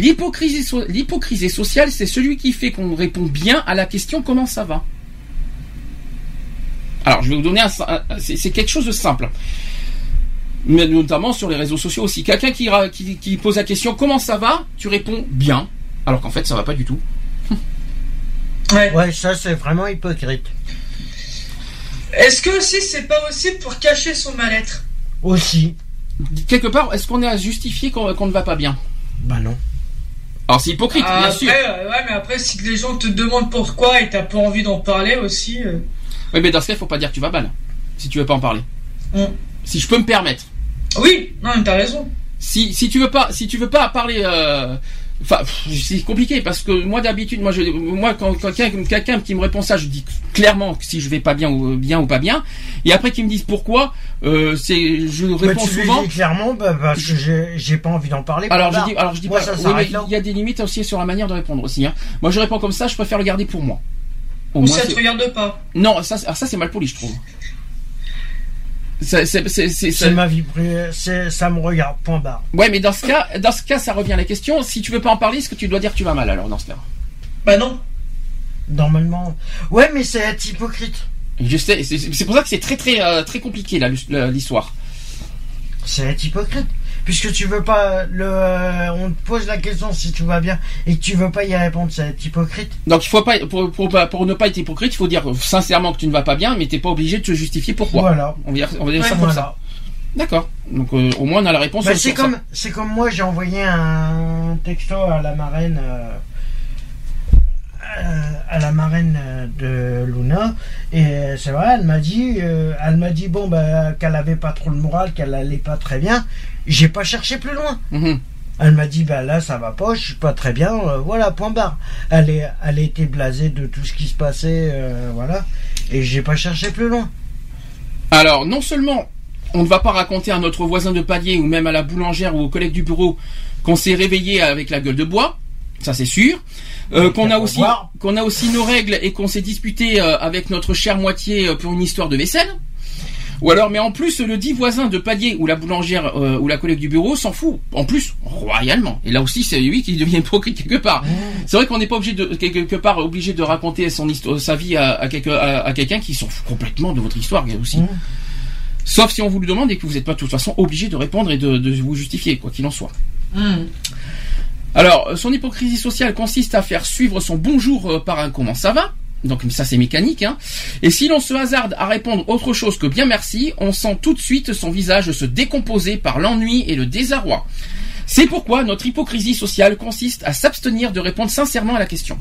Speaker 2: L'hypocrisie so- l'hypocrisie sociale c'est celui qui fait qu'on répond bien à la question comment ça va. Alors je vais vous donner un, c'est quelque chose de simple. Mais notamment sur les réseaux sociaux aussi. Quelqu'un qui, qui pose la question comment ça va, tu réponds bien, alors qu'en fait ça va pas du tout.
Speaker 3: Ouais.
Speaker 4: Ouais, ça c'est vraiment hypocrite.
Speaker 3: Est-ce que aussi c'est pas aussi pour cacher son mal-être
Speaker 4: Aussi.
Speaker 2: Quelque part, est-ce qu'on est à justifier qu'on qu'on ne va pas bien?
Speaker 4: Bah non.
Speaker 2: Alors c'est hypocrite,
Speaker 3: Ah,
Speaker 2: bien
Speaker 3: après,
Speaker 2: sûr.
Speaker 3: euh, ouais, mais après si les gens te demandent pourquoi et t'as pas envie d'en parler aussi. euh,
Speaker 2: Oui, mais dans ce cas, il faut pas dire que tu vas mal. Si tu veux pas en parler.
Speaker 3: Mm.
Speaker 2: Si je peux me permettre.
Speaker 3: Oui, non, mais t'as raison.
Speaker 2: Si, si tu veux pas, si tu veux pas parler, euh, enfin, c'est compliqué parce que moi d'habitude, moi, je, moi quand, quand quelqu'un qui me répond ça, je dis clairement si je vais pas bien ou bien ou pas bien. Et après qu'ils me disent pourquoi, euh, c'est, je
Speaker 4: Bah,
Speaker 2: réponds
Speaker 4: tu lui
Speaker 2: souvent.
Speaker 4: dis clairement bah, parce que j'ai pas envie d'en parler.
Speaker 2: Alors je dis, alors je dis
Speaker 4: Moi,
Speaker 2: pas. oui, il y a des limites aussi sur la manière de répondre aussi. Hein. Moi, je réponds comme ça, je préfère le garder pour moi. Au
Speaker 3: Ou
Speaker 2: moins,
Speaker 3: ça te regarde pas.
Speaker 2: Non, ça, alors ça c'est mal poli, je trouve. Ça, c'est, c'est, c'est- ça-
Speaker 4: C'est ma vie privée, ça me regarde. Point barre.
Speaker 2: Ouais, mais dans ce cas, dans ce cas, ça revient à la question. Si tu veux pas en parler, est-ce que tu dois dire que tu vas mal alors dans ce cas
Speaker 3: Bah non.
Speaker 4: Normalement. Ouais, mais c'est être hypocrite.
Speaker 2: Je sais, c'est, c'est pour ça que c'est très très euh, très compliqué là l'histoire.
Speaker 4: C'est être hypocrite. Puisque tu veux pas le, on te pose la question si tout va bien et que tu veux pas y répondre, c'est être hypocrite.
Speaker 2: Donc il faut pas pour, pour, pour ne pas être hypocrite, il faut dire sincèrement que tu ne vas pas bien, mais t'es pas obligé de te justifier pourquoi.
Speaker 4: Voilà.
Speaker 2: On va dire, on va dire
Speaker 3: Ouais,
Speaker 2: ça comme ça. D'accord. Donc euh, au moins on a la réponse.
Speaker 4: Bah, c'est comme, c'est comme moi, j'ai envoyé un texto à la marraine, euh, euh, à la marraine euh, de Luna, et euh, c'est vrai, elle m'a dit, euh, elle m'a dit bon bah qu'elle avait pas trop le moral, qu'elle allait pas très bien. J'ai pas cherché plus loin.
Speaker 2: Mhm.
Speaker 4: Elle m'a dit bah là ça va pas, je suis pas très bien, euh, voilà point barre. Elle est, elle était blasée de tout ce qui se passait, euh, voilà, et j'ai pas cherché plus loin.
Speaker 2: Alors non seulement on ne va pas raconter à notre voisin de palier ou même à la boulangère ou au collègue du bureau qu'on s'est réveillé avec la gueule de bois, ça c'est sûr. Euh, qu'on
Speaker 4: a
Speaker 2: aussi qu'on a aussi nos règles et qu'on s'est disputé euh, avec notre chère moitié euh, pour une histoire de vaisselle. Ou alors, mais en plus, le dit voisin de palier ou la boulangère ou la collègue du bureau s'en fout. En plus, royalement. Et là aussi, c'est lui qui devient [LAUGHS] hypocrite quelque part. C'est vrai qu'on n'est pas obligé de quelque part obligé de raconter son histoire, sa vie à, à, quelque- à- à quelqu'un qui s'en fout complètement de votre histoire aussi.
Speaker 4: Mmh.
Speaker 2: Sauf si on vous le demande et que vous n'êtes pas de toute façon obligé de répondre et de, de vous justifier, quoi qu'il en soit.
Speaker 3: Hmm.
Speaker 2: Alors, son hypocrisie sociale consiste à faire suivre son bonjour euh, par un comment ça va? Donc ça c'est mécanique. Hein. Et si l'on se hasarde à répondre autre chose que bien merci, on sent tout de suite son visage se décomposer par l'ennui et le désarroi. C'est pourquoi notre hypocrisie sociale consiste à s'abstenir de répondre sincèrement à la question.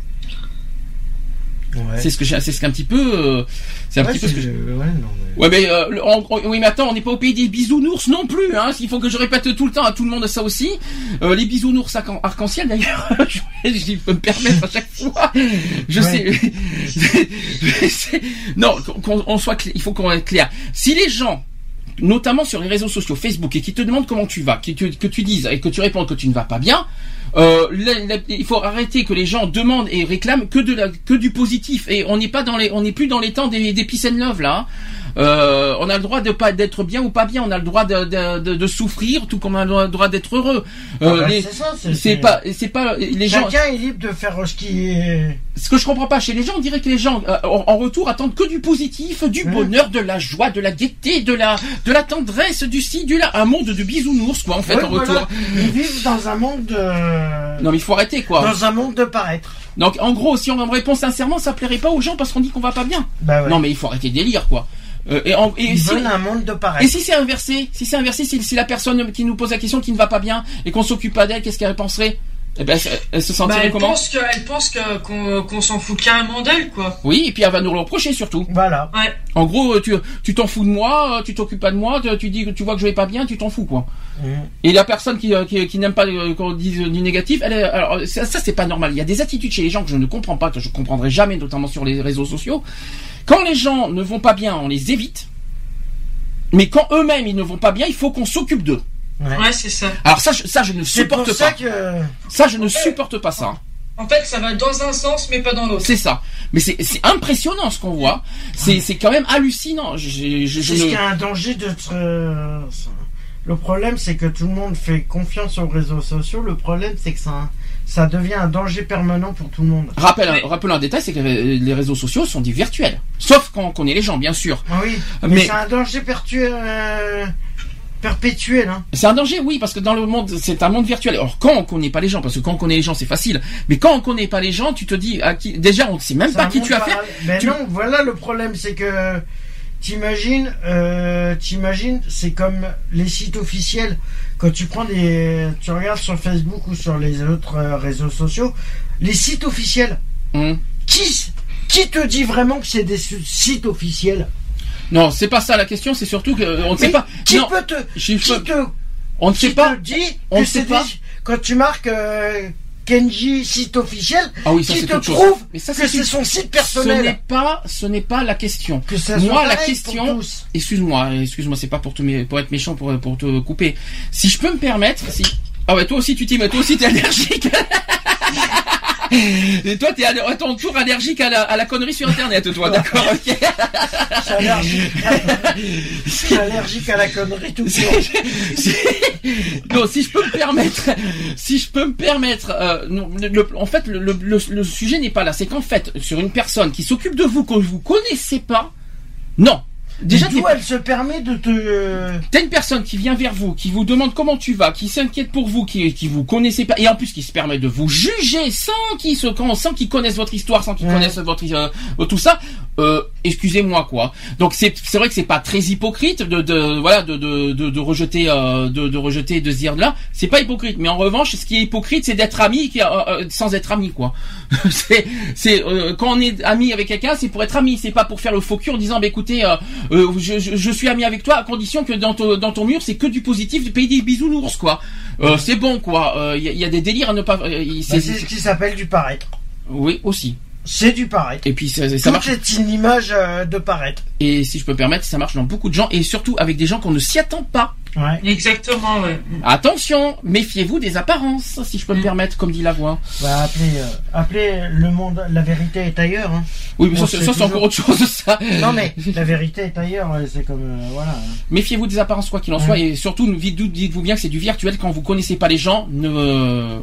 Speaker 4: Ouais.
Speaker 2: C'est ce que j'ai, c'est ce qu'un petit peu, euh, c'est un
Speaker 4: Ouais,
Speaker 2: petit peu ce que
Speaker 4: c'est-
Speaker 2: j'ai-
Speaker 4: ouais, non, mais-
Speaker 2: Ouais mais euh, on- on- oui mais attends on n'est pas au pays des bisounours non plus hein il faut que je répète tout le temps à tout le monde ça aussi. Euh, les bisounours arc- arc-en-ciel d'ailleurs [LAUGHS] je, je peux me permettre à chaque fois. Je sais [LAUGHS] non qu'on on soit il faut qu'on soit clair. Si les gens notamment sur les réseaux sociaux Facebook et qui te demandent comment tu vas que, tu dises et que tu réponds que tu ne vas pas bien euh, il faut arrêter que les gens demandent et réclament que du positif et on n'est pas dans les on n'est plus dans les temps des, des là hein. Euh, on a le droit de pas d'être bien ou pas bien on a le droit de, de, de, de souffrir tout comme on a le droit d'être heureux
Speaker 4: Ah
Speaker 2: Euh,
Speaker 4: bah, c'est
Speaker 2: pas c'est pas les gens
Speaker 4: Chacun est libre de faire ce qui est.
Speaker 2: ce que je comprends pas chez les gens, on dirait que les gens, euh, en, retour, attendent que du positif, du
Speaker 4: Mmh.
Speaker 2: bonheur, de la joie, de la gaieté, de la, de la tendresse, du ci, du là, un monde de bisounours, quoi, en fait, en
Speaker 4: voilà.
Speaker 2: retour.
Speaker 4: Ils vivent dans un monde de.
Speaker 2: Non, mais il faut arrêter, quoi.
Speaker 4: Dans un monde de paraître.
Speaker 2: Donc, en gros, si on me répond sincèrement, ça plairait pas aux gens parce qu'on dit qu'on va pas bien.
Speaker 4: Bah ouais.
Speaker 2: Non, mais il faut arrêter le délire, quoi. Euh, et, en- et
Speaker 4: Ils
Speaker 2: si-
Speaker 4: veulent un monde de
Speaker 2: et
Speaker 4: pareil.
Speaker 2: si c'est inversé, si c'est inversé, si, si la personne qui nous pose la question qui ne va pas bien et qu'on s'occupe pas d'elle, qu'est-ce qu'elle penserait? Eh ben, elle, se
Speaker 3: Bah,
Speaker 2: sentirait
Speaker 3: elle
Speaker 2: comment?
Speaker 3: pense que, elle pense que, qu'on, qu'on s'en fout carrément d'elle, quoi.
Speaker 2: Oui, et puis elle va nous le reprocher surtout.
Speaker 4: Voilà.
Speaker 3: Ouais.
Speaker 2: En gros, euh, tu tu t'en fous de moi, euh, tu t'occupes pas de moi, tu- tu dis que tu vois que je vais pas bien, tu t'en fous quoi.
Speaker 4: Mhm.
Speaker 2: Et la personne qui, qui, qui n'aime pas qu'on dise du négatif, elle est- alors ça, ça c'est pas normal. Il y a des attitudes chez les gens que je ne comprends pas, que je comprendrai jamais, notamment sur les réseaux sociaux. Quand les gens ne vont pas bien, on les évite. Mais quand eux-mêmes ils ne vont pas bien, il faut qu'on s'occupe d'eux.
Speaker 4: Ouais.
Speaker 3: Ouais, c'est ça.
Speaker 2: Alors ça, je, ça je ne
Speaker 4: pour
Speaker 2: supporte
Speaker 4: ça
Speaker 2: pas.
Speaker 4: que.
Speaker 2: Ça je ne supporte pas ça.
Speaker 3: En fait, ça va dans un sens, mais pas dans l'autre.
Speaker 2: C'est ça. Mais c'est impressionnant ce qu'on voit. C'est quand même hallucinant. Je, ne-
Speaker 4: qu'il y a un danger de. Le problème, c'est que tout le monde fait confiance aux réseaux sociaux. Le problème, c'est que ça, ça devient un danger permanent pour tout le monde.
Speaker 2: Rappel, rappelons un détail, c'est que euh, les réseaux sociaux sont des virtuels. Sauf quand on connaît les gens, bien sûr.
Speaker 4: Ah oui. Mais,
Speaker 2: Mais-
Speaker 4: c'est un danger euh, perpétuel. Hein.
Speaker 2: C'est un danger, oui, parce que dans le monde, c'est un monde virtuel. Alors quand on connaît pas les gens, parce que quand on connaît les gens, c'est facile. Mais quand on connaît pas les gens, tu te dis, à qui, déjà, on ne sait même pas qui tu as affaire.
Speaker 4: parallèle. Mais
Speaker 2: Tu-
Speaker 4: non, voilà le problème, c'est que t'imagines, euh, t'imagines, c'est comme les sites officiels. Quand tu prends des, tu regardes sur Facebook ou sur les autres euh, réseaux sociaux, les sites officiels.
Speaker 2: Hum.
Speaker 4: Qui, qui te dit vraiment que c'est des sites officiels?
Speaker 2: Non, c'est pas ça la question, c'est surtout que euh, ne sait pas.
Speaker 4: Qui
Speaker 2: non,
Speaker 4: peut te, qui te,
Speaker 2: on ne sait pas.
Speaker 4: dit
Speaker 2: on ne sait pas.
Speaker 4: des, quand tu marques euh, Kenji site officiel,
Speaker 2: Ah oui, ça
Speaker 4: qui te prouve
Speaker 2: Mais ça
Speaker 4: que
Speaker 2: c'est
Speaker 4: son site
Speaker 2: Ce
Speaker 4: personnel.
Speaker 2: n'est pas, ce n'est pas la question.
Speaker 4: Que ça
Speaker 2: Moi, la question-. Excuse-moi, excuse-moi, c'est pas pour pour être méchant, pour, pour te couper. Si je peux me permettre, si. Ah ouais, toi aussi tu t'y mets, toi aussi t'es allergique. [LAUGHS] Et toi t'es à ton tour allergique à la, à la connerie sur internet, toi, d'accord, ok.
Speaker 4: Je suis allergique. Je suis allergique à la connerie tout [LAUGHS]
Speaker 2: non, si je peux me permettre, si je peux me permettre, euh, le- en fait, le- le sujet n'est pas là. C'est qu'en fait, sur une personne qui s'occupe de vous que vous connaissez pas, non. Déjà, t'es-
Speaker 4: elle se permet de te.
Speaker 2: T'as une personne qui vient vers vous, qui vous demande comment tu vas, qui s'inquiète pour vous, qui, qui vous connaissez pas, et en plus qui se permet de vous juger sans qu'ils se, sans qu'ils connaissent votre histoire, sans qu'ils
Speaker 4: Ouais.
Speaker 2: connaissent votre, euh, tout ça. Euh, excusez-moi quoi. Donc c'est, c'est vrai que c'est pas très hypocrite de, de voilà, de, de, de, de rejeter, euh, de, de rejeter, et de se dire là, c'est pas hypocrite. Mais en revanche, ce qui est hypocrite, c'est d'être ami qui, euh, euh, sans être ami quoi. [LAUGHS] c'est, c'est euh, quand on est ami avec quelqu'un, c'est pour être ami, c'est pas pour faire le faux cul en disant, bah écoutez, euh, euh, je, je, je suis ami avec toi à condition que dans ton, dans ton mur c'est que du positif, du pays des bisounours quoi. Euh, c'est bon quoi. Il y, a- y a des délires à ne pas. euh,
Speaker 4: Bah,
Speaker 2: C'est
Speaker 4: ce qui s'appelle du paraître.
Speaker 2: oui aussi.
Speaker 4: C'est du paraître.
Speaker 2: Et puis ça, ça
Speaker 4: Tout
Speaker 2: marche.
Speaker 4: est une image euh, de paraître.
Speaker 2: Et si je peux me permettre, ça marche dans beaucoup de gens et surtout avec des gens qu'on ne s'y attend pas.
Speaker 4: Ouais.
Speaker 3: Exactement, ouais.
Speaker 2: Attention, méfiez-vous des apparences, si je peux me
Speaker 3: Mm.
Speaker 2: permettre, comme dit la voix.
Speaker 4: Bah, appelez, euh, appelez le monde. La vérité est ailleurs. Hein.
Speaker 2: Oui, mais ça,
Speaker 4: On
Speaker 2: c'est- ça, c'est encore autre chose, ça.
Speaker 4: Non mais la vérité est ailleurs. C'est comme euh, voilà.
Speaker 2: Méfiez-vous des apparences, quoi qu'il en
Speaker 4: Mm.
Speaker 2: soit, et surtout, dites- dites-vous bien que c'est du virtuel quand vous connaissez pas les gens. Ne,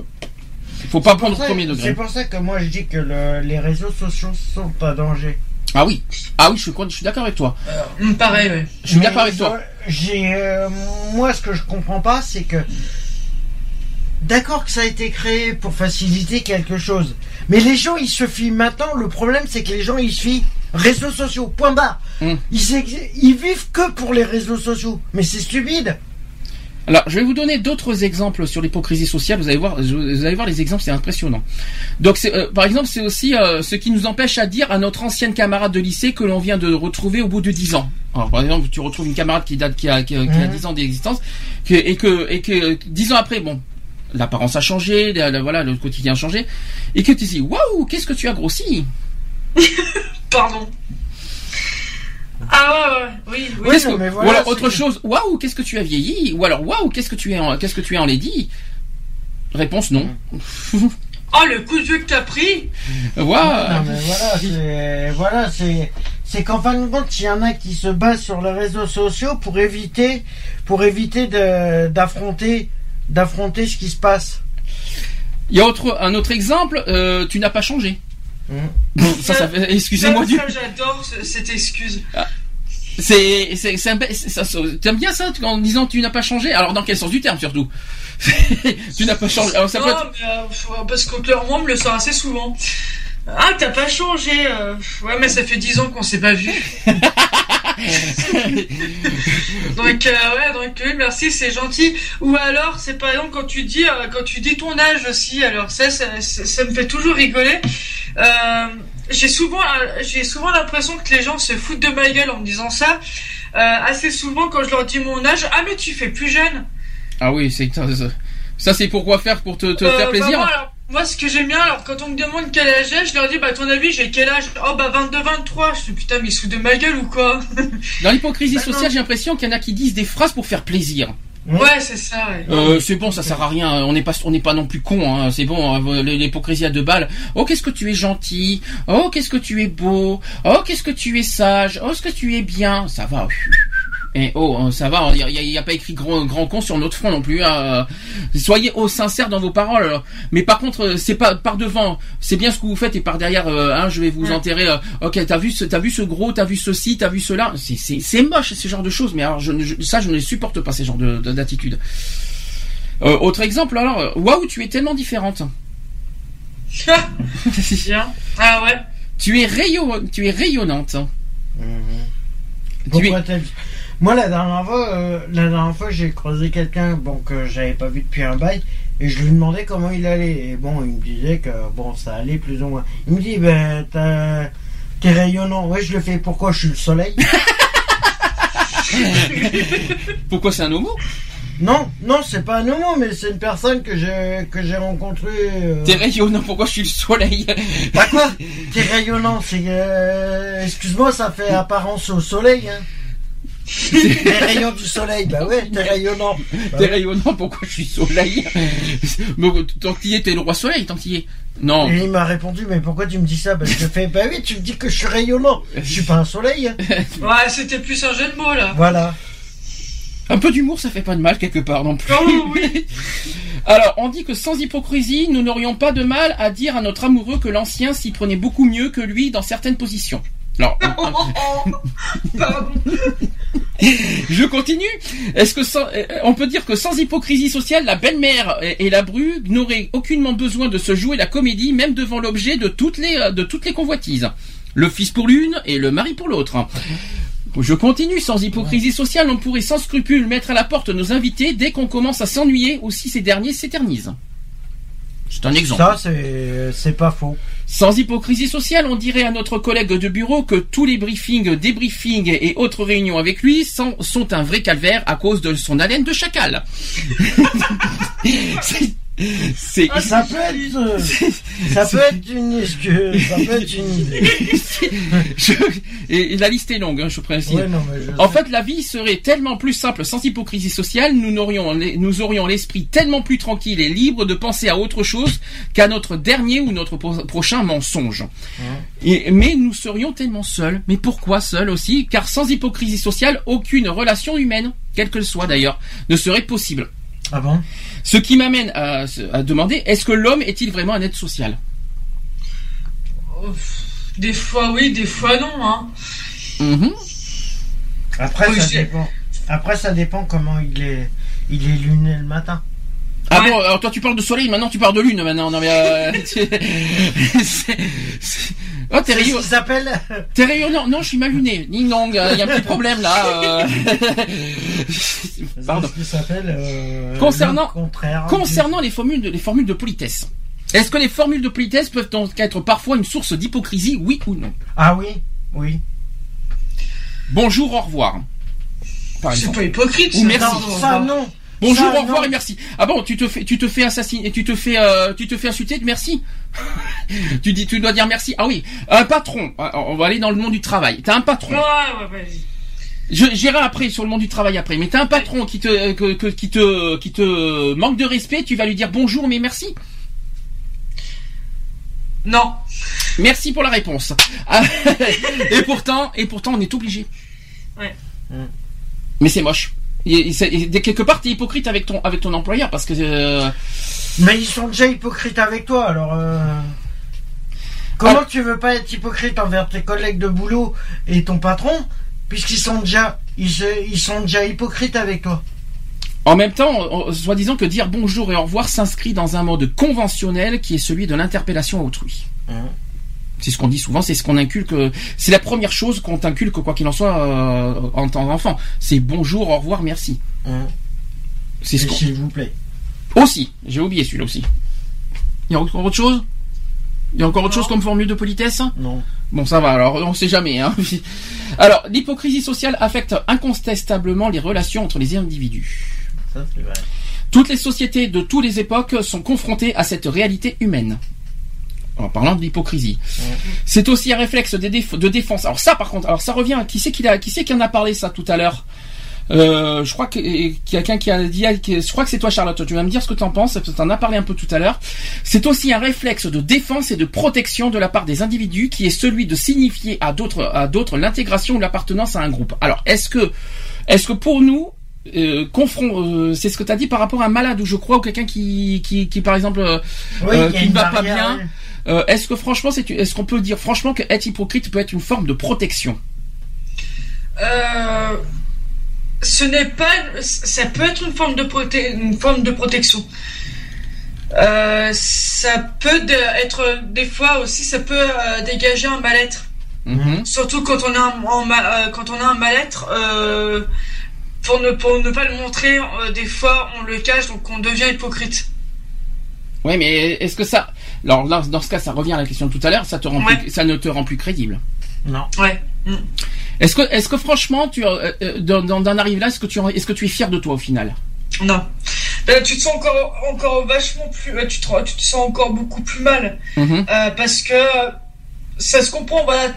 Speaker 2: faut pas
Speaker 4: C'est
Speaker 2: prendre au premier
Speaker 4: C'est
Speaker 2: degré.
Speaker 4: pour ça que moi je dis que le- les réseaux sociaux sont un danger.
Speaker 2: Ah oui, ah oui, je suis, je suis d'accord avec toi.
Speaker 3: Hum, pareil, ouais.
Speaker 2: Je suis d'accord avec toi.
Speaker 4: J'ai, euh, moi, ce que je comprends pas, c'est que d'accord que ça a été créé pour faciliter quelque chose, mais les gens ils se fient maintenant. Le problème, c'est que les gens ils se fient réseaux sociaux. Point barre.
Speaker 2: Mm.
Speaker 4: Ils vivent que pour les réseaux sociaux. Mais c'est stupide.
Speaker 2: Alors, je vais vous donner d'autres exemples sur l'hypocrisie sociale. Vous allez voir, vous allez voir les exemples, c'est impressionnant. Donc, euh, par exemple, c'est aussi euh, ce qui nous empêche à dire à notre ancienne camarade de lycée que l'on vient de retrouver au bout de 10 ans. Alors, par exemple, tu retrouves une camarade qui date, qui a, qui a, qui a
Speaker 4: Mhm.
Speaker 2: 10 ans d'existence, et que, et que 10 ans après, bon, l'apparence a changé, la- la- voilà, le quotidien a changé, et que tu dis, waouh, qu'est-ce que tu as grossi? [LAUGHS]
Speaker 3: Pardon. Ah ouais, ouais, oui, oui.
Speaker 2: Qu'est-ce
Speaker 4: non,
Speaker 2: que-
Speaker 4: mais
Speaker 2: Ou
Speaker 4: voilà,
Speaker 2: alors
Speaker 4: c'est-
Speaker 2: autre chose, waouh, qu'est-ce que tu as vieilli Ou alors waouh, qu'est-ce que tu es, en, qu'est-ce que tu es en lady? Réponse non. [LAUGHS]
Speaker 3: Oh, le coup de vieux que t'as pris?
Speaker 2: Waouh.
Speaker 4: Non, mais voilà, c'est voilà, c'est c'est qu'en fin de compte, il y en a qui se basent sur les réseaux sociaux pour éviter pour éviter d'affronter d'affronter ce qui se passe.
Speaker 2: Il y a autre, un autre exemple, euh, tu n'as pas changé.
Speaker 4: Mhm.
Speaker 2: ça, ça fait, excusez-moi du.
Speaker 3: j'adore ce- cette excuse.
Speaker 2: C'est, c'est, c'est c'est- ça, ça- t'aimes bien ça, en disant tu n'as pas changé? Alors dans quel sens du terme surtout? [LAUGHS] Tu n'as pas changé. Alors ça peut
Speaker 3: non,
Speaker 2: être.
Speaker 3: mais, euh, parce que clairement, on me le sort assez souvent. Ah, t'as pas changé. euh, Ouais, mais ça fait 10 ans qu'on s'est pas vu. [LAUGHS] donc euh, ouais, donc oui, merci, c'est gentil. Ou alors, c'est par exemple quand tu dis euh, quand tu dis ton âge aussi. Alors ça, ça, ça- ça me fait toujours rigoler. Euh, j'ai souvent euh, j'ai souvent l'impression que les gens se foutent de ma gueule en me disant ça. Euh, assez souvent quand je leur dis mon âge, ah mais tu fais plus jeune.
Speaker 2: Ah oui, c'est ça, ça- c'est pour quoi faire pour te, te faire
Speaker 3: bah,
Speaker 2: plaisir.
Speaker 3: Moi, ce que j'aime bien, alors quand on me demande quel âge j'ai, je leur dis bah à ton avis j'ai quel âge? Oh bah 22, 23. Je dis putain mais ils se foutent de ma gueule ou quoi? [LAUGHS]
Speaker 2: Dans l'hypocrisie
Speaker 3: Bah,
Speaker 2: sociale, j'ai l'impression qu'il y en a qui disent des phrases pour faire plaisir.
Speaker 3: Ouais c'est ça. Ouais.
Speaker 2: Euh, c'est bon, ça sert à rien. On n'est pas, on n'est pas non plus con. Hein. C'est bon, euh, l'hypocrisie à deux balles. Oh, qu'est-ce que tu es gentil. Oh, qu'est-ce que tu es beau. Oh, qu'est-ce que tu es sage. Oh, ce que tu es bien. Ça va. Et oh, euh, ça va. Il n'y a, pas écrit grand, grand con sur notre front non plus. hein. Soyez au sincère dans vos paroles. Mais par contre, euh, c'est pas par devant. C'est bien ce que vous faites et par derrière. euh, hein, je vais vous
Speaker 3: Ouais.
Speaker 2: enterrer. euh, ok, t'as vu, ce, t'as vu ce gros, t'as vu ceci, t'as vu cela. C'est, moche ce genre de choses. Mais alors, je, ça, je ne les supporte pas ces genres de, de- d'attitudes. Euh, autre exemple, alors, waouh, tu es tellement différente. [LAUGHS]
Speaker 3: Bien. Ah ouais.
Speaker 2: Tu es rayon, tu es rayonnante. Tu es,
Speaker 4: Moi, la dernière fois, euh, la dernière fois, j'ai croisé quelqu'un, bon, que j'avais pas vu depuis un bail, et je lui demandais comment il allait. Et bon, il me disait que, bon, ça allait plus ou moins. Il me dit, ben, t'es rayonnant. Ouais, je le fais. Pourquoi je suis le soleil? [LAUGHS]
Speaker 2: Pourquoi c'est un homo?
Speaker 4: Non, non, c'est pas un homo, mais c'est une personne que j'ai que j'ai rencontrée. euh,
Speaker 2: T'es rayonnant, pourquoi je suis le soleil?
Speaker 4: Bah quoi? [LAUGHS] T'es rayonnant, c'est. euh, Excuse-moi, ça fait apparence au soleil, hein. [LAUGHS] Les rayons du soleil, bah ouais, t'es rayonnant.
Speaker 2: T'es rayonnant, pourquoi je suis soleil [LAUGHS] Mais Tant qu'il y est, t'es le roi soleil, tant qu'il y est. Non.
Speaker 4: Et il m'a répondu, mais pourquoi tu me dis ça? Parce que je fais, bah oui, tu me dis que je suis rayonnant. Je suis pas un soleil. hein. [LAUGHS]
Speaker 3: Ouais, c'était plus un jeu de mots là.
Speaker 4: Voilà.
Speaker 2: Un peu d'humour, ça fait pas de mal quelque part non plus.
Speaker 3: Oh oui.
Speaker 2: Alors, on dit que sans hypocrisie, nous n'aurions pas de mal à dire à notre amoureux que l'ancien s'y prenait beaucoup mieux que lui dans certaines positions. Alors, [LAUGHS]
Speaker 3: Pardon.
Speaker 2: je continue. Est-ce que sans- euh, on peut dire que sans hypocrisie sociale, la belle-mère et et la bru n'auraient aucunement besoin de se jouer la comédie, même devant l'objet de toutes les de toutes les convoitises? Le fils pour l'une et le mari pour l'autre. Je continue, sans hypocrisie sociale, on pourrait sans scrupule mettre à la porte nos invités dès qu'on commence à s'ennuyer ou si ces derniers s'éternisent. C'est un exemple.
Speaker 4: Ça, c'est pas faux.
Speaker 2: Sans hypocrisie sociale, on dirait à notre collègue de bureau que tous les briefings, débriefings et autres réunions avec lui sont, sont un vrai calvaire à cause de son haleine de chacal. [LAUGHS] [LAUGHS] C'est- C'est
Speaker 4: Ça peut être, euh, [LAUGHS] ça peut être une excuse, ça peut être une idée. [LAUGHS]
Speaker 2: je- et, la liste est longue, hein, je précise.
Speaker 4: Ouais, non, mais je
Speaker 2: En fait, la vie serait tellement plus simple sans hypocrisie sociale, nous n'aurions, nous aurions l'esprit tellement plus tranquille et libre de penser à autre chose qu'à notre dernier ou notre pro- prochain mensonge. Et, mais nous serions tellement seuls. Mais pourquoi seuls aussi? Car sans hypocrisie sociale, aucune relation humaine, quelle qu'elle soit d'ailleurs, ne serait possible.
Speaker 4: Ah bon?
Speaker 2: Ce qui m'amène à, à demander, est-ce que l'homme est-il vraiment un être social?
Speaker 3: Des fois oui, des fois non. Hein.
Speaker 2: Mhm.
Speaker 4: Après,
Speaker 3: Oui,
Speaker 4: ça dépend. Après, ça dépend comment il est, il est luné le matin.
Speaker 2: Ah
Speaker 3: Ouais.
Speaker 2: bon, alors toi tu parles de soleil, maintenant tu parles de lune maintenant. Non mais euh, [LAUGHS] [LAUGHS] c'est- Oh
Speaker 4: C'est ce
Speaker 2: rayonnant,
Speaker 4: qui s'appelle.
Speaker 2: t'es rayonnant. Non, je suis mal luné. Ding dong, il y a un petit problème là. euh. [LAUGHS] Pardon.
Speaker 4: C'est ce qui s'appelle. euh,
Speaker 2: Concernant-
Speaker 4: le.
Speaker 2: Concernant les formules de, les formules de politesse. Est-ce que les formules de politesse peuvent donc être parfois une source d'hypocrisie, oui ou non?
Speaker 4: Ah oui, oui.
Speaker 2: Bonjour, au revoir.
Speaker 3: C'est pas hypocrite.
Speaker 2: Ou merci.
Speaker 3: Non,
Speaker 4: Ça
Speaker 3: non.
Speaker 2: Bonjour,
Speaker 4: Ça,
Speaker 2: au revoir
Speaker 4: non.
Speaker 2: et merci. Ah bon, tu te fais, tu te fais assassiner, tu te fais, euh, tu te fais insulter, merci. [LAUGHS] tu dis, tu dois dire merci. Ah oui, un patron. Ah, On va aller dans le monde du travail. T'as un patron.
Speaker 3: Ouais, ouais, vas-y.
Speaker 2: Je j'irai après sur le monde du travail après. Mais t'as un patron qui te, que- que- qui te, qui te manque de respect. Tu vas lui dire bonjour, mais merci.
Speaker 3: Non.
Speaker 2: Merci pour la réponse. [LAUGHS] Et pourtant, et pourtant, on est obligé.
Speaker 3: Ouais.
Speaker 2: Mais c'est moche. Et de quelque part, t'es hypocrite avec ton, avec ton employeur parce que. euh,
Speaker 4: Mais ils sont déjà hypocrites avec toi, alors. euh, Comment
Speaker 2: Ah.
Speaker 4: tu veux pas être hypocrite envers tes collègues de boulot et ton patron, puisqu'ils sont déjà, ils, se- ils sont déjà hypocrites avec toi?
Speaker 2: En même temps, soi-disant que dire bonjour et au revoir s'inscrit dans un mode conventionnel qui est celui de l'interpellation à autrui. C'est ce qu'on dit souvent, c'est ce qu'on inculque. C'est la première chose qu'on t'inculque, quoi qu'il en soit, euh, en tant qu'enfant. C'est bonjour, au revoir, merci.
Speaker 4: Hein.
Speaker 2: C'est ce.
Speaker 4: S'il vous plaît.
Speaker 2: Aussi, j'ai oublié celui-là aussi. Il y a encore autre chose? Il y a encore autre chose comme formule de politesse?
Speaker 4: Non.
Speaker 2: Bon, ça va, alors on sait jamais. Hein. [LAUGHS] Alors, l'hypocrisie sociale affecte incontestablement les relations entre les individus.
Speaker 4: Ça, c'est vrai.
Speaker 2: Toutes les sociétés de toutes les époques sont confrontées à cette réalité humaine. En parlant de l'hypocrisie. C'est aussi un réflexe déf- de défense. Alors ça, par contre, alors ça revient. Qui c'est qui, a, qui, qui en a parlé ça tout à l'heure? Euh, je crois que- quelqu'un qui a dit, qui- je crois que c'est toi Charlotte, tu vas me dire ce que tu en penses, parce que tu en as parlé un peu tout à l'heure. C'est aussi un réflexe de défense et de protection de la part des individus qui est celui de signifier à d'autres, à d'autres l'intégration ou l'appartenance à un groupe. Alors, est-ce que, est-ce que pour nous, euh, confront, euh, c'est ce que tu as dit par rapport à un malade ou je crois ou quelqu'un qui, qui, qui par exemple, euh,
Speaker 4: Oui,
Speaker 2: euh, qui ne va pas bien. Euh, est-ce que franchement, c'est, est-ce qu'on peut dire franchement que être hypocrite peut être une forme de protection
Speaker 3: Euh, ce n'est pas, ça peut être une forme de proté- une forme de protection. Euh, ça peut être des fois aussi, ça peut euh, dégager un mal-être.
Speaker 2: Mhm.
Speaker 3: Surtout quand on a un, en euh, quand on a un mal-être, pour ne pour ne pas le montrer, des fois on le cache, donc on devient hypocrite.
Speaker 2: Oui, mais est-ce que ça, alors là, dans ce cas, ça revient à la question de tout à l'heure, ça te rend
Speaker 3: Ouais.
Speaker 2: plus- ça ne te rend plus crédible.
Speaker 4: Non.
Speaker 3: Ouais. Mm.
Speaker 2: Est-ce que, est-ce que franchement, tu, euh, euh, d'en arriver là, est-ce que tu, est-ce que tu es fier de toi au final?
Speaker 3: Non. Ben, tu te sens encore encore vachement plus, euh, tu te tu te sens encore beaucoup plus mal.
Speaker 2: Mhm.
Speaker 3: Euh, parce que ça se comprend voilà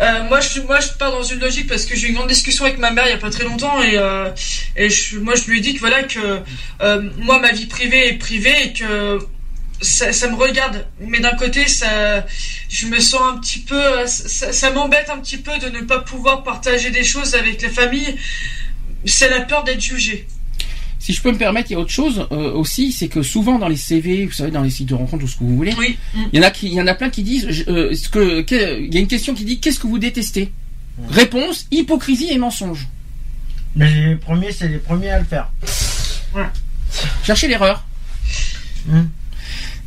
Speaker 3: Euh, moi je moi je pars dans une logique parce que j'ai eu une grande discussion avec ma mère il y a pas très longtemps et euh, et je, moi je lui ai dit que voilà que euh, moi ma vie privée est privée et que ça, ça me regarde mais d'un côté ça je me sens un petit peu euh, ça, ça m'embête un petit peu de ne pas pouvoir partager des choses avec la famille c'est la peur d'être jugé
Speaker 2: Si je peux me permettre, il y a autre chose euh, aussi, c'est que souvent dans les CV, vous savez, dans les sites de rencontres ou ce que vous voulez,
Speaker 3: oui Mm.
Speaker 2: il y en a qui, il y en a plein qui disent, je- euh, ce que, que- il y a une question qui dit, qu'est-ce que vous détestez? Réponse hypocrisie et mensonge.
Speaker 4: Mais les premiers, c'est les premiers à le faire.
Speaker 2: Cherchez l'erreur.
Speaker 4: Hmm.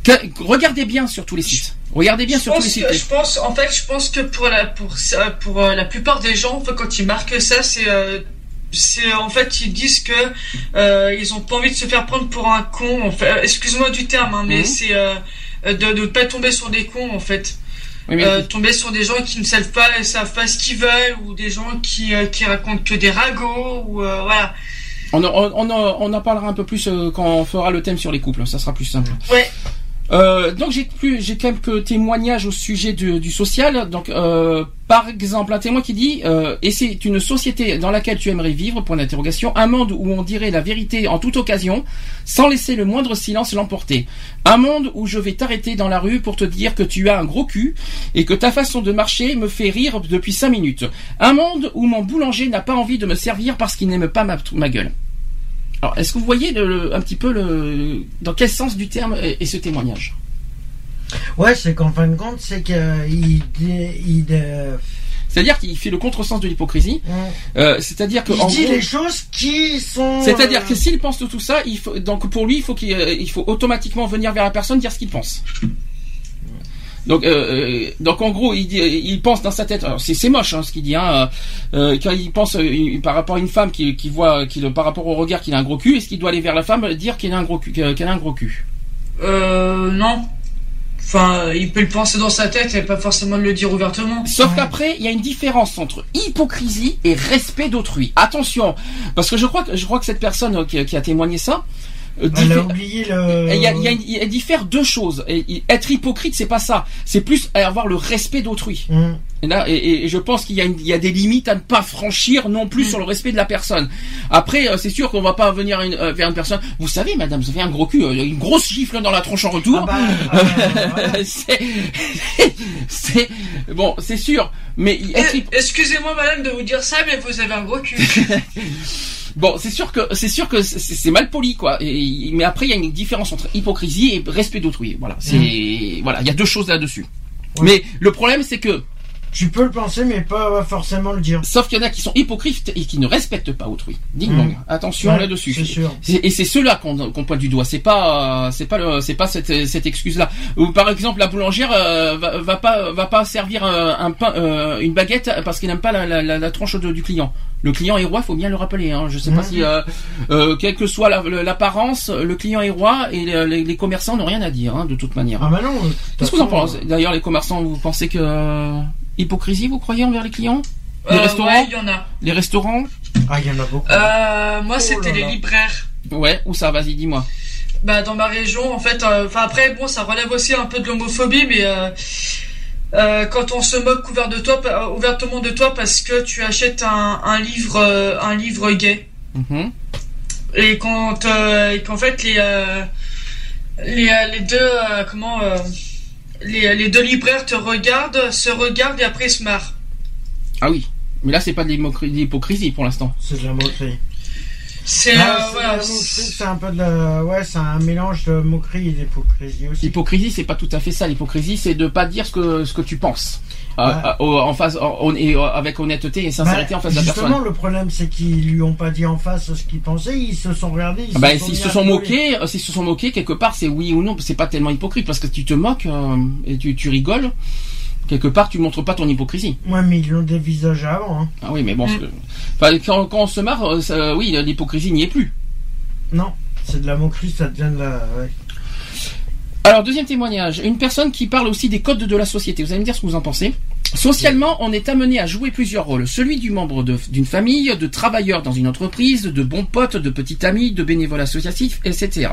Speaker 2: Que- regardez bien sur tous les sites. Regardez bien
Speaker 3: je
Speaker 2: sur tous les sites.
Speaker 3: que, je pense, en fait, je pense que pour la, pour, ça- pour euh, la plupart des gens, quand ils marquent ça, c'est, euh, c'est en fait, ils disent que euh, ils ont pas envie de se faire prendre pour un con. En fait, Euh, excuse-moi du terme, hein, mais
Speaker 2: Mhm.
Speaker 3: c'est euh, de ne pas tomber sur des cons, en fait.
Speaker 2: Oui, mais-
Speaker 3: Euh, tomber sur des gens qui ne savent pas, savent pas ce qu'ils veulent, ou des gens qui, euh, qui racontent que des ragots, ou euh, voilà.
Speaker 2: on, en- on, on en parlera un peu plus euh, quand on fera le thème sur les couples. Ça sera plus simple.
Speaker 3: Ouais.
Speaker 2: Euh, donc j'ai plus j'ai quelques témoignages au sujet du, social. Donc euh, par exemple un témoin qui dit euh, et c'est une société dans laquelle tu aimerais vivre? Point d'interrogation un monde où on dirait la vérité en toute occasion sans laisser le moindre silence l'emporter. Un monde où je vais t'arrêter dans la rue pour te dire que tu as un gros cul et que ta façon de marcher me fait rire depuis cinq minutes. Un monde où mon boulanger n'a pas envie de me servir parce qu'il n'aime pas ma gueule. Alors, est-ce que vous voyez le- le- un petit peu le, dans quel sens du terme est, est ce témoignage?
Speaker 4: Ouais, c'est qu'en fin de compte, c'est qu'il il, il, euh,
Speaker 2: C'est-à-dire qu'il fait le contresens de l'hypocrisie. Euh, c'est-à-dire que
Speaker 4: il
Speaker 2: en
Speaker 4: dit
Speaker 2: gros-
Speaker 4: les choses qui sont.
Speaker 2: c'est-à-dire
Speaker 4: euh,
Speaker 2: que s'il pense de tout ça, il faut, donc pour lui, il faut qu'il, euh, il faut automatiquement venir vers la personne dire ce qu'il pense. Donc, euh, euh, donc en gros, il, dit- il pense dans sa tête. alors, C'est, c'est moche hein, ce qu'il dit. Hein, euh, quand il pense euh, par rapport à une femme qui, qui voit, qui, par rapport au regard qu'il a un gros cul, est-ce qu'il doit aller vers la femme dire qu'il a un gros cul, qu'elle a un gros cul?
Speaker 3: Euh, non. Enfin, il peut le penser dans sa tête et pas forcément le dire ouvertement.
Speaker 2: Sauf
Speaker 4: Ouais.
Speaker 2: qu'après, il y a une différence entre hypocrisie et respect d'autrui. Attention, parce que je crois que je crois que cette personne euh, qui, qui a témoigné ça, euh,
Speaker 4: Elle a oublié le.
Speaker 2: il y a, il y a une- il diffère deux choses. Et, il- être hypocrite, c'est pas ça. C'est plus avoir le respect d'autrui.
Speaker 4: Hum.
Speaker 2: Et, là, et, et je pense qu'il y, a une- il y a des limites à ne pas franchir non plus sur le respect de la personne. Après, euh, c'est sûr qu'on va pas venir une- euh, vers une personne. Vous savez, madame, vous avez un gros cul, euh, une grosse gifle dans la tronche en retour.
Speaker 4: Ah bah, euh, [LAUGHS] voilà.
Speaker 2: c'est, c'est bon, c'est sûr. Mais
Speaker 3: Eh, Excusez-moi, madame, de vous dire ça, mais vous avez un gros cul. [LAUGHS]
Speaker 2: bon, c'est sûr que c'est sûr que c'est, mal poli, quoi. Et- mais après, il y a une différence entre hypocrisie et respect d'autrui. Voilà, c'est voilà, il y a deux choses là-dessus.
Speaker 4: Ouais.
Speaker 2: Mais le problème, c'est que
Speaker 4: Tu peux le penser, mais pas forcément le dire.
Speaker 2: Sauf qu'il y en a qui sont hypocrites et qui ne respectent pas autrui. Ding dong.
Speaker 4: Mm.
Speaker 2: Attention
Speaker 4: Ouais,
Speaker 2: là-dessus.
Speaker 4: c'est sûr.
Speaker 2: Et c'est ceux-là qu'on pointe du doigt. C'est pas, euh, c'est pas, le- c'est pas cette, cette excuse-là. Ou par exemple, la boulangère euh, va, va pas, va pas servir euh, un pain, euh, une baguette parce qu'il n'aime pas la, la, la, la tranche de- du client. Le client est roi, faut bien le rappeler. Hein. Je sais pas
Speaker 4: Mhm.
Speaker 2: si, euh, euh, quelle que soit la- le- l'apparence, le client est roi et les, les- les commerçants n'ont rien à dire, hein, de toute manière.
Speaker 4: Ah bah non. toute
Speaker 2: Qu'est-ce que vous en pensez? D'ailleurs, les commerçants, vous pensez que euh, hypocrisie, vous croyez envers les clients? Les
Speaker 3: Euh,
Speaker 2: restaurants?
Speaker 3: ouais, il y en a.
Speaker 2: Les restaurants?
Speaker 4: Ah, il y en a beaucoup.
Speaker 3: Euh, moi,
Speaker 4: Oh
Speaker 3: c'était les libraires.
Speaker 2: Ouais, où ça? Vas-y, dis-moi.
Speaker 3: Bah, dans ma région, en fait, euh, enfin après, bon, ça relève aussi un peu de l'homophobie, mais euh, quand on se moque couvert de toi, euh, ouvertement de toi parce que tu achètes un, un livre, euh, un livre gay,
Speaker 2: Mhm.
Speaker 3: et quand, euh, et qu'en fait les, euh, les, les deux, euh, comment, euh, les, les deux libraires te regardent, se regardent et après ils se marrent.
Speaker 2: Ah oui. Mais là, c'est pas de l'hypocr- de l'hypocrisie pour l'instant.
Speaker 4: C'est de la moquerie.
Speaker 3: C'est
Speaker 4: Ah,
Speaker 3: euh,
Speaker 4: c'est
Speaker 3: voilà.
Speaker 4: un peu de la... Ouais, c'est un mélange de moquerie et d'hypocrisie aussi.
Speaker 2: L'hypocrisie, c'est pas tout à fait ça. L'hypocrisie, c'est de pas dire ce que ce que tu penses. Euh, euh, en face, avec honnêteté et sincérité
Speaker 4: Bah,
Speaker 2: en face de la
Speaker 4: justement,
Speaker 2: personne.
Speaker 4: le problème, c'est qu'ils lui ont pas dit en face ce qu'ils pensaient, ils se sont regardés. Ils
Speaker 2: Ah Bah,
Speaker 4: se
Speaker 2: s'ils
Speaker 4: mis
Speaker 2: se sont moqués, s'ils se sont moqués quelque part, c'est oui ou non. C'est pas tellement hypocrite parce que tu te moques euh, et tu, tu rigoles. Quelque part, tu montres pas ton hypocrisie.
Speaker 4: Ouais, mais ils l'ont dévisagé avant. Hein.
Speaker 2: Ah oui, mais bon,
Speaker 3: Mm.
Speaker 2: enfin, quand, quand on se marre, euh, ça- oui, l'hypocrisie n'y est plus.
Speaker 4: Non, c'est de la moquerie, ça devient de la. ouais.
Speaker 2: Alors, deuxième témoignage, une personne qui parle aussi des codes de la société. Vous allez me dire ce que vous en pensez. Socialement, on est amené à jouer plusieurs rôles. Celui du membre d'une famille, de travailleur dans une entreprise, de bon pote, de petit ami, de bénévole associatif, etc.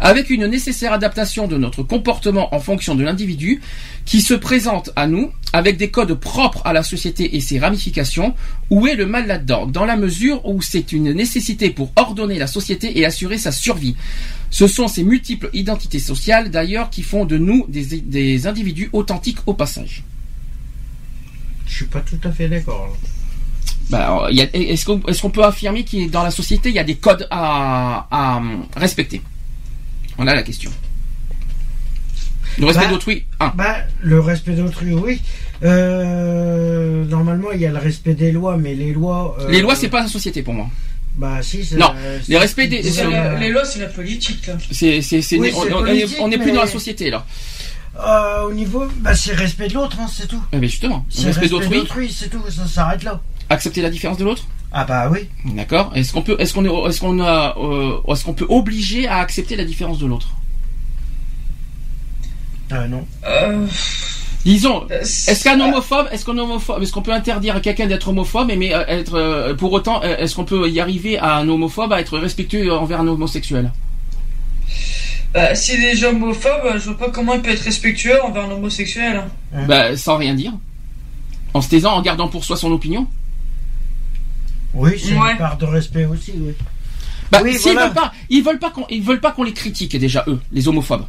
Speaker 2: Avec une nécessaire adaptation de notre comportement en fonction de l'individu qui se présente à nous avec des codes propres à la société et ses ramifications. Où est le mal là-dedans? Dans la mesure où c'est une nécessité pour ordonner la société et assurer sa survie. Ce sont ces multiples identités sociales, d'ailleurs, qui font de nous des, des individus authentiques au passage.
Speaker 4: Je suis pas tout à fait d'accord.
Speaker 2: Bah, Est-ce qu'on peut affirmer qu'il y a- dans la société, il y a des codes à, à, respecter? Voilà la question. Le respect
Speaker 4: Bah,
Speaker 2: d'autrui.
Speaker 4: Bah, le respect d'autrui, oui. Euh, normalement, il y a le respect des lois, mais les lois. euh,
Speaker 2: Les lois, c'est pas la société pour moi.
Speaker 4: Bah, si, c'est.
Speaker 2: Non,
Speaker 4: euh,
Speaker 2: les respects des-
Speaker 3: la- les lois, c'est la politique. là.
Speaker 2: C'est, c'est, c'est-
Speaker 4: Oui,
Speaker 2: on, est- n'est plus
Speaker 4: mais-
Speaker 2: dans la société là.
Speaker 4: Euh, au niveau. Bah, c'est respect de l'autre, hein, c'est tout.
Speaker 2: Eh bien justement,
Speaker 4: C'est
Speaker 2: respect d'autrui,
Speaker 4: c'est tout, ça s'arrête là.
Speaker 2: accepter la différence de l'autre?
Speaker 4: Ah, bah oui.
Speaker 2: D'accord. Est-ce qu'on peut, est-ce qu'on est, est-ce qu'on a, euh, est-ce qu'on peut obliger à accepter la différence de l'autre?
Speaker 4: Ah, non.
Speaker 3: Euh,
Speaker 2: Disons,
Speaker 3: euh,
Speaker 2: est-ce qu'un homophobe, est-ce qu'on homophobe, est-ce qu'on peut interdire à quelqu'un d'être homophobe, mais euh, être, euh, pour autant, euh, est-ce qu'on peut y arriver à un homophobe à être respectueux envers un homosexuel?
Speaker 3: Bah, si des gens homophobes, je vois pas comment il peut être respectueux envers un homosexuel.
Speaker 2: Bah, sans rien dire, en se taisant, en gardant pour soi son opinion.
Speaker 4: Oui, c'est
Speaker 3: Ouais.
Speaker 4: une part de respect aussi, oui.
Speaker 2: Bah,
Speaker 4: Oui,
Speaker 2: s'ils
Speaker 4: voilà.
Speaker 2: veulent pas, ils veulent pas qu'on, ils veulent pas qu'on les critique déjà eux, les homophobes.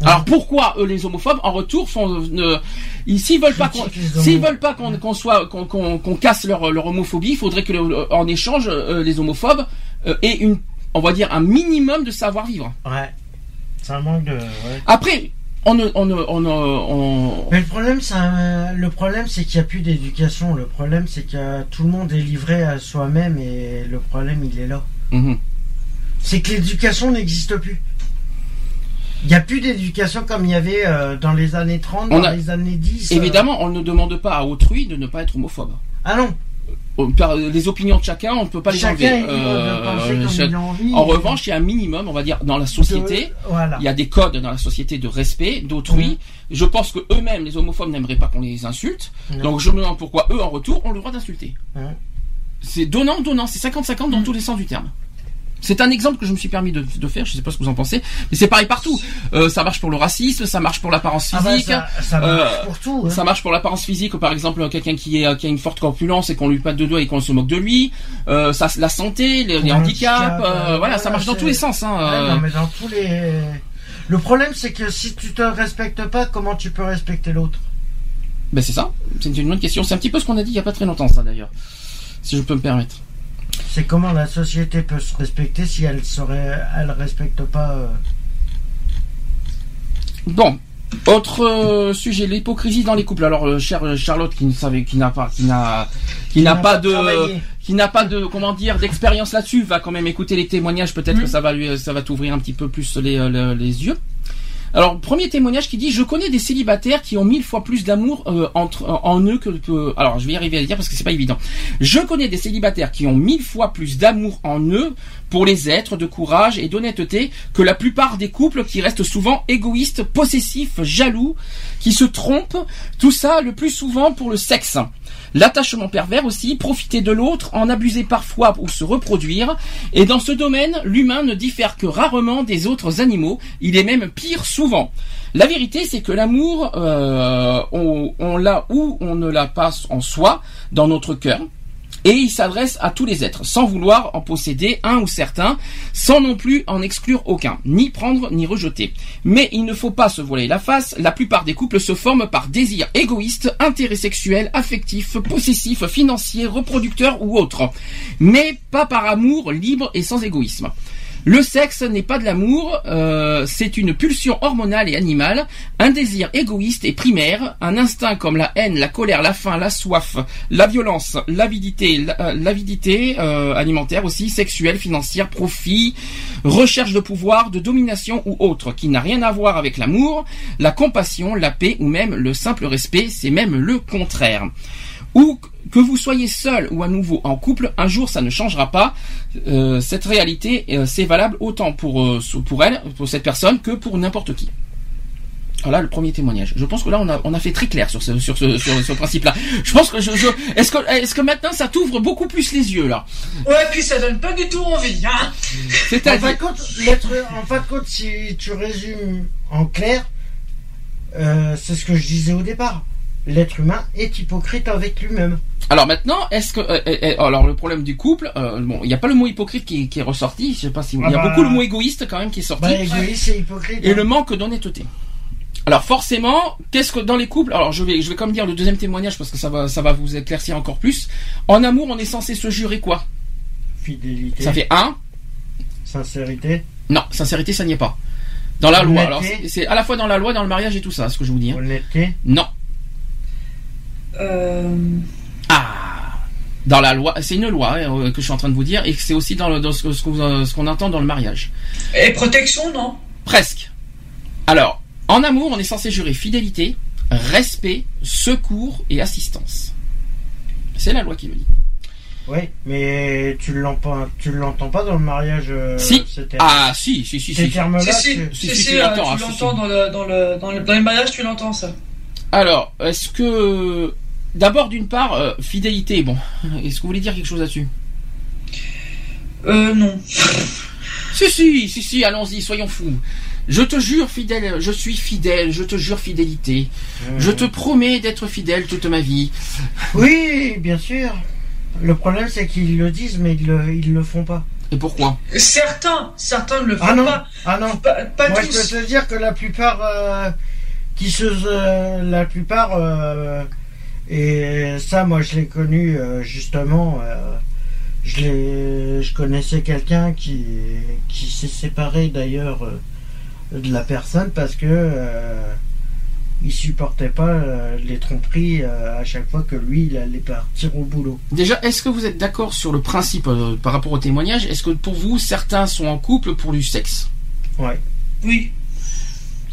Speaker 4: Ouais.
Speaker 2: Alors pourquoi eux les homophobes en retour font euh, ils- s'ils veulent pas qu'on s'ils veulent pas qu'on qu'on soit qu'on qu'on qu'on casse leur leur homophobie, il faudrait que le- en échange euh, les homophobes euh, aient une on va dire un minimum de savoir vivre.
Speaker 4: Ouais. C'est un manque de. Ouais.
Speaker 2: Après on ne on ne on ne- on-
Speaker 4: Mais le problème, c'est un- le problème, c'est qu'il n'y a plus d'éducation. Le problème, c'est que tout le monde est livré à soi-même et le problème, il est là.
Speaker 2: Mhm.
Speaker 4: C'est que l'éducation n'existe plus. Il n'y a plus d'éducation comme il y avait euh, dans les années 30,
Speaker 2: On
Speaker 4: dans
Speaker 2: a-
Speaker 4: les années 10. euh.
Speaker 2: Évidemment, on ne demande pas à autrui de ne pas être homophobe.
Speaker 4: Ah non.
Speaker 2: Euh, Par les opinions de chacun, on ne peut pas les
Speaker 4: Chacun
Speaker 2: enlever. Euh, chaque-
Speaker 4: envie.
Speaker 2: En revanche, il y a un minimum, on va dire, dans la société.
Speaker 4: De- Voilà.
Speaker 2: Il y a des codes dans la société de respect d'autrui. Je pense que eux-mêmes, les homophobes, n'aimeraient pas qu'on les insulte.
Speaker 4: Non.
Speaker 2: Donc je me demande pourquoi eux, en retour, ont le droit d'insulter. C'est donnant, donnant. C'est 50-50 dans tous les sens du terme. C'est un exemple que je me suis permis de, de faire. Je sais pas ce que vous en pensez, mais c'est pareil partout. Euh, ça marche pour le racisme, ça marche pour l'apparence
Speaker 4: Ah bah,
Speaker 2: physique.
Speaker 4: ça, ça marche
Speaker 2: Euh,
Speaker 4: pour tout. hein.
Speaker 2: Ça marche pour l'apparence physique, par exemple quelqu'un qui est qui a une forte corpulence et qu'on lui patte de doigts et qu'on se moque de lui. Euh, ça, la santé, les, handicaps,
Speaker 4: handicap,
Speaker 2: euh,
Speaker 4: euh,
Speaker 2: voilà, ça marche dans tous les sens. Hein,
Speaker 4: Ouais,
Speaker 2: euh.
Speaker 4: non, mais dans tous les. Le problème, c'est que si tu te respectes pas, comment tu peux respecter l'autre?
Speaker 2: Ben c'est ça, c'est une bonne question. C'est un petit peu ce qu'on a dit il y a pas très longtemps, ça d'ailleurs, si je peux me permettre.
Speaker 4: C'est comment la société peut se respecter si elle serait, elle respecte pas. euh,
Speaker 2: Bon, Autre euh, sujet, l'hypocrisie dans les couples. Alors, euh, chère euh, Charlotte, qui ne savait, qui n'a pas, qui n'a, qui n'a
Speaker 4: n'a
Speaker 2: pas
Speaker 4: pas
Speaker 2: de,
Speaker 4: travaillé.
Speaker 2: qui n'a pas de, comment dire, d'expérience là-dessus, va quand même écouter les témoignages. Peut-être que ça va lui, ça va t'ouvrir un petit peu plus les, euh, le- les yeux. Alors, premier témoignage qui dit Je connais des célibataires qui ont mille fois plus d'amour euh, entre en eux que, Alors, je vais y arriver à le dire parce que c'est pas évident. Je connais des célibataires qui ont mille fois plus d'amour en eux pour les êtres, de courage et d'honnêteté que la plupart des couples qui restent souvent égoïstes, possessifs, jaloux, qui se trompent. Tout ça le plus souvent pour le sexe. L'attachement pervers aussi, profiter de l'autre, en abuser parfois pour se reproduire. Et dans ce domaine, l'humain ne diffère que rarement des autres animaux. Il est même pire souvent. La vérité, c'est que l'amour, euh, on, on l'a ou on ne l'a pas en soi, dans notre cœur. Et il s'adresse à tous les êtres, sans vouloir en posséder un ou certains, sans non plus en exclure aucun, ni prendre ni rejeter. Mais il ne faut pas se voiler la face, la plupart des couples se forment par désir égoïste, intérêt sexuel, affectif, possessif, financier, reproducteur ou autre. Mais pas par amour libre et sans égoïsme. Le sexe n'est pas de l'amour, euh, c'est une pulsion hormonale et animale, un désir égoïste et primaire, un instinct comme la haine, la colère, la faim, la soif, la violence, l'avidité, la- euh, l'avidité euh, alimentaire aussi, sexuelle, financière, profit, recherche de pouvoir, de domination ou autre, qui n'a rien à voir avec l'amour, la compassion, la paix ou même le simple respect, c'est même le contraire ou que vous soyez seul ou à nouveau en couple, un jour ça ne changera pas. Euh, cette réalité, euh, c'est valable autant pour euh, pour elle, pour cette personne, que pour n'importe qui. Voilà le premier témoignage. Je pense que là on a on a fait très clair sur ce sur ce sur ce principe-là. Je pense que je, je est-ce que est-ce que maintenant ça t'ouvre beaucoup plus les yeux là?
Speaker 3: Ouais, puis ça donne pas du tout envie, hein.
Speaker 4: En fin de compte, l'être, en fin de compte, si tu résumes en clair, euh, c'est ce que je disais au départ. L'être humain est hypocrite avec lui-même.
Speaker 2: Alors maintenant, est-ce que euh, euh, euh, alors le problème du couple, euh, bon, il n'y a pas le mot hypocrite qui, qui est ressorti. Je sais pas si il y a
Speaker 4: Ah bah.
Speaker 2: beaucoup le mot égoïste quand même qui est sorti.
Speaker 4: Bah, égoïste et hypocrite.
Speaker 2: et
Speaker 4: hein.
Speaker 2: le manque d'honnêteté. Alors forcément, qu'est-ce que dans les couples Alors je vais je vais comme dire le deuxième témoignage parce que ça va ça va vous éclaircir encore plus. En amour, on est censé se jurer quoi?
Speaker 4: Fidélité,
Speaker 2: Ça fait un.
Speaker 4: sincérité,
Speaker 2: Non, sincérité, ça n'y est pas. Dans la loi. Alors c'est à la fois dans la loi, dans le mariage et tout ça, ce que je vous dis. hein.
Speaker 4: honnêteté.
Speaker 2: Non.
Speaker 3: Euh...
Speaker 2: Ah. Dans la loi, c'est une loi hein, euh, que je suis en train de vous dire et c'est aussi dans, le, dans ce que- ce que vous, euh, ce qu'on entend dans le mariage.
Speaker 3: Et protection, non?
Speaker 2: Presque. Alors, en amour, on est censé jurer fidélité, respect, secours et assistance. C'est la loi qui le dit.
Speaker 4: Oui, mais tu l'entends, tu l'entends pas dans le mariage. euh,
Speaker 2: Si. Ah, si, si, si,
Speaker 4: Ces
Speaker 2: si.
Speaker 4: termes-là,
Speaker 3: Si, si,
Speaker 4: tu-
Speaker 2: si,
Speaker 3: si,
Speaker 2: si,
Speaker 3: si,
Speaker 2: tu l'entends,
Speaker 3: dans le, dans le, dans le, dans les mariages, tu l'entends ça.
Speaker 2: Alors, est-ce que... D'abord, d'une part, euh, fidélité, bon. Est-ce que vous voulez dire quelque chose là-dessus
Speaker 3: Euh, non. [LAUGHS]
Speaker 2: Si, si, si, si, allons-y, soyons fous. Je te jure fidèle, je suis fidèle, je te jure fidélité. Je te promets d'être fidèle toute ma vie. [LAUGHS]
Speaker 4: Oui, bien sûr. Le problème, c'est qu'ils le disent, mais ils le, ils le font pas.
Speaker 2: Et pourquoi
Speaker 3: Certains, certains ne le font
Speaker 4: Ah non,
Speaker 3: pas.
Speaker 4: ah non.
Speaker 3: Pas, pas
Speaker 4: Moi, je
Speaker 3: tous.
Speaker 4: peux te dire que la plupart, euh, qui se, euh, la plupart, euh, et ça, moi, je l'ai connu euh, justement. euh, je l'ai, je connaissais quelqu'un qui, qui s'est séparé d'ailleurs euh, de la personne parce que euh, il supportait pas euh, les tromperies euh, à chaque fois que lui, il allait partir au boulot.
Speaker 2: Déjà, est-ce que vous êtes d'accord sur le principe euh, par rapport au témoignage? Est-ce que pour vous, certains sont en couple pour du sexe?
Speaker 4: Ouais.
Speaker 3: Oui.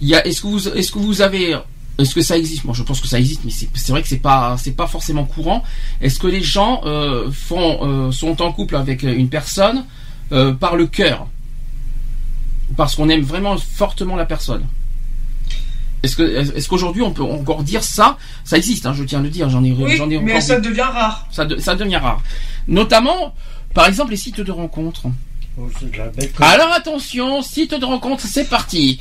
Speaker 2: Il y a, est-ce que vous, est-ce que vous avez, est-ce que ça existe? Moi, je pense que ça existe, mais c'est, vrai que c'est pas, c'est pas forcément courant. Est-ce que les gens euh, font, euh, sont en couple avec une personne euh, par le cœur, parce qu'on aime vraiment fortement la personne Est-ce que, est-ce qu'aujourd'hui on peut encore dire ça? Ça existe, hein, je tiens à le dire. J'en ai,
Speaker 3: Oui,
Speaker 2: j'en ai
Speaker 3: mais ça devient rare.
Speaker 2: ça, de- ça devient rare. Notamment, par exemple, les sites de rencontres.
Speaker 4: Oh, c'est de la bête.
Speaker 2: Alors attention, site de rencontre, c'est parti.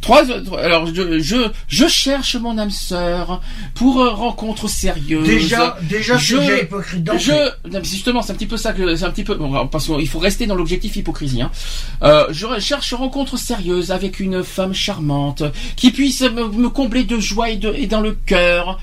Speaker 2: Trois, alors je, je, je cherche mon âme sœur pour euh, rencontre sérieuse.
Speaker 4: Déjà, déjà,
Speaker 2: je-
Speaker 4: hypocrite.
Speaker 2: Je, non, justement, c'est un petit peu ça que, c'est un petit peu, bon, parce qu'il faut rester dans l'objectif hypocrisie. Hein. Euh, je cherche rencontre sérieuse avec une femme charmante qui puisse me, me combler de joie et, de, et dans le cœur,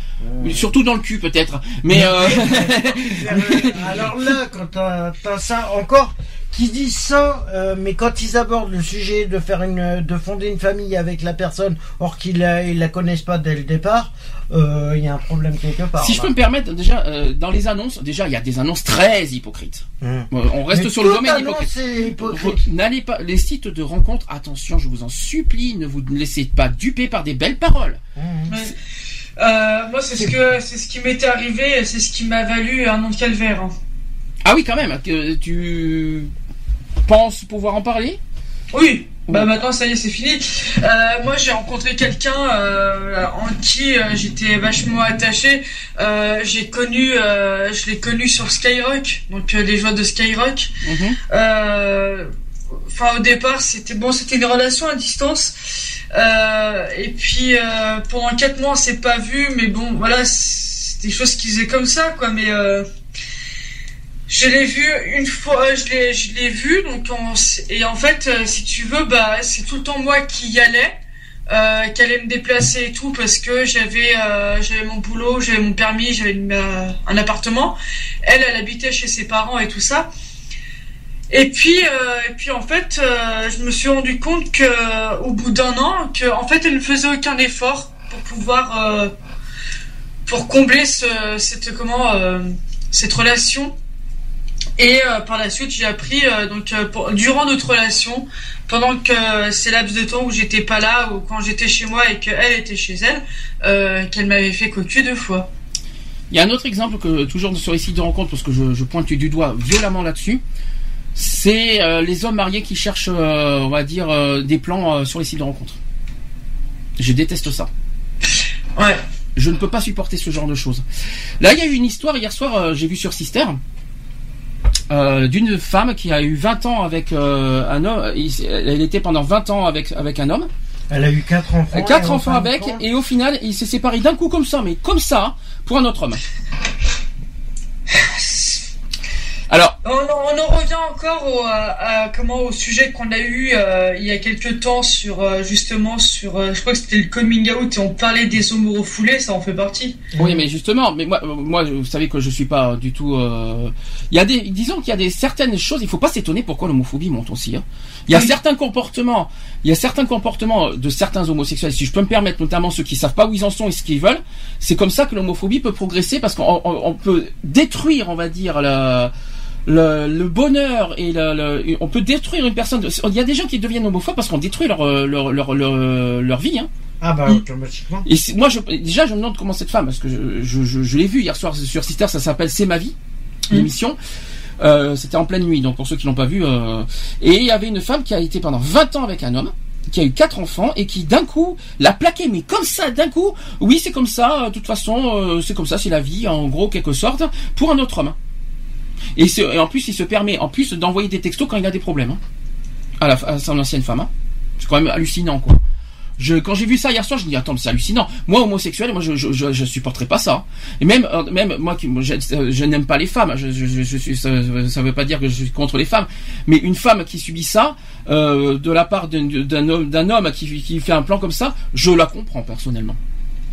Speaker 2: surtout dans le cul peut-être. Mais euh, [LAUGHS]
Speaker 4: Alors là, quand t'as t'as ça encore, qui disent ça, euh, mais quand ils abordent le sujet de faire une, de fonder une famille avec la personne, or qu'ils la, ils la connaissent pas dès le départ, euh, il y a un problème quelque part.
Speaker 2: Si je peux me permettre, déjà, euh, dans les annonces, déjà, il y a des annonces très hypocrites. Euh, On reste
Speaker 4: Mais
Speaker 2: sur le domaine hypocrite. N'allez pas, les sites de rencontres, attention, je vous en supplie, ne vous laissez pas duper par des belles paroles.
Speaker 3: Euh, moi, c'est ce que c'est ce qui m'était arrivé, c'est ce qui m'a valu un an de calvaire. hein.
Speaker 2: Ah oui, quand même, que tu penses pouvoir en parler?
Speaker 3: Oui. Bah maintenant ça y est c'est fini. Euh, moi j'ai rencontré quelqu'un euh, en qui euh, j'étais vachement attaché. J'ai connu, je l'ai connu sur Skyrock, donc les joies de Skyrock.
Speaker 2: Mhm.
Speaker 3: Enfin au départ c'était bon, c'était une relation à distance. Et puis pendant quatre mois on s'est pas vu, mais bon voilà c'est des choses qui faisaient comme ça quoi. Mais je l'ai vu une fois, je l'ai, je l'ai vu, donc on et en fait, euh, si tu veux, bah c'est tout le temps moi qui y allais, euh, qui allait me déplacer et tout parce que j'avais, euh, j'avais mon boulot, j'avais mon permis, j'avais euh, un appartement. Elle, elle habitait chez ses parents et tout ça. Et puis, euh, et puis en fait, euh, je me suis rendu compte que au bout d'un an, que en fait, elle ne faisait aucun effort pour pouvoir, pour combler ce, cette comment, cette relation. Et euh, par la suite, j'ai appris euh, donc euh, pour- durant notre relation, pendant que ces laps de temps où j'étais pas là ou quand j'étais chez moi et qu'elle était chez elle, qu'elle m'avait fait cocu deux fois.
Speaker 2: Il y a un autre exemple que toujours sur les sites de rencontres, parce que je, je pointe du doigt violemment là-dessus, c'est les hommes mariés qui cherchent, on va dire, des plans sur les sites de rencontres. Je déteste ça. [LAUGHS]
Speaker 3: Ouais.
Speaker 2: Je ne peux pas supporter ce genre de choses. Là, il y a eu une histoire hier soir, j'ai vu sur Sister, euh, d'une femme qui a eu 20 ans avec euh, un homme. Elle était pendant 20 ans avec, avec un homme.
Speaker 4: Elle a eu quatre enfants.
Speaker 2: Quatre
Speaker 4: et en
Speaker 2: enfants avec, et au final, il s'est séparé d'un coup comme ça, mais comme ça, pour un autre homme. [LAUGHS] Alors,
Speaker 3: On, en- on en revient encore au, à, à- comment au sujet qu'on a eu euh, il y a quelques temps sur euh, justement sur euh, je crois que c'était le coming out et on parlait des homos refoulés, ça en fait partie.
Speaker 2: oui, mais justement, mais moi, euh, moi, vous savez que je suis pas du tout. euh, Il y a des, disons qu'il y a des certaines choses. Il faut pas s'étonner pourquoi l'homophobie monte aussi. hein. Il y a
Speaker 3: Oui.
Speaker 2: certains comportements, il y a certains comportements de certains homosexuels. Si je peux me permettre, notamment ceux qui savent pas où ils en sont et ce qu'ils veulent, c'est comme ça que l'homophobie peut progresser parce qu'on on- on peut détruire, on va dire, le, le, le bonheur et le, le- on peut détruire une personne. Il y a des gens qui deviennent homophobes parce qu'on détruit leur euh, leur leur, leur, leur vie. Hein.
Speaker 4: Ah bah
Speaker 3: Mm.
Speaker 4: automatiquement.
Speaker 2: Et c'est- moi, je, déjà, je me demande comment cette femme, parce que je, je, je, je l'ai vu hier soir sur Sister, ça s'appelle C'est ma vie, l'émission. Euh, C'était en pleine nuit, donc pour ceux qui l'ont pas vu. euh, et il y avait une femme qui a été pendant 20 ans avec un homme, qui a eu quatre enfants et qui d'un coup l'a plaqué, mais comme ça, d'un coup, oui, c'est comme ça. euh, De toute façon, euh, c'est comme ça, c'est la vie, en gros, quelque sorte, pour un autre homme. Et, en plus, il se permet, en plus, d'envoyer des textos quand il a des problèmes. hein, à, la, à son ancienne femme. hein. C'est quand même hallucinant, quoi. Je, quand j'ai vu ça hier soir, je me dis attends, c'est hallucinant. Moi, homosexuel, moi, je, je, je, je supporterais pas ça. Et même, euh, même moi, moi, je, n'aime pas les femmes. Je, je, je, suis, ça, ça veut pas dire que je suis contre les femmes. Mais une femme qui subit ça euh, de la part d'un homme, d'un homme qui, qui fait un plan comme ça, je la comprends personnellement.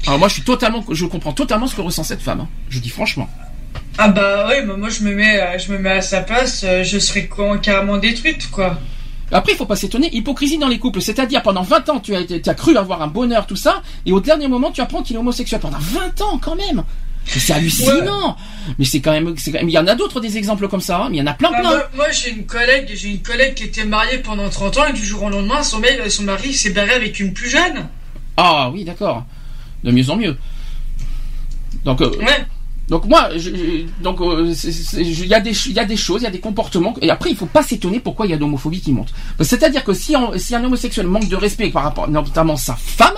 Speaker 2: Alors moi, je suis totalement, je comprends totalement ce que ressent cette femme. hein. Je dis franchement.
Speaker 3: Ah bah oui, mais moi je me mets euh, je me mets à sa place, euh, je serais carrément détruite quoi.
Speaker 2: Après, il faut pas s'étonner. Hypocrisie dans les couples, c'est-à-dire pendant 20 ans, tu as, tu as cru avoir un bonheur, tout ça, et au dernier moment, tu apprends qu'il est homosexuel. Pendant 20 ans, quand même. C'est hallucinant. Mais c'est quand même, il y en a d'autres des exemples comme ça. hein, mais il y en a plein,
Speaker 3: Ah,
Speaker 2: plein.
Speaker 3: moi, moi, j'ai une collègue, j'ai une collègue qui était mariée pendant 30 ans et du jour au lendemain son mari, son mari s'est barré avec une plus jeune.
Speaker 2: Ah oui, d'accord. De mieux en mieux. Donc, euh,
Speaker 3: Ouais.
Speaker 2: Donc moi, je- je- donc il y a des, ch- il y a des choses, il y a des comportements. Et après, il faut pas s'étonner pourquoi il y a de l'homophobie qui monte. C'est-à-dire que si, on- si un homosexuel manque de respect par rapport, notamment sa femme,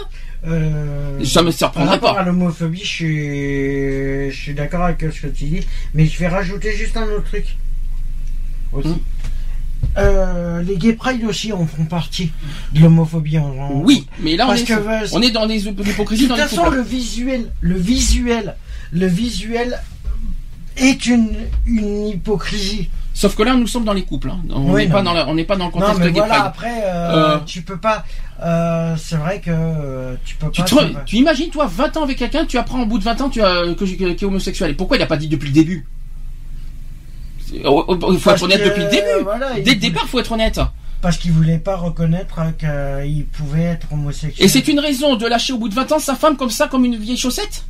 Speaker 4: Euh,
Speaker 2: ça me
Speaker 4: par
Speaker 2: surprendrait
Speaker 4: rapport
Speaker 2: pas.
Speaker 4: à l'homophobie, je suis, je suis d'accord avec ce que tu dis, mais je vais rajouter juste un autre truc. Aussi.
Speaker 2: Hmm.
Speaker 4: Euh, les gay pride aussi en font partie de l'homophobie. En,
Speaker 2: Oui, mais là on
Speaker 4: Parce
Speaker 2: est,
Speaker 4: que,
Speaker 2: on est dans les l'hypocrisie
Speaker 4: De toute façon, le visuel, le visuel, le visuel est une, une hypocrisie.
Speaker 2: Sauf que là, nous sommes dans les couples. hein. On
Speaker 4: Oui,
Speaker 2: n'est
Speaker 4: non,
Speaker 2: pas dans la- on n'est pas dans le
Speaker 4: Non,
Speaker 2: contexte
Speaker 4: mais
Speaker 2: de
Speaker 4: voilà, après, euh,
Speaker 2: Euh,
Speaker 4: tu peux pas. euh, c'est vrai que tu peux
Speaker 2: Tu,
Speaker 4: pas.
Speaker 2: te- tu imagines, toi, 20 ans avec quelqu'un, tu apprends au bout de 20 ans tu as, que, que- qu'il est homosexuel. Et pourquoi il n'a pas dit depuis le début? Il faut
Speaker 4: Parce
Speaker 2: être honnête
Speaker 4: que,
Speaker 2: depuis le début.
Speaker 4: voilà,
Speaker 2: Dès le départ, il faut être honnête.
Speaker 4: Parce qu'il voulait pas reconnaître qu'il pouvait être homosexuel.
Speaker 2: Et c'est une raison de lâcher au bout de 20 ans sa femme comme ça, comme une vieille chaussette?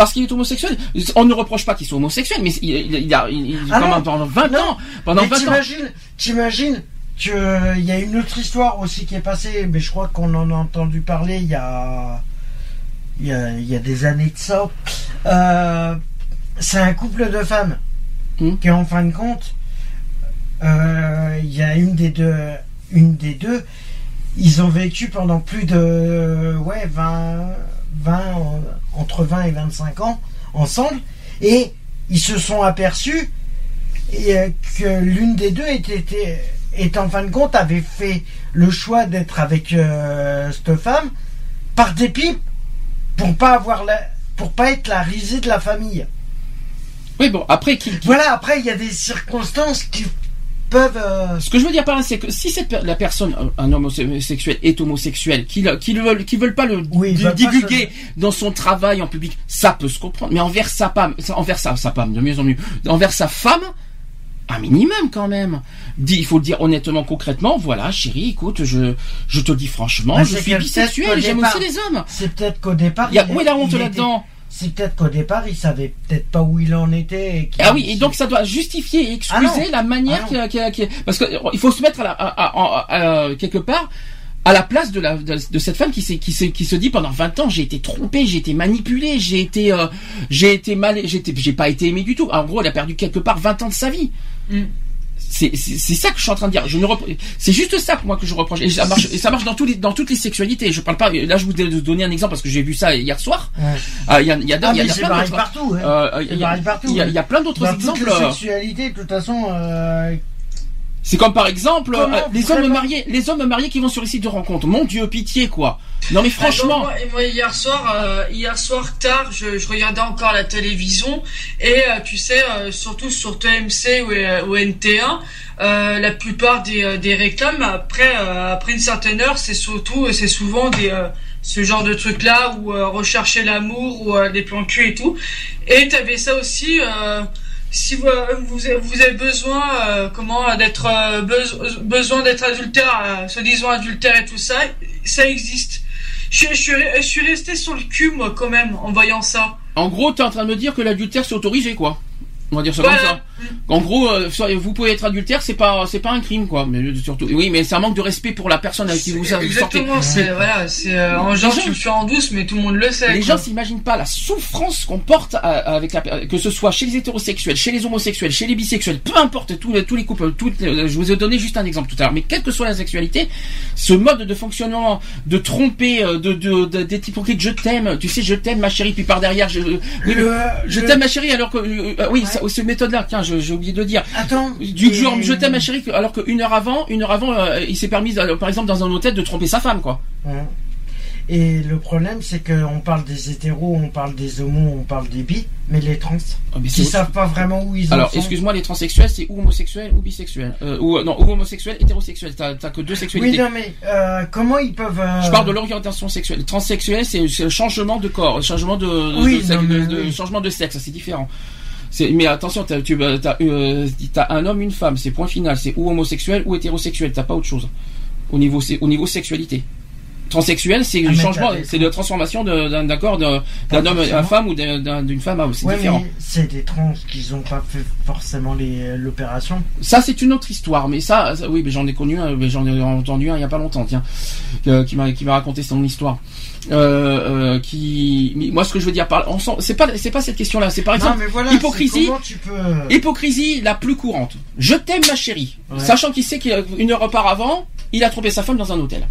Speaker 2: Parce qu'il est homosexuel. On ne reproche pas qu'il soit homosexuel, mais il, il- a il-
Speaker 4: Ah
Speaker 2: pendant,
Speaker 4: non.
Speaker 2: pendant 20
Speaker 4: Non.
Speaker 2: ans, pendant
Speaker 4: Mais
Speaker 2: 20 ans.
Speaker 4: t'imagines, t'imagines que euh, y a une autre histoire aussi qui est passée, mais je crois qu'on en a entendu parler il y a il y a, il y a des années de ça. Euh, c'est un couple de femmes
Speaker 2: Hmm.
Speaker 4: qui en fin de compte, euh, il y a une des deux, une des deux, ils ont vécu pendant plus de ouais 20, 20 euh, entre 20 et 25 ans ensemble et ils se sont aperçus euh, que l'une des deux était, en fin de compte avait fait le choix d'être avec euh, cette femme par dépit pour pas avoir la, pour pas être la risée de la famille.
Speaker 2: Oui, bon, après, qui, qui-
Speaker 4: Voilà, après il y a des circonstances qui peuvent euh,
Speaker 2: ce que je veux dire par là, c'est que si cette, la personne, un homme homosexuel, est homosexuel, qu'ils ne veulent, pas le
Speaker 4: Oui,
Speaker 2: divulguer dans son travail en public, ça peut se comprendre. Mais envers sa femme, envers sa, sa femme, de mieux en mieux, envers sa femme, un minimum quand même. Dit, il faut le dire honnêtement, concrètement. Voilà, chérie, écoute, je, je te le dis franchement,
Speaker 4: Bah,
Speaker 2: je suis bisexuel, j'aime aussi les hommes.
Speaker 4: c'est peut-être qu'au départ
Speaker 2: Il y a, où est la honte
Speaker 4: était-
Speaker 2: là-dedans?
Speaker 4: C'est peut-être qu'au départ il savait peut-être pas où il en était. Et qu'il-
Speaker 2: Ah oui, et donc ça doit justifier et excuser
Speaker 4: Ah non.
Speaker 2: la manière
Speaker 4: Ah
Speaker 2: qui, qui- qui- parce que il faut se mettre à la, à- à- à- à- quelque part à la place de la de, de cette femme qui se qui se dit pendant 20 ans j'ai été trompée, j'ai été manipulée, j'ai été euh, j'ai été mal j'ai pas été aimée du tout. En gros, elle a perdu quelque part 20 ans de sa vie.
Speaker 3: Mm.
Speaker 2: C'est ça que je suis en train de dire. Je ne c'est juste ça pour moi que je reproche et ça marche et ça marche dans tous les dans toutes les sexualités. Je parle pas là je vous ai donné un exemple parce que j'ai vu ça hier soir.
Speaker 4: Ouais.
Speaker 2: Ah, Il y a il y a,
Speaker 4: Ah,
Speaker 2: il y a- il y a plein d'autres.
Speaker 4: partout. hein.
Speaker 2: Euh, il y a- il y a-
Speaker 4: ouais.
Speaker 2: il y a plein d'autres exemples.
Speaker 4: toutes les
Speaker 2: euh,
Speaker 4: sexualités, de toute façon, euh,
Speaker 2: C'est comme par exemple
Speaker 4: Comment
Speaker 2: euh, les hommes mariés, les hommes mariés qui vont sur les sites de rencontres. Mon Dieu, pitié quoi. Non mais
Speaker 3: Ah,
Speaker 2: franchement,
Speaker 3: moi, hier soir, euh, hier soir tard, je, je regardais encore la télévision et euh, tu sais, euh, surtout sur TMC ou, ou NT1, euh, la plupart des, des réclames après après une certaine heure, c'est surtout c'est souvent des ce genre de trucs là ou euh, rechercher l'amour ou des plans cul et tout. Et t'avais ça aussi. Si vous, vous avez vous avez besoin euh, comment d'être euh, beso- besoin d'être adultère, euh, soi-disant adultère et tout ça, ça existe. Je, je, suis, je suis resté sur le cul moi quand même en voyant ça.
Speaker 2: en gros, t'es en train de me dire que l'adultère c'est autorisé quoi. On va dire ça
Speaker 3: Voilà.
Speaker 2: comme ça. En gros, euh, vous pouvez être adultère, c'est pas c'est pas un crime quoi. Mais surtout, oui, mais c'est un manque de respect pour la personne avec qui vous, sortez.
Speaker 3: Exactement, c'est voilà, c'est euh, en genre
Speaker 2: gens-
Speaker 3: tu le fais en douce, mais tout le monde le sait.
Speaker 2: Les
Speaker 3: quoi.
Speaker 2: gens s'imaginent pas la souffrance qu'on porte à- avec la, que ce soit chez les hétérosexuels, chez les homosexuels, chez les bisexuels, peu importe tous les, tous les couples, toutes je vous ai donné juste un exemple tout à l'heure, mais quelle que soit la sexualité, ce mode de fonctionnement, de tromper, euh, de, d'être hypocrite, je t'aime, tu sais, je t'aime ma chérie, puis par derrière, je, oui,
Speaker 4: le-
Speaker 2: je
Speaker 4: le-
Speaker 2: t'aime ma chérie, alors que, euh, euh, oui,
Speaker 4: Ouais.
Speaker 2: ça- cette méthode-là, tiens, je- j'ai oublié de le dire.
Speaker 4: Attends.
Speaker 2: Du genre, je t'aime ma chérie, alors qu'une heure avant, une heure avant, euh, il s'est permis, euh, par exemple, dans un hôtel, de tromper sa femme, quoi.
Speaker 4: Ouais. Et le problème, c'est qu'on parle des hétéros, on parle des homos, on parle des bi, mais les trans,
Speaker 2: Ah, mais
Speaker 4: savent pas vraiment où ils en
Speaker 2: Alors,
Speaker 4: sont.
Speaker 2: excuse-moi, les transsexuels, c'est ou homosexuel ou bisexuel. Euh, ou, non, ou homosexuel, hétérosexuel. T'as, que deux
Speaker 4: Oui,
Speaker 2: sexualités.
Speaker 4: non, mais euh, comment ils peuvent. euh,
Speaker 2: Je parle de l'orientation sexuelle. Transsexuel, c'est, le changement de corps, le changement de, de-
Speaker 4: Oui,
Speaker 2: de sexe-
Speaker 4: non, mais
Speaker 2: de- de-
Speaker 4: oui.
Speaker 2: changement de sexe, c'est différent. Mais attention, t'as, tu, euh, t'as, euh, t'as un homme, une femme, c'est point final. C'est ou homosexuel ou hétérosexuel. T'as pas autre chose. Au niveau, c'est, au niveau sexualité. Transsexuel, c'est
Speaker 4: Ah,
Speaker 2: le changement, c'est la transformation de- d'un, de- d'un homme à femme ou d'un- d'un- d'une femme à homme. C'est
Speaker 4: Ouais,
Speaker 2: différent.
Speaker 4: mais c'est des trans qui n'ont pas fait forcément les- l'opération.
Speaker 2: Ça, c'est une autre histoire, mais ça, ça- oui, mais j'en ai connu un, mais j'en ai entendu un il y a pas longtemps, tiens, euh, qui m'a qui m'a raconté son histoire. Euh, euh, qui, moi, ce que je veux dire par, c'est pas c'est pas cette question-là, c'est par
Speaker 4: non,
Speaker 2: exemple
Speaker 4: mais voilà,
Speaker 2: hypocrisie-
Speaker 4: peux.
Speaker 2: hypocrisie la plus courante. Je t'aime, ma chérie,
Speaker 4: Ouais.
Speaker 2: sachant qu'il sait qu'une heure auparavant, il a trompé sa femme dans un hôtel.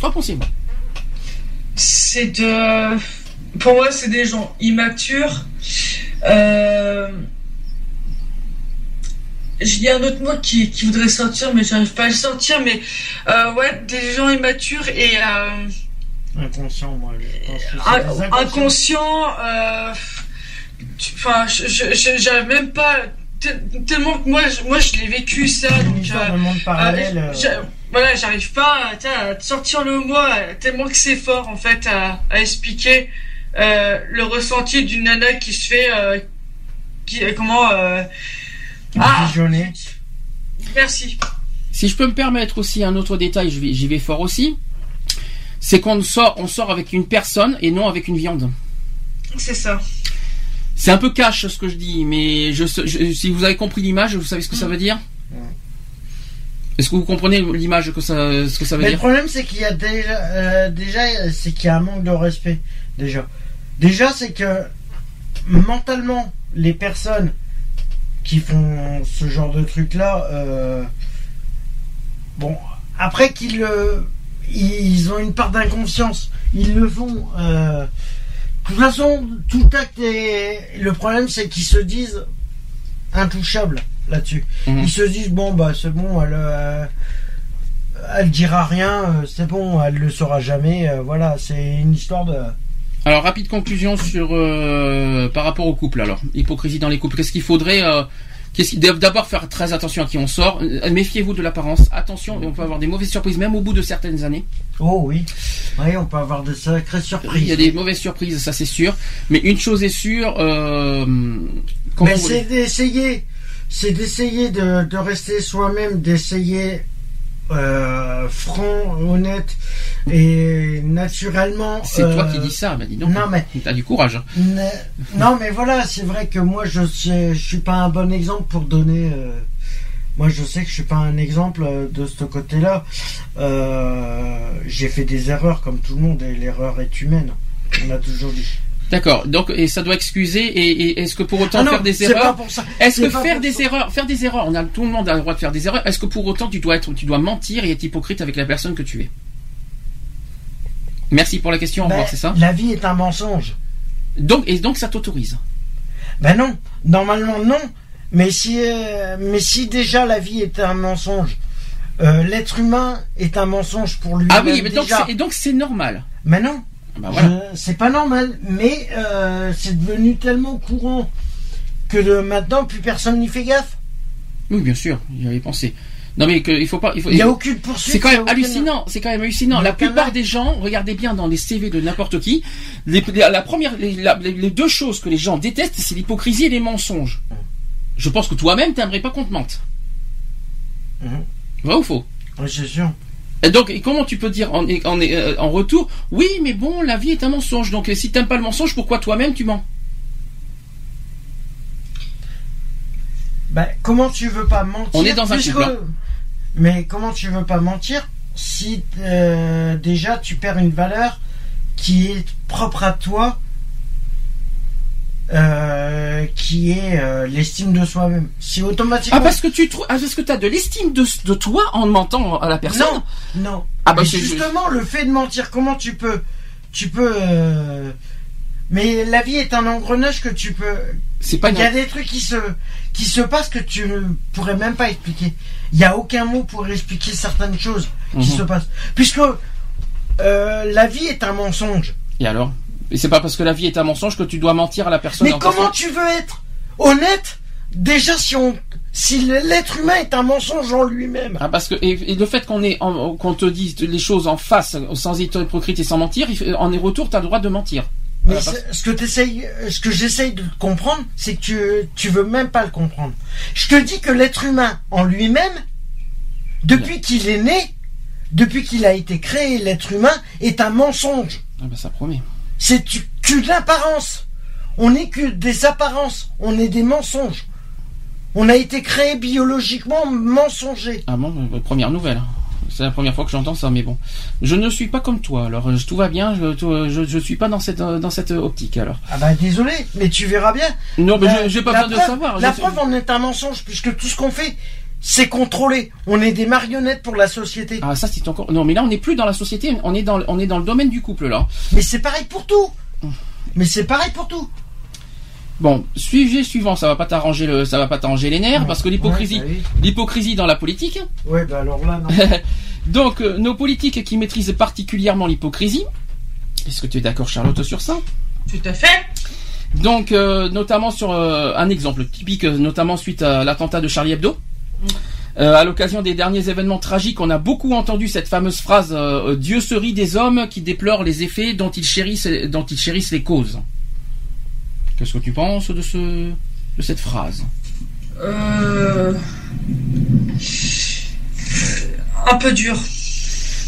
Speaker 2: Qu'en pensez-vous
Speaker 3: c'est de pour moi c'est des gens immatures euh... il y a un autre mot qui, qui voudrait sortir mais j'arrive pas à le sortir mais euh, ouais des gens immatures et euh,
Speaker 4: Inconscient, moi. Je pense que c'est
Speaker 3: in-
Speaker 4: des inconscients.
Speaker 3: inconscients euh, enfin je je- même pas tel- tellement que moi je, moi je l'ai vécu ça donc euh,
Speaker 4: de monde parallèle.
Speaker 3: euh,
Speaker 4: euh,
Speaker 3: j'a- voilà, j'arrive pas à, à te sortir le mot euh, tellement que c'est fort en fait à, à expliquer euh, le ressenti d'une nana qui se fait euh, qui euh, comment euh, Ah. Merci.
Speaker 2: Si je peux me permettre aussi un autre détail, vais- j'y vais fort aussi, c'est qu'on sort, on sort avec une personne et non avec une viande.
Speaker 3: C'est ça.
Speaker 2: C'est un peu cash ce que je dis, mais je, je- si vous avez compris l'image, vous savez ce que ça veut dire Est-ce que vous comprenez l'image que ça, ce que ça veut
Speaker 4: Mais le
Speaker 2: dire
Speaker 4: problème, c'est qu'il y a déjà, euh, déjà, c'est qu'il y a un manque de respect. Déjà, déjà, c'est que mentalement, les personnes qui font ce genre de truc-là, euh, bon, après qu'ils le, ils ont une part d'inconscience, ils le font. euh, de toute façon, tout acte est. Le problème, c'est qu'ils se disent intouchables là-dessus.
Speaker 2: Mhm.
Speaker 4: Ils se disent bon bah c'est bon, elle, euh, elle dira rien, euh, c'est bon, elle le saura jamais. euh, voilà, c'est une histoire de.
Speaker 2: Alors rapide conclusion sur euh, par rapport au couple. Alors hypocrisie dans les couples. Qu'est-ce qu'il faudrait euh, D'abord faire très attention à qui on sort. Euh, Méfiez-vous de l'apparence. Attention, on peut avoir des mauvaises surprises même au bout de certaines années.
Speaker 4: Oh oui, oui, on peut avoir de sacrées surprises.
Speaker 2: Il y a des mauvaises surprises, ça c'est sûr. Mais une chose est sûre. Euh,
Speaker 4: Mais c'est d'essayer, c'est d'essayer de, de rester soi-même, d'essayer euh, franc, honnête et naturellement.
Speaker 2: C'est
Speaker 4: euh,
Speaker 2: toi qui dis ça, bah dis donc.
Speaker 4: non, mais-
Speaker 2: T'as du courage. hein.
Speaker 4: Non, mais voilà, c'est vrai que moi, je sais, je suis pas un bon exemple pour donner. euh, moi, je sais que je suis pas un exemple euh, de ce côté-là. Euh, J'ai fait des erreurs comme tout le monde et l'erreur est humaine. On a toujours dit.
Speaker 2: D'accord. Donc et ça doit excuser. Et, et est-ce que pour autant
Speaker 4: Ah non,
Speaker 2: faire des
Speaker 4: c'est pas
Speaker 2: erreurs
Speaker 4: pour ça.
Speaker 2: Est-ce que faire des
Speaker 4: ça.
Speaker 2: erreurs, faire des erreurs, on a tout le monde a le droit de faire des erreurs. Est-ce que pour autant tu dois être, tu dois mentir et être hypocrite avec la personne que tu es? Merci pour la question. Au
Speaker 4: Ben,
Speaker 2: revoir, c'est ça?
Speaker 4: La vie est un mensonge.
Speaker 2: Donc et donc ça t'autorise?
Speaker 4: Ben non, normalement non. Mais si, euh, mais si déjà la vie est un mensonge, euh, l'être humain est un mensonge pour lui.
Speaker 2: Ah oui, mais donc
Speaker 4: déjà.
Speaker 2: c'est, et donc c'est normal.
Speaker 4: Mais non.
Speaker 2: Bah voilà.
Speaker 4: Je- C'est pas normal, mais euh, c'est devenu tellement courant que de maintenant plus personne n'y fait gaffe.
Speaker 2: Oui, bien sûr, j'y avais pensé. Non mais que, il faut pas. Il faut,
Speaker 4: Il n'y a aucune poursuite.
Speaker 2: C'est quand
Speaker 4: y
Speaker 2: même hallucinant. C'est quand même hallucinant.
Speaker 4: Y
Speaker 2: La plupart des gens, regardez bien dans les CV de n'importe qui, les, la, première, les, la- les- les deux choses que les gens détestent, c'est l'hypocrisie et les mensonges. Je pense que toi-même, t'aimerais pas qu'on te mente.
Speaker 4: Mhm.
Speaker 2: Vrai ou faux?
Speaker 4: Oui, c'est sûr.
Speaker 2: Et donc, et comment tu peux dire en, en, euh, en retour, oui, mais bon, la vie est un mensonge. Donc, euh, si t'aimes pas le mensonge, pourquoi toi-même tu mens?
Speaker 4: Ben, comment tu veux pas mentir
Speaker 2: On est dans un couple, hein.
Speaker 4: Mais comment tu veux pas mentir si euh, déjà tu perds une valeur qui est propre à toi, euh, qui est euh, l'estime de soi-même. Si automatiquement.
Speaker 2: Ah, parce que tu trouves, ah, parce que t'as de l'estime de, de toi en mentant à la personne.
Speaker 4: Non, non.
Speaker 2: Ah bah, c'est-
Speaker 4: justement, le fait de mentir, comment tu peux, tu peux. euh, Mais la vie est un engrenage que tu peux.
Speaker 2: C'est pas
Speaker 4: Il y a des trucs qui se, qui se passent que tu ne pourrais même pas expliquer. Il n'y a aucun mot pour expliquer certaines choses qui
Speaker 2: Mhm.
Speaker 4: se passent. Puisque la vie est un mensonge.
Speaker 2: Et alors? Et c'est pas parce que la vie est un mensonge que tu dois mentir à la personne.
Speaker 4: Mais
Speaker 2: en
Speaker 4: comment tu veux être honnête Déjà, si on, si l'être humain est un mensonge en lui-même?
Speaker 2: Ah, parce que et, et le fait qu'on est qu'on te dise les choses en face sans être hypocrite et sans mentir, en est retour, t'as le droit de mentir.
Speaker 4: Mais
Speaker 2: Voilà, parce-
Speaker 4: c'est- ce que t'essayes- ce que j'essaye de comprendre, c'est que tu, tu veux même pas le comprendre. Je te dis que l'être humain en lui-même, depuis qu'il est né, depuis qu'il a été créé, l'être humain est un mensonge.
Speaker 2: Ah bah ça promet.
Speaker 4: C'est tu, tu de l'apparence. On n'est que des apparences. On est des mensonges. On a été créé biologiquement mensonger.
Speaker 2: Ah bon, euh, première nouvelle. C'est la première fois que j'entends ça, mais bon. Je ne suis pas comme toi, alors euh, tout va bien, je, je, je suis pas dans cette, euh, dans cette optique alors.
Speaker 4: Ah bah désolé, mais tu verras bien.
Speaker 2: Non, mais je- j'ai pas besoin de savoir.
Speaker 4: La
Speaker 2: Je-
Speaker 4: preuve, on est un mensonge, puisque tout ce qu'on fait, c'est contrôlé. On est des marionnettes pour la société.
Speaker 2: Ah ça c'est encore. Non, mais là on n'est plus dans la société, on est dans, on est dans le domaine du couple là.
Speaker 4: Mais c'est pareil pour tout. Mais c'est pareil pour tout.
Speaker 2: Bon, sujet suivant, ça va pas t'arranger le, ça va pas t'arranger les nerfs parce que l'hypocrisie,
Speaker 4: Ouais,
Speaker 2: l'hypocrisie dans la politique.
Speaker 4: bah. Ouais, bah alors là, non. [LAUGHS]
Speaker 2: Donc, euh, nos politiques qui maîtrisent particulièrement l'hypocrisie. Est-ce que tu es d'accord, Charlotte, sur ça?
Speaker 3: Tout à fait.
Speaker 2: Donc, euh, notamment sur euh, un exemple typique, notamment suite à l'attentat de Charlie Hebdo. Euh, à l'occasion des derniers événements tragiques, on a beaucoup entendu cette fameuse phrase euh, Dieu se rit des hommes qui déplorent les effets dont ils chérissent, dont ils chérissent les causes. Qu'est-ce que tu penses de ce, de cette phrase?
Speaker 3: Euh... Un peu dur.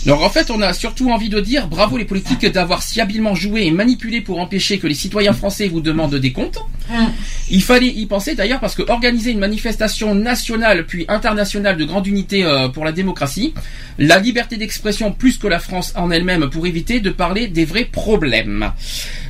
Speaker 2: Alors en fait, on a surtout envie de dire bravo les politiques d'avoir si habilement joué et manipulé pour empêcher que les citoyens français vous demandent des comptes.
Speaker 3: Hum.
Speaker 2: Il fallait y penser d'ailleurs parce que organiser une manifestation nationale puis internationale de grande unité euh, pour la démocratie, la liberté d'expression plus que la France en elle-même pour éviter de parler des vrais problèmes.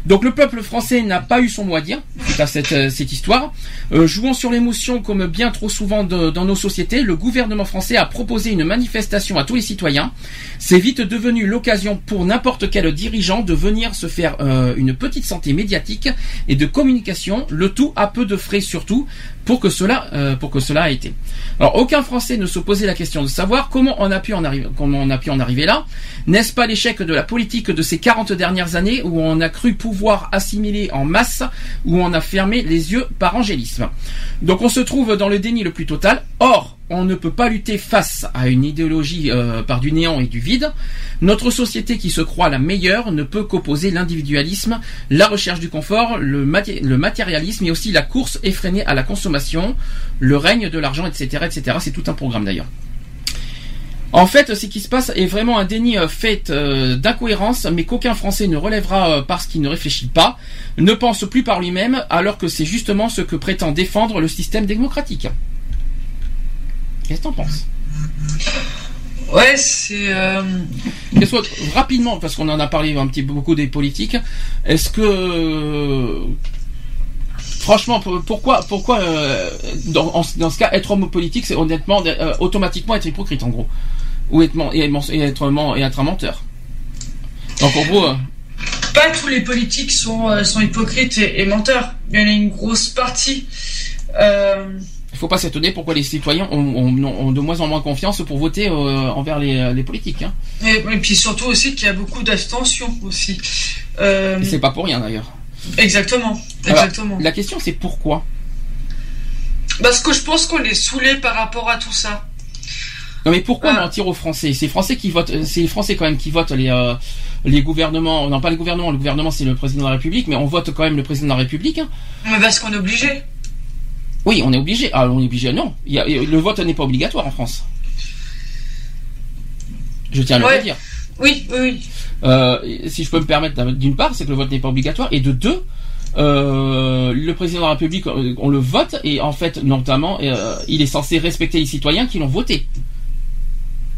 Speaker 2: Donc le peuple français n'a pas eu son mot à dire à cette, euh, cette histoire. Euh, jouant sur l'émotion comme bien trop souvent dans nos sociétés, le gouvernement français a proposé une manifestation à tous les citoyens. C'est vite devenu l'occasion pour n'importe quel dirigeant de venir se faire euh, une petite santé médiatique et de communication, le tout à peu de frais surtout, pour que cela, euh, pour que cela a été. Alors aucun Français ne se posait la question de savoir comment on a pu en arriver, comment on a pu en arriver là. N'est-ce pas l'échec de la politique de ces 40 dernières années où on a cru pouvoir assimiler en masse, où on a fermé les yeux par angélisme? Donc on se trouve dans le déni le plus total. Or, on ne peut pas lutter face à une idéologie euh, par du néant et du vide. Notre société qui se croit la meilleure ne peut qu'opposer l'individualisme, la recherche du confort, le, maté- le matérialisme et aussi la course effrénée à la consommation, le règne de l'argent, etc.. C'est tout un programme d'ailleurs. En fait, ce qui se passe est vraiment un déni euh, fait euh, d'incohérence, mais qu'aucun Français ne relèvera parce qu'il ne réfléchit pas, ne pense plus par lui-même, alors que c'est justement ce que prétend défendre le système démocratique. Qu'est-ce que t'en penses?
Speaker 3: Ouais, c'est. euh,
Speaker 2: Qu'est-ce que- rapidement, parce qu'on en a parlé un petit peu beaucoup des politiques, est-ce que franchement, pour- pourquoi, pourquoi euh, dans, ce cas, être homme politique, c'est honnêtement euh, automatiquement être hypocrite en gros, ou être et, et être, et être un menteur. Donc en gros, euh,
Speaker 3: Pas tous les politiques sont, euh, sont hypocrites et, et menteurs. Il y en a une grosse partie. Euh,
Speaker 2: il faut pas s'étonner pourquoi les citoyens ont, ont- ont de moins en moins confiance pour voter euh, envers les, les politiques. Hein.
Speaker 3: et, et puis surtout aussi qu'il y a beaucoup d'abstention aussi. Euh,
Speaker 2: c'est pas pour rien d'ailleurs.
Speaker 3: exactement.
Speaker 2: Alors,
Speaker 3: Exactement.
Speaker 2: La question c'est pourquoi?
Speaker 3: Parce que je pense qu'on est saoulé par rapport à tout ça.
Speaker 2: Non mais pourquoi
Speaker 3: Ah.
Speaker 2: mentir aux Français? C'est les Français qui votent, euh, c'est les Français quand même qui votent les euh, les gouvernements. Non pas les gouvernements, le gouvernement c'est le président de la République, mais on vote quand même le président de la République. hein.
Speaker 3: Mais parce qu'on est obligé.
Speaker 2: Oui, on est obligé. Ah, on est obligé. Non, Il y a- le vote n'est pas obligatoire en France. Je tiens à le
Speaker 3: Ouais.
Speaker 2: redire.
Speaker 3: Oui, oui, oui.
Speaker 2: Euh, si je peux me permettre, d'une part, c'est que le vote n'est pas obligatoire, et de deux, euh, le président de la République, euh, on le vote, et en fait, notamment, euh, il est censé respecter les citoyens qui l'ont voté.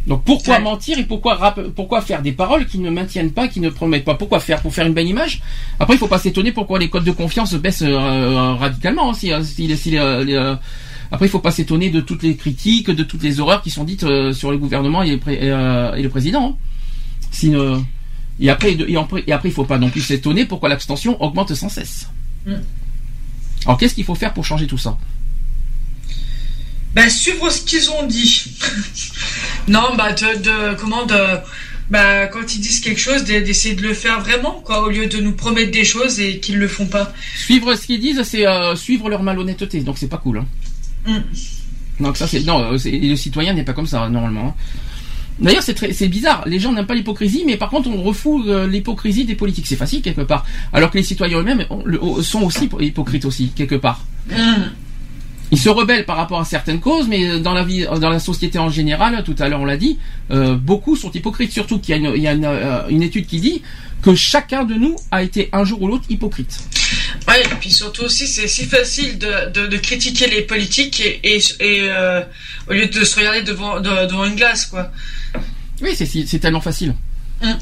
Speaker 2: Donc pourquoi
Speaker 3: Ouais.
Speaker 2: mentir et pourquoi rap- pourquoi faire des paroles qui ne maintiennent pas, qui ne promettent pas? Pourquoi faire Pour faire une belle image? Après, il faut pas s'étonner pourquoi les codes de confiance baissent euh, radicalement. hein, si, si les- si les, les, après, il faut pas s'étonner de toutes les critiques, de toutes les horreurs qui sont dites euh, sur le gouvernement et, le et, euh, et le président. hein. Si, euh, et après, et et après, il faut pas non plus s'étonner pourquoi l'abstention augmente sans cesse.
Speaker 3: Mm.
Speaker 2: Alors, qu'est-ce qu'il faut faire pour changer tout ça?
Speaker 3: Bah, suivre ce qu'ils ont dit. [LAUGHS] non, bah, de, de- comment de, bah, quand ils disent quelque chose, d'e- d'essayer de le faire vraiment, quoi, au lieu de nous promettre des choses et qu'ils le font pas.
Speaker 2: Suivre ce qu'ils disent, c'est euh, suivre leur malhonnêteté, donc c'est pas cool. Hein.
Speaker 3: Mm.
Speaker 2: Donc ça, c'est non, euh, le citoyen n'est pas comme ça normalement. hein. D'ailleurs, c'est très, c'est bizarre. Les gens n'aiment pas l'hypocrisie, mais par contre, on refoule euh, l'hypocrisie des politiques. C'est facile quelque part. Alors que les citoyens eux-mêmes sont aussi hypocrites aussi quelque part.
Speaker 3: Mm.
Speaker 2: Ils se rebellent par rapport à certaines causes, mais dans la vie, dans la société en général, tout à l'heure on l'a dit, euh, beaucoup sont hypocrites. Surtout qu'il y a, une, il y a une, euh, une étude qui dit que chacun de nous a été un jour ou l'autre hypocrite.
Speaker 3: Ouais, et puis surtout aussi, c'est si facile de, de, de critiquer les politiques et, et, et, euh, au lieu de se regarder devant, de- devant une glace, quoi.
Speaker 2: Oui, c'est c'est tellement facile.
Speaker 3: Mm.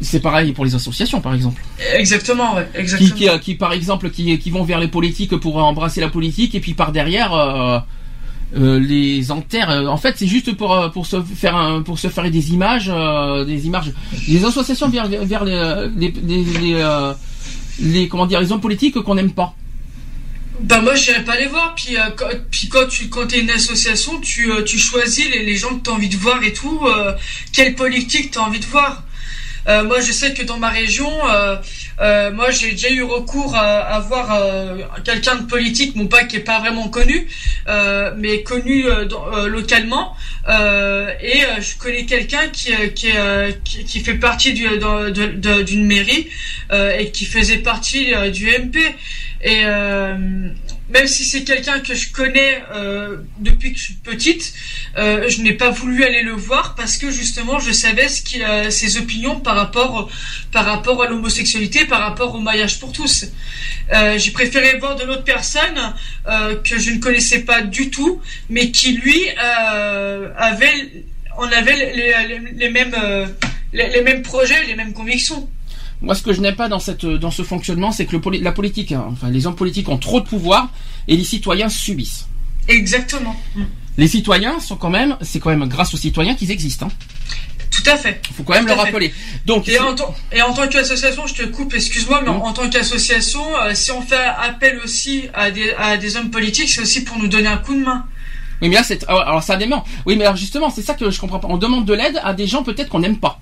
Speaker 2: C'est pareil pour les associations, par exemple.
Speaker 3: Exactement, ouais, exactement.
Speaker 2: qui, euh, qui, par exemple qui, qui vont vers les politiques pour embrasser la politique et puis par derrière euh, euh, les enterrent. Euh, En fait, c'est juste pour pour se faire un, pour se faire des images, euh, des images, des associations vers vers les les, les, les, les- comment dire les hommes politiques qu'on n'aime pas.
Speaker 3: Bah moi j'irai pas les voir puis euh, quand, puis quand tu quand t'es une association tu euh, tu choisis les, les gens que t'as envie de voir et tout euh, quelle politique t'as envie de voir moi je sais que dans ma région euh, euh, moi j'ai déjà eu recours à, à voir euh, quelqu'un de politique bon pas qui est pas vraiment connu euh, mais connu euh, dans- euh, localement. Euh, et euh, je connais quelqu'un qui euh, qui, euh, qui qui fait partie du d'une mairie euh, et qui faisait partie euh, du MP et, euh, même si c'est quelqu'un que je connais euh, depuis que je suis petite, euh, je n'ai pas voulu aller le voir parce que justement je savais ce qui, euh, ses opinions par rapport par rapport à l'homosexualité, par rapport au mariage pour tous. Euh, j'ai préféré voir de l'autre personne euh, que je ne connaissais pas du tout, mais qui lui euh, avait, on avait les, les, les mêmes les, les mêmes projets, les mêmes convictions.
Speaker 2: Moi, ce que je n'aime pas dans cette dans ce fonctionnement, c'est que le, la politique, hein, enfin les hommes politiques ont trop de pouvoir et les citoyens subissent.
Speaker 3: Exactement.
Speaker 2: Les citoyens sont quand même, c'est quand même grâce aux citoyens qu'ils existent. Hein.
Speaker 3: Tout à fait.
Speaker 2: Faut quand même le
Speaker 3: fait.
Speaker 2: rappeler. Donc,
Speaker 3: Et en, tant- et en tant qu'association, je te coupe, excuse-moi, mais en, en tant qu'association, euh, si on fait appel aussi à des, à des hommes politiques, c'est aussi pour nous donner un coup de main.
Speaker 2: oui, mais là, c'est alors alors, ça dément. Oui, mais alors justement, c'est ça que je comprends pas. On demande de l'aide à des gens peut-être qu'on n'aime pas.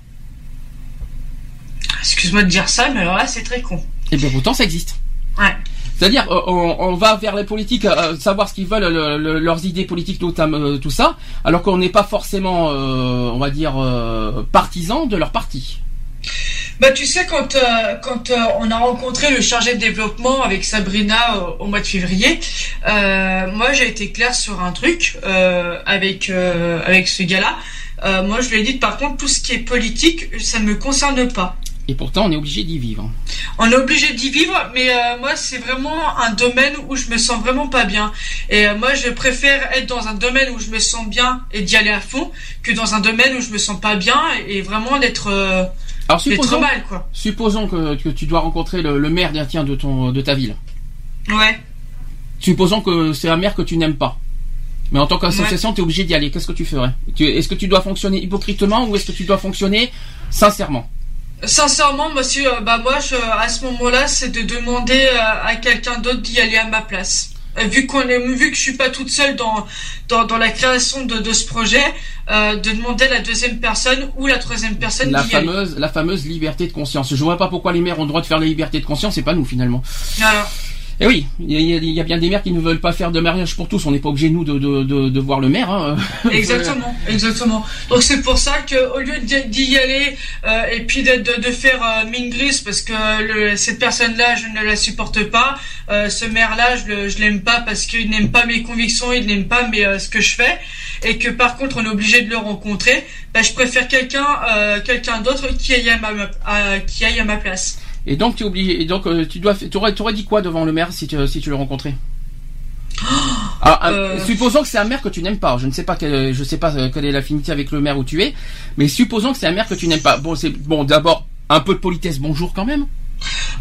Speaker 3: Excuse-moi de dire ça, mais alors là, c'est très con.
Speaker 2: Et bien pourtant, ça existe.
Speaker 3: Ouais.
Speaker 2: C'est-à-dire, euh, on, on va vers les politiques, euh, savoir ce qu'ils veulent, le- le- leurs idées politiques, notamment euh, tout ça, alors qu'on n'est pas forcément, euh, on va dire, euh, partisan de leur parti.
Speaker 3: Bah, tu sais, quand, euh, quand euh, on a rencontré le chargé de développement avec Sabrina euh, au mois de février, euh, moi, j'ai été claire sur un truc euh, avec, euh, avec ce gars-là. Euh, moi, je lui ai dit, par contre, tout ce qui est politique, ça ne me concerne pas.
Speaker 2: Et pourtant, on est obligé d'y vivre.
Speaker 3: On est obligé d'y vivre, mais euh, moi c'est vraiment un domaine où je me sens vraiment pas bien. Et euh, moi je préfère être dans un domaine où je me sens bien et d'y aller à fond que dans un domaine où je me sens pas bien et, et vraiment d'être euh,
Speaker 2: Alors
Speaker 3: d'être
Speaker 2: supposons,
Speaker 3: mal quoi.
Speaker 2: supposons que, que tu dois rencontrer le, le maire d'un tiens de ton de ta ville.
Speaker 3: Ouais.
Speaker 2: Supposons que c'est un maire que tu n'aimes pas. Mais en tant qu'association, tu es obligé d'y aller. Qu'est-ce que tu ferais? Est-ce que tu dois fonctionner hypocritement ou est-ce que tu dois fonctionner sincèrement?
Speaker 3: Sincèrement, monsieur, euh, bah moi je, à ce moment-là c'est de demander euh, à quelqu'un d'autre d'y aller à ma place. Euh, Vu qu'on est, vu que je suis pas toute seule dans dans, dans la création de, de ce projet, euh, de demander à la deuxième personne ou la troisième personne
Speaker 2: La
Speaker 3: d'y aller.
Speaker 2: fameuse, la fameuse liberté de conscience. Je vois pas pourquoi les maires ont le droit de faire la liberté de conscience, c'est pas nous finalement. Et oui, il y, a- bien des maires qui ne veulent pas faire de mariage pour tous. On n'est pas obligé nous de, de, de, de voir le maire. Hein. [LAUGHS]
Speaker 3: Exactement, exactement. Donc c'est pour ça que au lieu d'y aller euh, et puis de, faire euh, mine grise parce que le, cette personne-là je ne la supporte pas, euh, ce maire-là je je l'aime pas parce qu'il n'aime pas mes convictions, il n'aime pas mes, euh, ce que je fais et que par contre on est obligé de le rencontrer, bah, je préfère quelqu'un euh, quelqu'un d'autre qui aille à ma à- qui aille à ma place.
Speaker 2: Et donc tu es obligé. Et donc euh, tu dois, tu aurais, aurais dit quoi devant le maire si tu, si tu le rencontrais? [GASPS] Alors, un-
Speaker 3: Euh.
Speaker 2: supposons que c'est un maire que tu n'aimes pas. Je ne sais pas quelle, je sais pas euh, quelle est l'affinité avec le maire où tu es, mais supposons que c'est un maire que tu n'aimes pas. Bon, c'est bon. D'abord un peu de politesse. Bonjour quand même.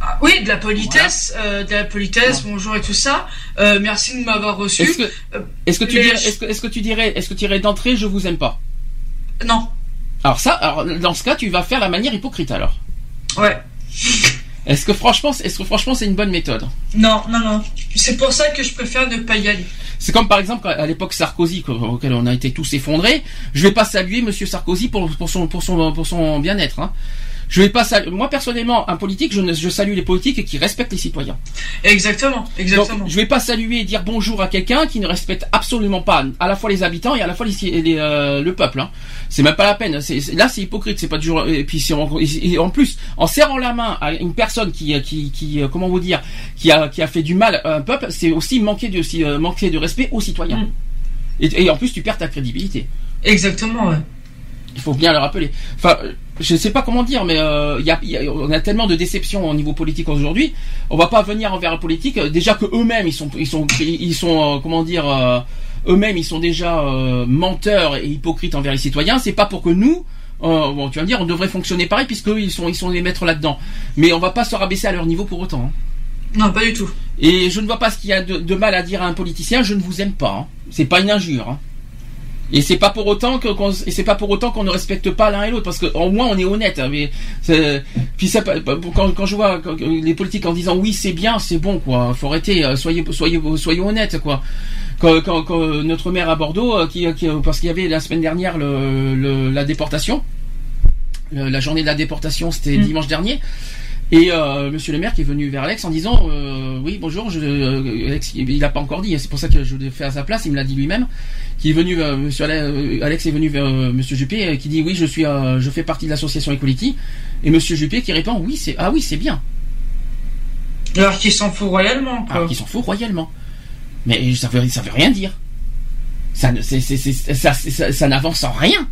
Speaker 3: Ah, oui, de la politesse, euh, de la politesse, bonjour et tout ça. Euh, merci de m'avoir reçu.
Speaker 2: Est-ce que,
Speaker 3: Euh,
Speaker 2: tu dirais, est-ce que, tu dirais, est-ce que tu dirais d'entrée, je vous aime pas?
Speaker 3: Non,
Speaker 2: Alors ça, alors dans ce cas, tu vas faire la manière hypocrite alors.
Speaker 3: ouais.
Speaker 2: Est-ce que franchement, est-ce que franchement, c'est une bonne méthode?
Speaker 3: Non, non, non. C'est pour ça que je préfère ne pas y aller.
Speaker 2: C'est comme par exemple à l'époque Sarkozy, auquel on a été tous effondrés. Je vais pas saluer Monsieur Sarkozy pour, pour son pour son pour son bien-être. Hein. Je vais pas saluer. Moi personnellement, un politique, je, ne, je salue les politiques qui respectent les citoyens.
Speaker 3: Exactement, exactement.
Speaker 2: Donc, je vais pas saluer et dire bonjour à quelqu'un qui ne respecte absolument pas à la fois les habitants et à la fois les, les, euh, le peuple. Hein. C'est même pas la peine. Là, c'est hypocrite. C'est pas du genre. Et puis si on- et en plus, en serrant la main à une personne qui, qui, qui, euh, comment vous dire, qui a, qui a fait du mal à un peuple, c'est aussi manquer de, aussi, euh, manquer de respect aux citoyens.
Speaker 3: Mm.
Speaker 2: Et, et en plus, tu perds ta crédibilité.
Speaker 3: Exactement, ouais.
Speaker 2: Il faut bien le rappeler. Enfin, euh, je sais pas comment dire, mais euh, y a, il y a- on a tellement de déceptions au niveau politique aujourd'hui. On va pas venir envers la politique. Déjà que eux-mêmes, ils sont, ils sont, ils sont, euh, comment dire, euh, eux-mêmes, ils sont déjà menteurs et hypocrites envers les citoyens. C'est pas pour que nous, bon, tu vas me dire, on devrait fonctionner pareil puisque ils sont, ils sont les maîtres là-dedans. Mais on va pas se rabaisser à leur niveau pour autant. hein.
Speaker 3: Non, pas du tout.
Speaker 2: Et je ne vois pas ce qu'il y a de, de mal à dire à un politicien. Je ne vous aime pas. hein. C'est pas une injure. hein. Et c'est pas pour autant que qu'on- et c'est pas pour autant qu'on ne respecte pas l'un et l'autre parce que au moins on est honnête. hein, mais puis ça, quand, quand je vois quand- les politiques en disant oui c'est bien c'est bon quoi. Faut arrêter. euh, Soyez soyez soyez honnêtes quoi. Quand, quand- quand notre maire à Bordeaux euh, qui, qui- parce qu'il y avait la semaine dernière le, le- la déportation, le- la journée de la déportation c'était
Speaker 3: Mm.
Speaker 2: dimanche dernier. Et euh, Monsieur le maire qui est venu vers Alex en disant euh, oui bonjour je, euh, Alex il l'a pas encore dit c'est pour ça que je l'ai fait à sa place il me l'a dit lui-même qui est venu euh, Monsieur Ale- Alex est venu vers Monsieur Juppé qui dit oui je suis euh, je fais partie de l'association Equality et Monsieur Juppé qui répond oui c'est ah oui c'est bien
Speaker 3: Alors qu'ils s'en fout royalement, quoi.
Speaker 2: alors qu'il s'en fout royalement Mais ça veut, ça veut rien dire. Ça, c'est, c'est, c'est- ça, c'est- ça, ça n'avance en rien.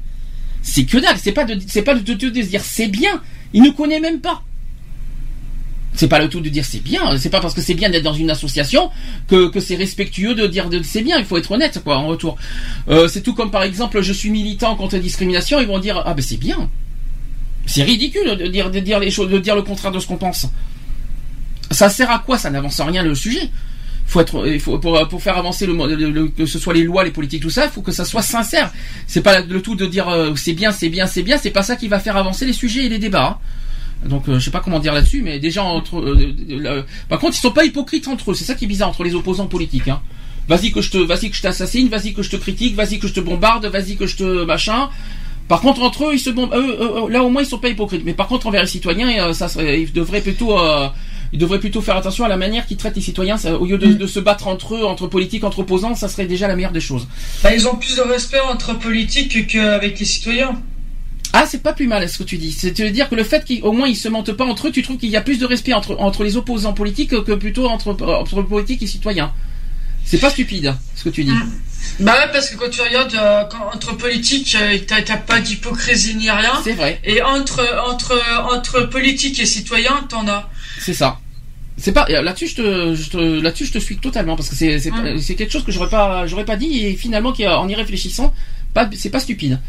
Speaker 2: C'est que dalle. C'est pas de, c'est pas de, de- de se dire c'est bien. Il ne connaît même pas. C'est pas le tout de dire c'est bien. C'est pas parce que c'est bien d'être dans une association que, c'est respectueux de dire c'est bien. Il faut être honnête quoi en retour. Euh, c'est tout comme par exemple je suis militant contre la discrimination. Ils vont dire ah ben c'est bien. C'est ridicule de dire, les choses, de dire le contraire de ce qu'on pense. Ça sert à quoi? Ça n'avance en rien le sujet. Faut être, pour, faire avancer le- que ce soit les lois, les politiques, tout ça, il faut que ça soit sincère. C'est pas le tout de dire euh, c'est bien, c'est bien, c'est bien. C'est pas ça qui va faire avancer les sujets et les débats. hein. Donc euh, je sais pas comment dire là-dessus, mais déjà entre. euh, euh, par contre, ils sont pas hypocrites entre eux. C'est ça qui est bizarre entre les opposants politiques. Hein. Vas-y que je te, vas-y que je t'assassine, vas-y que je te critique, vas-y que je te bombarde, vas-y que je te machin. Par contre, entre eux, ils se eux, là, au moins, ils sont pas hypocrites. Mais par contre, envers les citoyens, euh, ça serait, ils devraient plutôt, euh, ils devraient plutôt faire attention à la manière qu'ils traitent les citoyens. Ça, au lieu de, de se battre entre eux, entre politiques, entre opposants, ça serait déjà la meilleure des choses.
Speaker 3: Bah, ils ont plus de respect entre politiques qu'avec les citoyens.
Speaker 2: Ah, c'est pas plus mal ce que tu dis. C'est-à-dire que le fait qu'au moins ils se mentent pas entre eux, tu trouves qu'il y a plus de respect entre, entre les opposants politiques que plutôt entre, entre politiques et citoyens. C'est pas stupide ce que tu dis.
Speaker 3: Bah ouais, parce que quand tu regardes euh, quand- entre politiques, euh, t'as pas d'hypocrisie ni rien.
Speaker 2: C'est vrai,
Speaker 3: Et entre entre entre politique et citoyen, t'en as.
Speaker 2: c'est ça. C'est pas euh, là-dessus je te, je te- là-dessus je te suis totalement parce que c'est c'est,
Speaker 3: Mm.
Speaker 2: c'est quelque chose que j'aurais pas j'aurais pas dit et finalement qui, en y réfléchissant pas c'est pas stupide.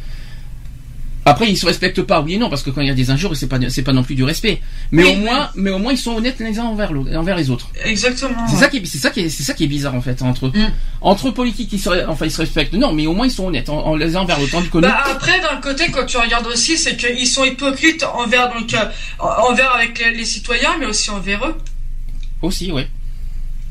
Speaker 2: Après ils se respectent pas oui et non parce que quand il y a des injures c'est pas c'est pas non plus du respect. Mais
Speaker 3: Oui,
Speaker 2: au moins mais au moins ils sont honnêtes les uns envers envers les autres.
Speaker 3: Exactement.
Speaker 2: C'est ça qui est, c'est ça qui est, c'est ça qui est bizarre en fait entre eux.
Speaker 3: Mm.
Speaker 2: Entre politiques ils se, enfin ils se respectent. Non, mais au moins ils sont honnêtes en, en les uns envers l'autre. Tandis que nous-
Speaker 3: Bah après d'un côté quand tu regardes aussi c'est qu'ils sont hypocrites envers donc euh, envers avec les, les citoyens mais aussi envers eux.
Speaker 2: aussi, ouais.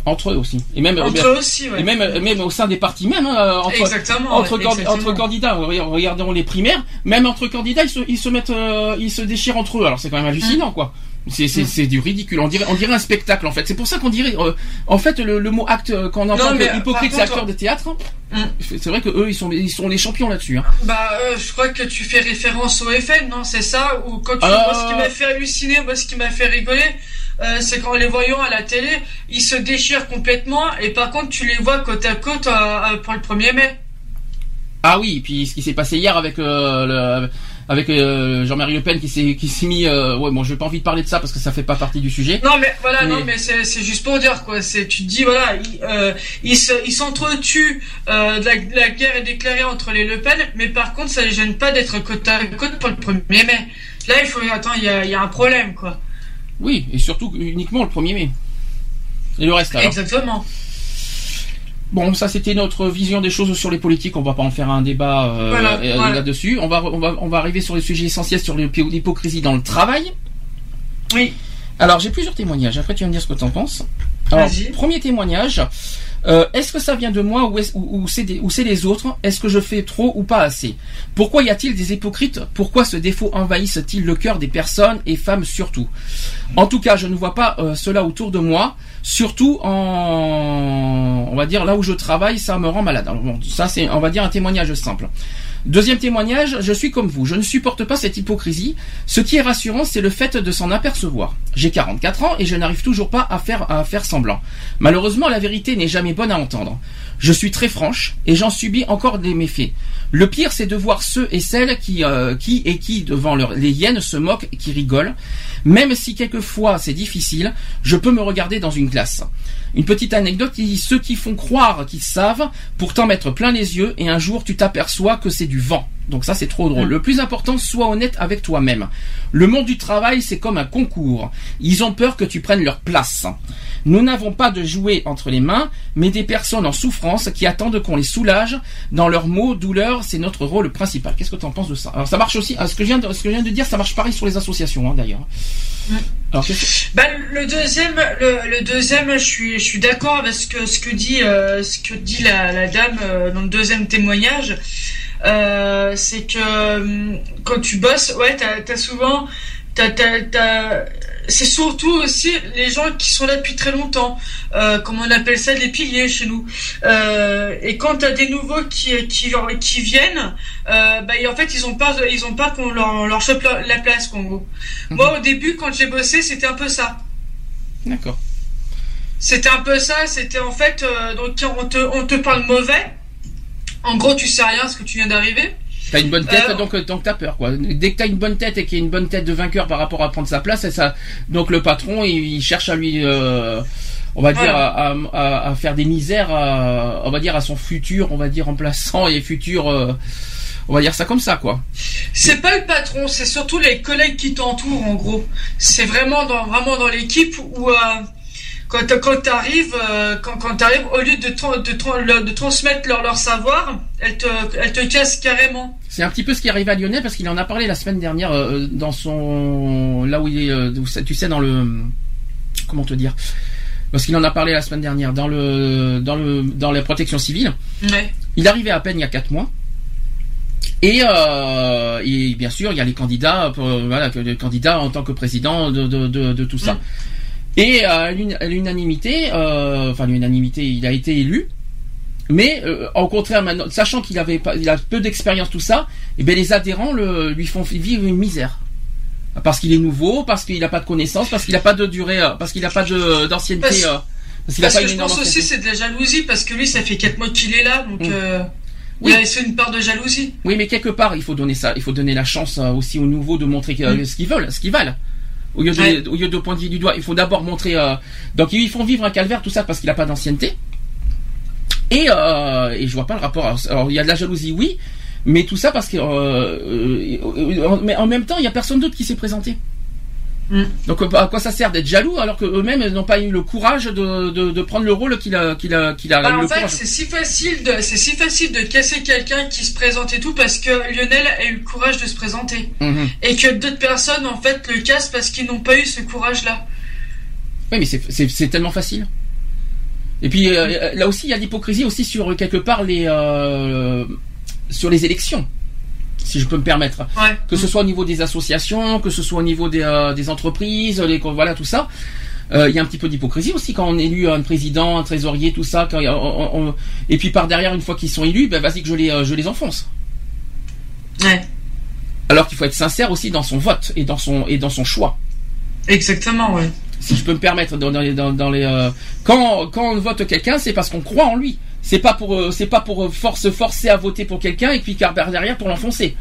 Speaker 2: Entre eux aussi. Et même
Speaker 3: Entre eux aussi ouais.
Speaker 2: et même même au sein des partis même hein, entre
Speaker 3: Exactement.
Speaker 2: entre,
Speaker 3: ouais,
Speaker 2: can-
Speaker 3: exactement.
Speaker 2: entre candidats, regardons les primaires, même entre candidats, ils se, ils se mettent, euh, ils se déchirent entre eux. Alors c'est quand même hallucinant, quoi. C'est, c'est,
Speaker 3: Mm.
Speaker 2: c'est du ridicule. On dirait, on dirait un spectacle, en fait. C'est pour ça qu'on dirait, euh, en fait, le, le mot acte, euh, quand on entend
Speaker 3: Non, mais,
Speaker 2: hypocrite, c'est acteur de théâtre.
Speaker 3: Mm.
Speaker 2: C'est vrai que eux, ils sont, ils sont les champions là-dessus. Hein.
Speaker 3: Bah, euh, je crois que tu fais référence au FN, non C'est ça? Ou quand tu
Speaker 2: Euh.
Speaker 3: vois ce qui m'a fait halluciner, moi, ce qui m'a fait rigoler, euh, c'est qu'en les voyant à la télé, ils se déchirent complètement, et par contre, tu les vois côte à côte euh, euh, pour le 1er mai.
Speaker 2: Ah oui, et puis ce qui s'est passé hier avec le, avec Jean-Marie Le Pen qui s'est, qui s'est mis, ouais, bon, j'ai pas envie de parler de ça parce que ça fait pas partie du sujet.
Speaker 3: Non, mais voilà, non,
Speaker 2: Mais-
Speaker 3: c'est juste pour dire, quoi. C'est, tu te dis, voilà, ils, ils, se, ils s'entretuent, de la, la guerre est déclarée entre les Le Pen, mais par contre, ça les gêne pas d'être côte à côte pour le 1er mai. Là, il faut, attends, il y a, y a un problème, quoi.
Speaker 2: Oui, et surtout uniquement le 1er mai. Et le reste alors.
Speaker 3: Exactement.
Speaker 2: Bon, ça c'était notre vision des choses sur les politiques. On va pas en faire un débat euh,
Speaker 3: Voilà,
Speaker 2: euh,
Speaker 3: voilà.
Speaker 2: là-dessus. On va, on va, on va arriver sur les sujets essentiels sur l'hypocrisie dans le travail.
Speaker 3: Oui.
Speaker 2: Alors j'ai plusieurs témoignages. Après tu vas me dire ce que tu en penses. Alors, premier témoignage. Euh, est-ce que ça vient de moi ou, c'est des- autres? Est-ce que je fais trop ou pas assez? Pourquoi y a-t-il des hypocrites? Pourquoi ce défaut envahisse-t-il le cœur des personnes et femmes surtout? En tout cas, je ne vois pas euh, cela autour de moi. Surtout en, on va dire là où je travaille, ça me rend malade. Alors, bon, ça c'est, on va dire un témoignage simple. Deuxième témoignage, je suis comme vous, je ne supporte pas cette hypocrisie. Ce qui est rassurant, c'est le fait de s'en apercevoir. J'ai 44 ans et je n'arrive toujours pas à faire, à faire semblant. Malheureusement, la vérité n'est jamais bonne à entendre. Je suis très franche et j'en subis encore des méfaits. Le pire, c'est de voir ceux et celles qui, euh, qui et qui, devant leur, les hyènes, se moquent et qui rigolent. Même si quelquefois c'est difficile, je peux me regarder dans une glace. Une petite anecdote, il- ceux qui font croire qu'ils savent, pourtant mettre plein les yeux, et un jour tu t'aperçois que c'est du vent. Donc ça c'est trop drôle. Le plus important, sois honnête avec toi-même. Le monde du travail, c'est comme un concours. Ils ont peur que tu prennes leur place. Nous n'avons pas de jouets entre les mains, mais des personnes en souffrance qui attendent qu'on les soulage. Dans leurs mots, c'est notre rôle principal. Qu'est-ce que tu en penses de ça? Alors ça marche aussi. ah, Ce que je viens de, ce que je viens de dire, ça marche pareil sur les associations hein, d'ailleurs. Alors qu'est-ce que-
Speaker 3: Bah, le deuxième, le, le deuxième, je suis, je suis d'accord avec ce que, ce que dit, euh, ce que dit la, la dame euh, dans le deuxième témoignage. Euh, c'est que quand tu bosses, ouais, t'as, souvent, t'as- c'est surtout aussi les gens qui sont là depuis très longtemps, euh, comme on appelle ça des piliers chez nous. Euh, et quand t'as des nouveaux qui, qui, qui viennent, euh, bah, et en fait, ils ont peur, de- ils ont peur qu'on leur, leur chope la, la place, en gros. Moi, au début, quand j'ai bossé, c'était un peu ça.
Speaker 2: D'accord.
Speaker 3: C'était un peu ça. C'était en fait, donc on te, on te parle mauvais. En gros, tu sais rien, ce que tu viens d'arriver.
Speaker 2: T'as une bonne tête,
Speaker 3: Euh,
Speaker 2: donc, donc t'as peur, quoi. Dès que t'as une bonne tête et qu'il y a une bonne tête de vainqueur par rapport à prendre sa place, et ça, donc le patron, il, il cherche à lui, euh, on va dire, à, à- à faire des misères, à- on va dire, à son futur, on va dire, remplaçant et futur, euh, on va dire ça comme ça, quoi.
Speaker 3: C'est pas le patron, c'est surtout les collègues qui t'entourent en gros. C'est vraiment dans vraiment dans l'équipe où euh, quand quand t'arrives euh, quand quand t'arrives au lieu de tra- de, tra- le- de transmettre leur leur savoir, elles te elles te cassent carrément.
Speaker 2: C'est un petit peu ce qui arrive à Lionel parce qu'il en a parlé la semaine dernière euh, dans son là où il est euh, tu sais dans le comment te dire parce qu'il en a parlé la semaine dernière dans le dans le dans la protection civile.
Speaker 3: Ouais.
Speaker 2: Il arrivait à peine il y a quatre mois. Et, euh, et bien sûr, il y a les candidats, pour, voilà, les candidats en tant que président de, de, de, de tout ça. Et euh, à à l'unanimité, euh, enfin l'unanimité, il a été élu. Mais euh, au contraire, maintenant, sachant qu'il avait pas, il a peu d'expérience tout ça, et ben les adhérents le, lui font vivre une misère parce qu'il est nouveau, parce qu'il n'a pas de connaissances, parce qu'il n'a pas de durée, euh, parce qu'il n'a pas de d'ancienneté,
Speaker 3: Parce-
Speaker 2: euh, parce
Speaker 3: que je pense aussi c'est de la jalousie parce que lui ça fait quatre mois qu'il est là donc
Speaker 2: Mm.
Speaker 3: euh,
Speaker 2: Oui.
Speaker 3: il une part de jalousie.
Speaker 2: Oui, mais quelque part, il faut donner ça, il faut donner la chance euh, aussi aux nouveaux de montrer
Speaker 3: Mm.
Speaker 2: ce qu'ils veulent, ce qu'ils valent. Au lieu de,
Speaker 3: Ouais.
Speaker 2: au lieu de pointer du doigt, il faut d'abord montrer. euh, donc ils font vivre un calvaire, tout ça parce qu'il n'a pas d'ancienneté. Et, euh, et je vois pas le rapport. Alors, il y a de la jalousie, oui, mais tout ça parce que, euh, euh, mais en même temps, il y a personne d'autre qui s'est présenté.
Speaker 3: Mm.
Speaker 2: Donc euh, à quoi ça sert d'être jaloux alors que eux-mêmes n'ont pas eu le courage de, de, de prendre le rôle qu'il a qu'il a qu'il a
Speaker 3: Bah, en fait, c'est si facile de, c'est si facile de casser quelqu'un qui se présente et tout parce que Lionel a eu le courage de se présenter
Speaker 2: Mhm.
Speaker 3: et que d'autres personnes en fait le cassent parce qu'ils n'ont pas eu ce courage-là.
Speaker 2: Oui, mais c'est- tellement facile. Et puis euh, là aussi, il y a l'hypocrisie aussi sur quelque part les euh, sur les élections, si je peux me permettre.
Speaker 3: Ouais.
Speaker 2: Que ce soit au niveau des associations, que ce soit au niveau des, euh, des entreprises, les, voilà tout ça. Euh, Il y a un petit peu d'hypocrisie aussi quand on élu un président, un trésorier, tout ça. Quand, on- on- et puis par derrière, une fois qu'ils sont élus, ben vas-y que je les euh, je les enfonce.
Speaker 3: Ouais.
Speaker 2: Alors qu'il faut être sincère aussi dans son vote et dans son et dans son choix.
Speaker 3: Exactement, ouais.
Speaker 2: si je peux me permettre dans, dans les, dans, dans les euh, quand quand on vote quelqu'un c'est parce qu'on croit en lui c'est pas pour euh, c'est pas pour euh, force forcer à voter pour quelqu'un et puis car derrière pour l'enfoncer.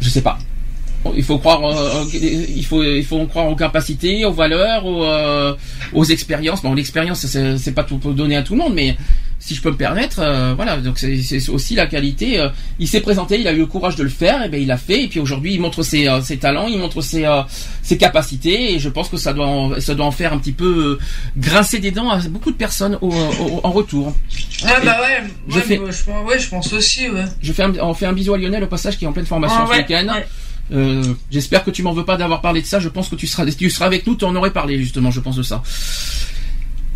Speaker 2: Je sais pas. Il faut croire euh, il faut il faut croire aux capacités aux valeurs aux, aux expériences. Bon l'expérience c'est pas tout donner à tout le monde mais si je peux me permettre euh, voilà donc c'est aussi la qualité euh, il s'est présenté il a eu le courage de le faire et ben il l'a fait et puis aujourd'hui il montre ses, euh, ses talents il montre ses euh, ses capacités et je pense que ça doit en, ça doit en faire un petit peu grincer des dents à beaucoup de personnes au, au- en retour
Speaker 3: Ouais, bah ouais.
Speaker 2: Je
Speaker 3: ouais,
Speaker 2: fais-
Speaker 3: je, pense- ouais, je pense aussi, ouais.
Speaker 2: je fais un, on fait un bisou à Lionel au passage qui est en pleine formation
Speaker 3: Ah,
Speaker 2: ce
Speaker 3: ouais,
Speaker 2: week-end
Speaker 3: ouais.
Speaker 2: Euh, j'espère que tu m'en veux pas d'avoir parlé de ça. Je pense que tu seras, tu seras avec nous. Tu en aurais parlé justement. Je pense de ça.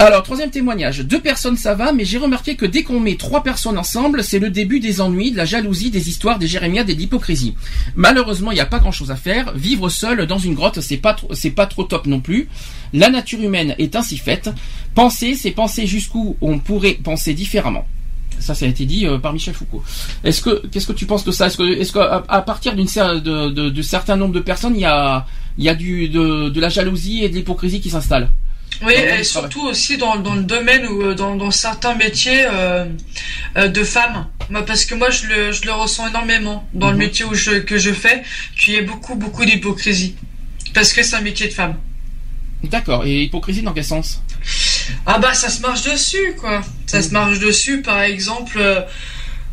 Speaker 2: Alors troisième témoignage. Deux personnes ça va, mais j'ai remarqué que dès qu'on met trois personnes ensemble, c'est le début des ennuis, de la jalousie, des histoires, des jérémiades et de l'hypocrisie. Malheureusement, il n'y a pas grand-chose à faire. Vivre seul dans une grotte, c'est pas trop, c'est pas trop top non plus. La nature humaine est ainsi faite. Penser, c'est penser jusqu'où on pourrait penser différemment. Ça, ça a été dit euh, par Michel Foucault. Est-ce que, qu'est-ce que tu penses de ça? Est-ce que, qu'à à partir d'une de, certain nombre de personnes, il y a, il y a du, de, de la jalousie et de l'hypocrisie qui s'installe
Speaker 3: Oui, et surtout aussi dans, dans le domaine ou euh, dans, dans certains métiers euh, euh, de femmes. Moi, parce que moi, je le, je le ressens énormément dans le
Speaker 2: Mhm.
Speaker 3: métier où je, que je fais, qu'il y a beaucoup, beaucoup d'hypocrisie. Parce que c'est un métier de femme.
Speaker 2: D'accord. Et hypocrisie dans quel sens
Speaker 3: Ah bah ça se marche dessus quoi. Ça se marche dessus par exemple euh,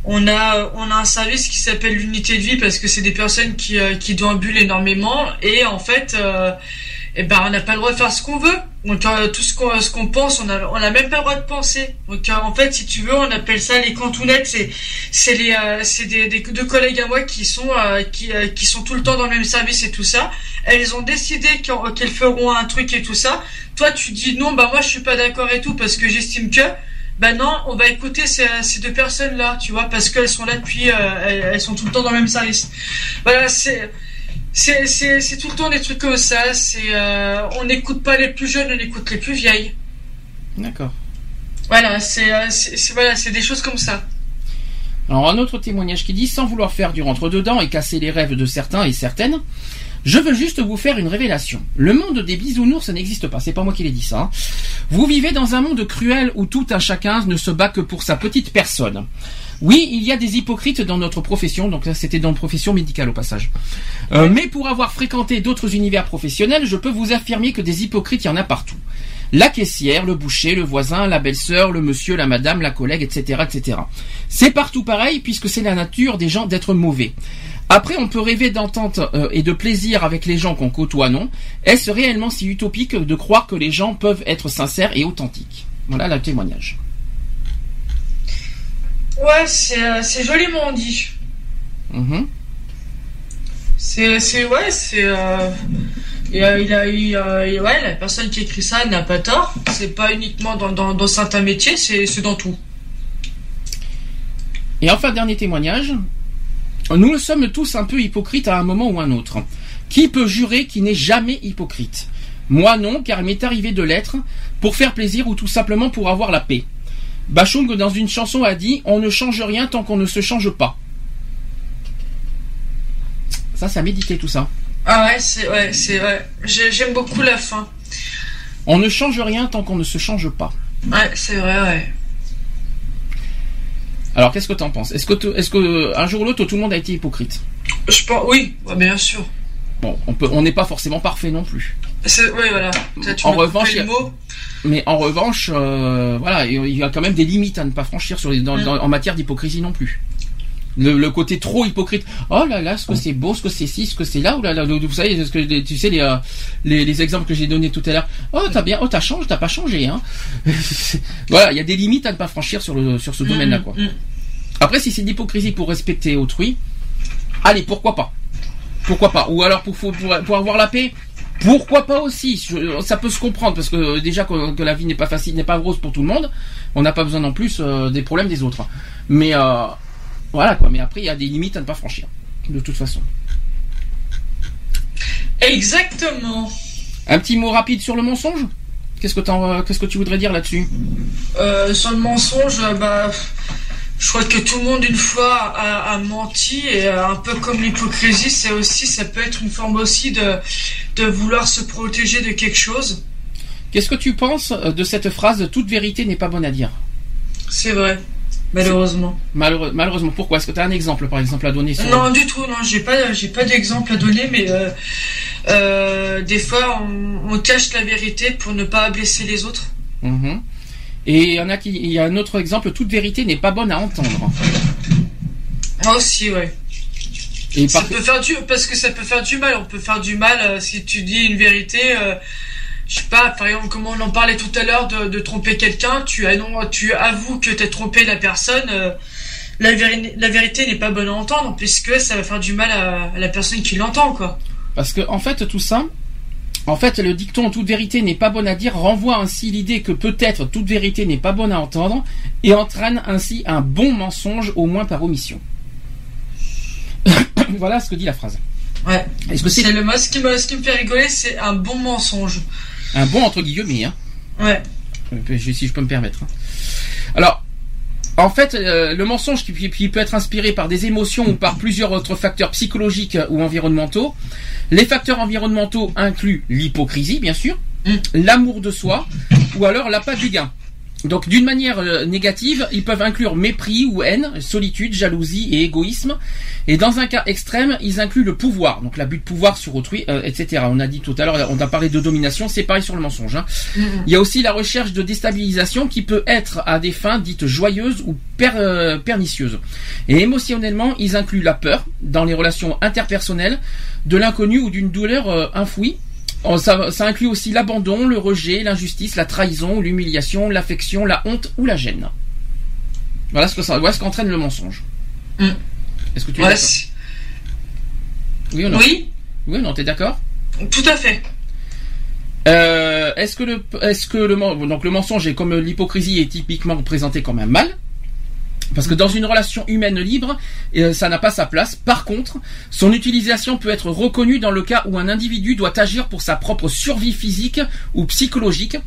Speaker 3: on a on a un service qui s'appelle l'unité de vie parce que c'est des personnes qui euh, qui déambulent énormément et en fait euh, eh ben on n'a pas le droit de faire ce qu'on veut. Donc euh, tout ce qu'on ce qu'on pense, on a on a même pas le droit de penser. Donc euh, en fait si tu veux, on appelle ça les cantounettes, c'est c'est les euh, c'est des, des deux collègues à moi qui sont euh, qui euh, qui sont tout le temps dans le même service et tout ça. Elles ont décidé qu'elles feront un truc et tout ça toi tu dis non bah moi je suis pas d'accord et tout parce que j'estime que bah non on va écouter ces, ces deux personnes là tu vois parce qu'elles sont là depuis euh, elles, elles sont tout le temps dans le même service voilà c'est c'est tout le temps des trucs comme ça c'est euh, on n'écoute pas les plus jeunes on écoute les plus vieilles
Speaker 2: D'accord.
Speaker 3: voilà c'est euh, voilà c'est des choses comme ça
Speaker 2: Alors un autre témoignage qui dit sans vouloir faire du rentre dedans et casser les rêves de certains et certaines. Je veux juste vous faire une révélation. Le monde des bisounours, ça n'existe pas. C'est pas moi qui l'ai dit ça. hein. Vous vivez dans un monde cruel où tout un chacun ne se bat que pour sa petite personne. Oui, il y a des hypocrites dans notre profession, donc là c'était dans la profession médicale au passage. Euh, mais pour avoir fréquenté d'autres univers professionnels, je peux vous affirmer que des hypocrites, il y en a partout. La caissière, le boucher, le voisin, la belle-sœur, le monsieur, la madame, la collègue, etc., etc. C'est partout pareil puisque c'est la nature des gens d'être mauvais. Après, on peut rêver d'entente euh, et de plaisir avec les gens qu'on côtoie, non? Est-ce réellement si utopique de croire que les gens peuvent être sincères et authentiques? Voilà le témoignage.
Speaker 3: Ouais, c'est euh, c'est joliment dit.
Speaker 2: Mhm.
Speaker 3: C'est, c'est, ouais, c'est. Euh, il a, il a, il a- il- ouais, la personne qui écrit ça n'a pas tort. C'est pas uniquement dans, dans, dans certains métiers, c'est, c'est dans tout.
Speaker 2: Et enfin, dernier témoignage. Nous sommes tous un peu hypocrites à un moment ou un autre. Qui peut jurer qu'il n'est jamais hypocrite? Moi non, car il m'est arrivé de l'être, pour faire plaisir ou tout simplement pour avoir la paix. Bachung, dans une chanson, a dit On ne change rien tant qu'on ne se change pas. Ça, c'est à méditer tout ça.
Speaker 3: Ah ouais, c'est, ouais, c'est, ouais. J'ai- J'aime beaucoup la fin.
Speaker 2: On ne change rien tant qu'on ne se change pas.
Speaker 3: Ouais, c'est vrai, ouais.
Speaker 2: Alors, qu'est-ce que t'en penses? Est-ce que, est-ce que un jour ou l'autre, tout le monde a été hypocrite?
Speaker 3: Je pense, oui, ouais, bien sûr.
Speaker 2: Bon, on peut, on n'est pas forcément parfait non plus.
Speaker 3: Oui, voilà. Tu
Speaker 2: En revanche, a-
Speaker 3: mot.
Speaker 2: Mais en revanche, euh, voilà, il y a quand même des limites à ne pas franchir sur les, dans-
Speaker 3: Mm.
Speaker 2: dans- en matière d'hypocrisie non plus. Le, le côté trop hypocrite. Oh là là, ce que c'est beau, ce que c'est ci, ce que c'est là. Ou là là, vous savez, ce que tu sais les, euh, les, les exemples que j'ai donnés tout à l'heure. Oh t'as bien, oh t'as changé, t'as pas changé. Hein. [LAUGHS] voilà, il y a des limites à ne pas franchir sur le sur ce domaine-là quoi.
Speaker 3: Mm, mm.
Speaker 2: Après, si c'est de l'hypocrisie pour respecter autrui, allez, pourquoi pas Pourquoi pas Ou alors pour, pour, pour avoir la paix pourquoi pas aussi Ça peut se comprendre parce que euh, déjà que, que la vie n'est pas facile, n'est pas rose pour tout le monde. On n'a pas besoin non plus euh, des problèmes des autres. Mais euh, voilà quoi. Mais après, il y a des limites à ne pas franchir. De toute façon.
Speaker 3: Exactement.
Speaker 2: Un petit mot rapide sur le mensonge? Qu'est-ce que t'en- qu'est-ce que tu voudrais dire là-dessus?
Speaker 3: Euh, sur le mensonge, bah, je crois que tout le monde une fois a, a menti et euh, un peu comme l'hypocrisie, c'est aussi, ça peut être une forme aussi de, de vouloir se protéger de quelque chose.
Speaker 2: Qu'est-ce que tu penses euh, de cette phrase Toute vérité n'est pas bonne à dire?
Speaker 3: C'est vrai, malheureusement.
Speaker 2: Malheureux- malheureusement, pourquoi? Est-ce que tu as un exemple, par exemple, à donner sur
Speaker 3: Non, du tout, non, j'ai pas, j'ai pas d'exemple à donner, mais euh, euh, des fois, on, on cache la vérité pour ne pas blesser les autres.
Speaker 2: Mhm. Et il y en a qui, il y a un autre exemple. Toute vérité n'est pas bonne à entendre.
Speaker 3: Moi aussi, ouais.
Speaker 2: Et
Speaker 3: Ça
Speaker 2: par-
Speaker 3: peut faire du, parce que ça peut faire du mal. On peut faire du mal euh, si tu dis une vérité. euh, je sais pas, par exemple, comme on en parlait tout à l'heure de, de tromper quelqu'un, tu, annon- tu avoues que tu as trompé la personne. euh, la, véri- la vérité n'est pas bonne à entendre, puisque ça va faire du mal à, à la personne qui l'entend, quoi.
Speaker 2: Parce que en fait tout ça, en fait le dicton toute vérité n'est pas bonne à dire renvoie ainsi l'idée que peut-être toute vérité n'est pas bonne à entendre et entraîne ainsi un bon mensonge au moins par omission. [COUGHS] voilà ce que dit la phrase.
Speaker 3: Ouais.
Speaker 2: Est-ce que c'est
Speaker 3: C'est le ce qui me, ce qui me fait rigoler, c'est un bon mensonge.
Speaker 2: un bon entre guillemets hein
Speaker 3: Ouais.
Speaker 2: Euh, si je peux me permettre. hein. Alors, en fait, euh, le mensonge qui, qui peut être inspiré par des émotions ou par plusieurs autres facteurs psychologiques ou environnementaux. Les facteurs environnementaux incluent l'hypocrisie, bien sûr,
Speaker 3: Mm.
Speaker 2: l'amour de soi, ou alors l'appât du gain. Donc, d'une manière euh, négative, ils peuvent inclure mépris ou haine, solitude, jalousie et égoïsme. Et dans un cas extrême, ils incluent le pouvoir, donc l'abus de pouvoir sur autrui, euh, etc. On a dit tout à l'heure, on a parlé de domination, c'est pareil sur le mensonge. hein. Il y a aussi la recherche de déstabilisation qui peut être à des fins dites joyeuses ou per- euh, pernicieuses. Et émotionnellement, ils incluent la peur dans les relations interpersonnelles, de l'inconnu ou d'une douleur euh, enfouie. Ça, ça inclut aussi l'abandon, le rejet, l'injustice, la trahison, l'humiliation, l'affection, la honte ou la gêne. Voilà ce que ça, voilà ce qu'entraîne le mensonge.
Speaker 3: Mm.
Speaker 2: Est-ce que tu es
Speaker 3: Ouais,
Speaker 2: Oui ou non
Speaker 3: oui,
Speaker 2: Oui ou non, t'es d'accord
Speaker 3: tout à fait.
Speaker 2: Euh, est-ce que le est-ce que le donc le mensonge est comme l'hypocrisie est typiquement présenté comme un mal parce que dans une relation humaine libre, euh, ça n'a pas sa place. Par contre, son utilisation peut être reconnue dans le cas où un individu doit agir pour sa propre survie physique ou psychologique.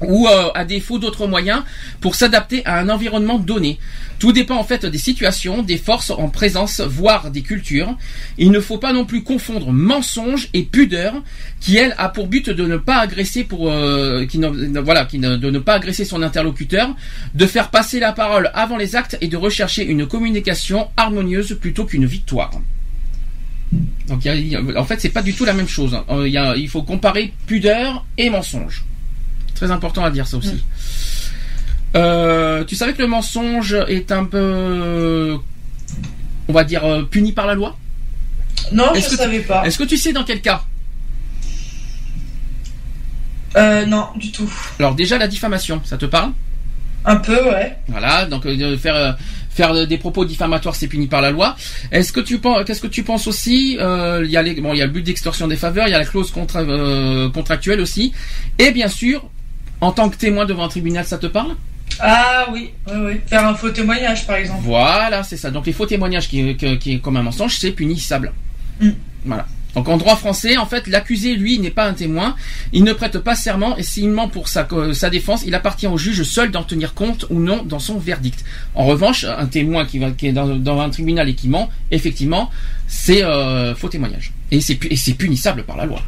Speaker 2: Ou euh, à défaut d'autres moyens pour s'adapter à un environnement donné. Tout dépend en fait des situations, des forces en présence, voire des cultures. Il ne faut pas non plus confondre mensonge et pudeur, qui elle a pour but de ne pas agresser pour euh, ne, de ne pas agresser son interlocuteur, de faire passer la parole avant les actes et de rechercher une communication harmonieuse plutôt qu'une victoire. Donc en fait c'est pas du tout la même chose. Euh, il faut comparer pudeur et mensonge. Très important à dire ça aussi. Euh, tu savais que le mensonge est un peu, on va dire, euh, puni par la loi?
Speaker 3: Non, je
Speaker 2: tu-
Speaker 3: savais pas.
Speaker 2: Est-ce que tu sais dans quel cas?
Speaker 3: Euh, non, du tout.
Speaker 2: Alors déjà la diffamation, ça te parle?
Speaker 3: Un peu, ouais.
Speaker 2: Voilà, donc euh, faire faire des propos diffamatoires, c'est puni par la loi. Est-ce que tu penses, qu'est-ce que tu penses aussi? Euh, Il y a les, bon, il y a le but d'extorsion des faveurs, il y a la clause contra- euh, contractuelle aussi, et bien sûr, en tant que témoin devant un tribunal, ça te parle?
Speaker 3: Ah oui, oui, oui. Faire un faux témoignage, par exemple.
Speaker 2: Voilà, c'est ça. Donc les faux témoignages qui, qui, qui est comme un mensonge, c'est punissable.
Speaker 3: Mm.
Speaker 2: Voilà. Donc en droit français, en fait, l'accusé, lui, n'est pas un témoin. Il ne prête pas serment et s'il ment pour sa, euh, sa défense, il appartient au juge seul d'en tenir compte ou non dans son verdict. En revanche, un témoin qui, va, qui est dans, dans un tribunal et qui ment, effectivement, c'est euh, faux témoignage. Et c'est pu- et c'est punissable par la loi.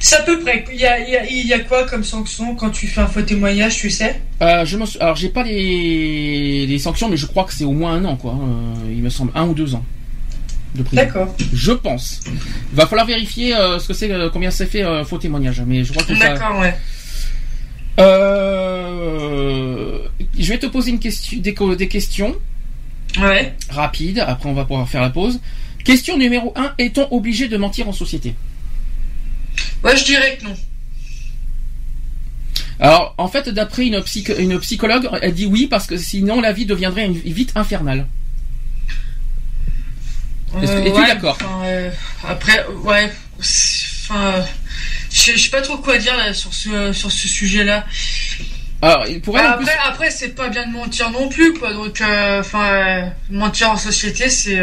Speaker 3: C'est à peu près. Il y a, il y, a, il y a quoi comme sanction quand tu fais un faux témoignage, tu sais?
Speaker 2: Euh, je sou- alors j'ai pas les, les sanctions, mais je crois que c'est au moins un an, quoi. Euh, il me semble un ou deux ans de prison.
Speaker 3: D'accord.
Speaker 2: Je pense. Il va falloir vérifier euh, ce que c'est, euh, combien c'est fait faux témoignage. Mais je crois que ça.
Speaker 3: D'accord, ouais.
Speaker 2: Je vais te poser une question, des, des questions
Speaker 3: Ouais.
Speaker 2: rapides. Après, on va pouvoir faire la pause. Question numéro 1. Est-on obligé de mentir en société?
Speaker 3: Ouais, je dirais que non.
Speaker 2: Alors, en fait, d'après une, psych- une psychologue, elle dit oui parce que sinon la vie deviendrait une- vite infernale. Est-ce que-
Speaker 3: Euh,
Speaker 2: es-tu
Speaker 3: ouais,
Speaker 2: d'accord?
Speaker 3: enfin, euh, Après, ouais. Enfin, euh, je sais pas trop quoi dire là sur ce sur ce sujet-là.
Speaker 2: Alors, pour elle, en plus-
Speaker 3: Après, après, c'est pas bien de mentir non plus, quoi. Donc, euh, enfin, euh, mentir en société, c'est.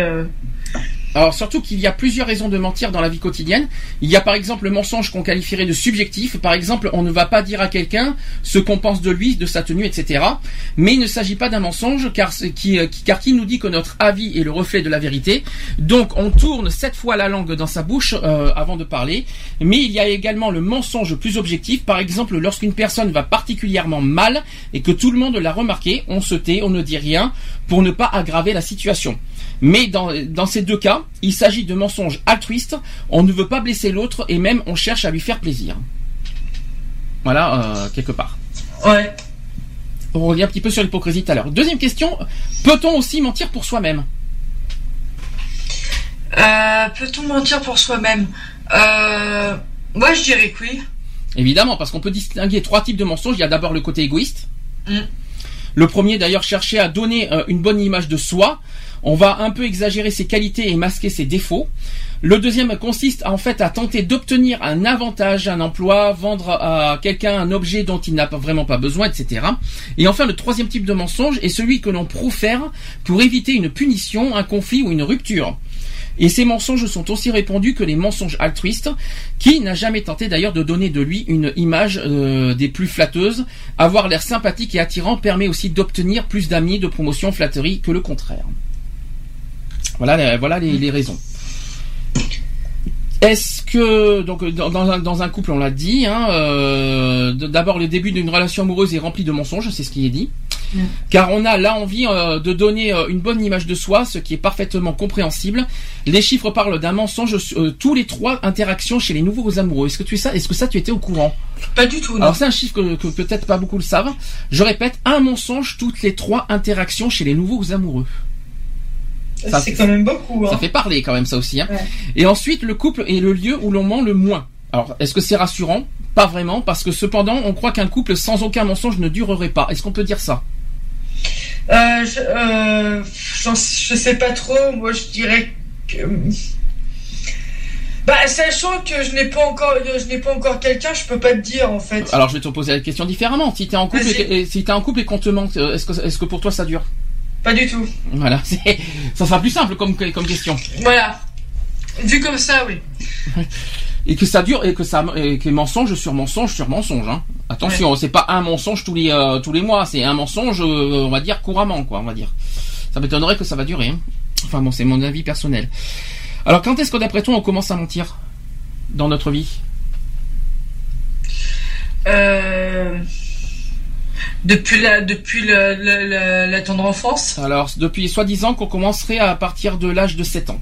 Speaker 2: Alors surtout qu'il y a plusieurs raisons de mentir dans la vie quotidienne. Il y a par exemple le mensonge qu'on qualifierait de subjectif. Par exemple, on ne va pas dire à quelqu'un ce qu'on pense de lui, de sa tenue, etc. Mais il ne s'agit pas d'un mensonge car, ce qui, euh, car qui nous dit que notre avis est le reflet de la vérité. Donc on tourne sept fois la langue dans sa bouche euh, avant de parler. Mais il y a également le mensonge plus objectif. Par exemple, lorsqu'une personne va particulièrement mal et que tout le monde l'a remarqué, on se tait, on ne dit rien pour ne pas aggraver la situation. Mais dans, dans ces deux cas, il s'agit de mensonges altruistes. On ne veut pas blesser l'autre et même on cherche à lui faire plaisir. Voilà, euh, quelque part.
Speaker 3: Ouais.
Speaker 2: On revient un petit peu sur l'hypocrisie tout à l'heure. Deuxième question, peut-on aussi mentir pour soi-même?
Speaker 3: Euh, Peut-on mentir pour soi-même? Euh... Moi, je dirais que oui.
Speaker 2: Évidemment, parce qu'on peut distinguer trois types de mensonges. Il y a d'abord le côté égoïste.
Speaker 3: Mm.
Speaker 2: Le premier, d'ailleurs, chercher à donner une bonne image de soi. On va un peu exagérer ses qualités et masquer ses défauts. Le deuxième consiste en fait à tenter d'obtenir un avantage, un emploi, vendre à quelqu'un un objet dont il n'a vraiment pas besoin, etc. Et enfin, le troisième type de mensonge est celui que l'on profère pour éviter une punition, un conflit ou une rupture. Et ces mensonges sont aussi répandus que les mensonges altruistes, qui n'a jamais tenté d'ailleurs de donner de lui une image euh, des plus flatteuses. Avoir l'air sympathique et attirant permet aussi d'obtenir plus d'amis, de promotion, flatterie que le contraire. Voilà, les- voilà les, les raisons. Est-ce que donc dans, un, dans un couple on l'a dit, hein, euh, d'abord le début d'une relation amoureuse est rempli de mensonges, c'est ce qui est dit,
Speaker 3: Mm.
Speaker 2: car on a là envie euh, de donner euh, une bonne image de soi, ce qui est parfaitement compréhensible. Les chiffres parlent d'un mensonge euh, tous les trois interactions chez les nouveaux amoureux. Est-ce que tu sais ça Est-ce que ça tu étais au courant?
Speaker 3: Pas du tout, non.
Speaker 2: Alors c'est un chiffre que, que peut-être pas beaucoup le savent. Je répète, un mensonge toutes les trois interactions chez les nouveaux amoureux. Ça-
Speaker 3: c'est quand même beaucoup.
Speaker 2: Ça
Speaker 3: Hein.
Speaker 2: fait parler quand même ça aussi. Hein.
Speaker 3: Ouais.
Speaker 2: Et ensuite, le couple est le lieu où l'on ment le moins. Alors, est-ce que c'est rassurant? Pas vraiment, parce que cependant, on croit qu'un couple sans aucun mensonge ne durerait pas. Est-ce qu'on peut dire ça?
Speaker 3: Euh, je, euh, je sais pas trop. Moi, je dirais que. Bah, sachant que je n'ai pas encore, je n'ai pas encore quelqu'un, je peux pas te dire en fait.
Speaker 2: Alors, je vais te poser la question différemment. Si t'es en couple, et, et- si t'es en couple et qu'on te ment, euh, est-ce que, est-ce que pour toi ça dure?
Speaker 3: Pas du tout.
Speaker 2: Voilà, [LAUGHS] ça sera plus simple comme, comme question.
Speaker 3: Voilà. Vu comme ça, oui.
Speaker 2: et que ça dure et que ça et que mensonge sur mensonge sur mensonge. Hein. Attention, c'est pas un mensonge tous les euh, tous les mois, c'est un mensonge, euh, on va dire couramment, quoi, on va dire. Ça m'étonnerait que ça va durer. hein. Enfin bon, c'est mon avis personnel. Alors, quand est-ce que d'après toi on commence à mentir dans notre vie?
Speaker 3: Euh, depuis la depuis la, la, la- la tendre enfance.
Speaker 2: Alors, depuis soi-disant qu'on commencerait à partir de l'âge de 7 ans.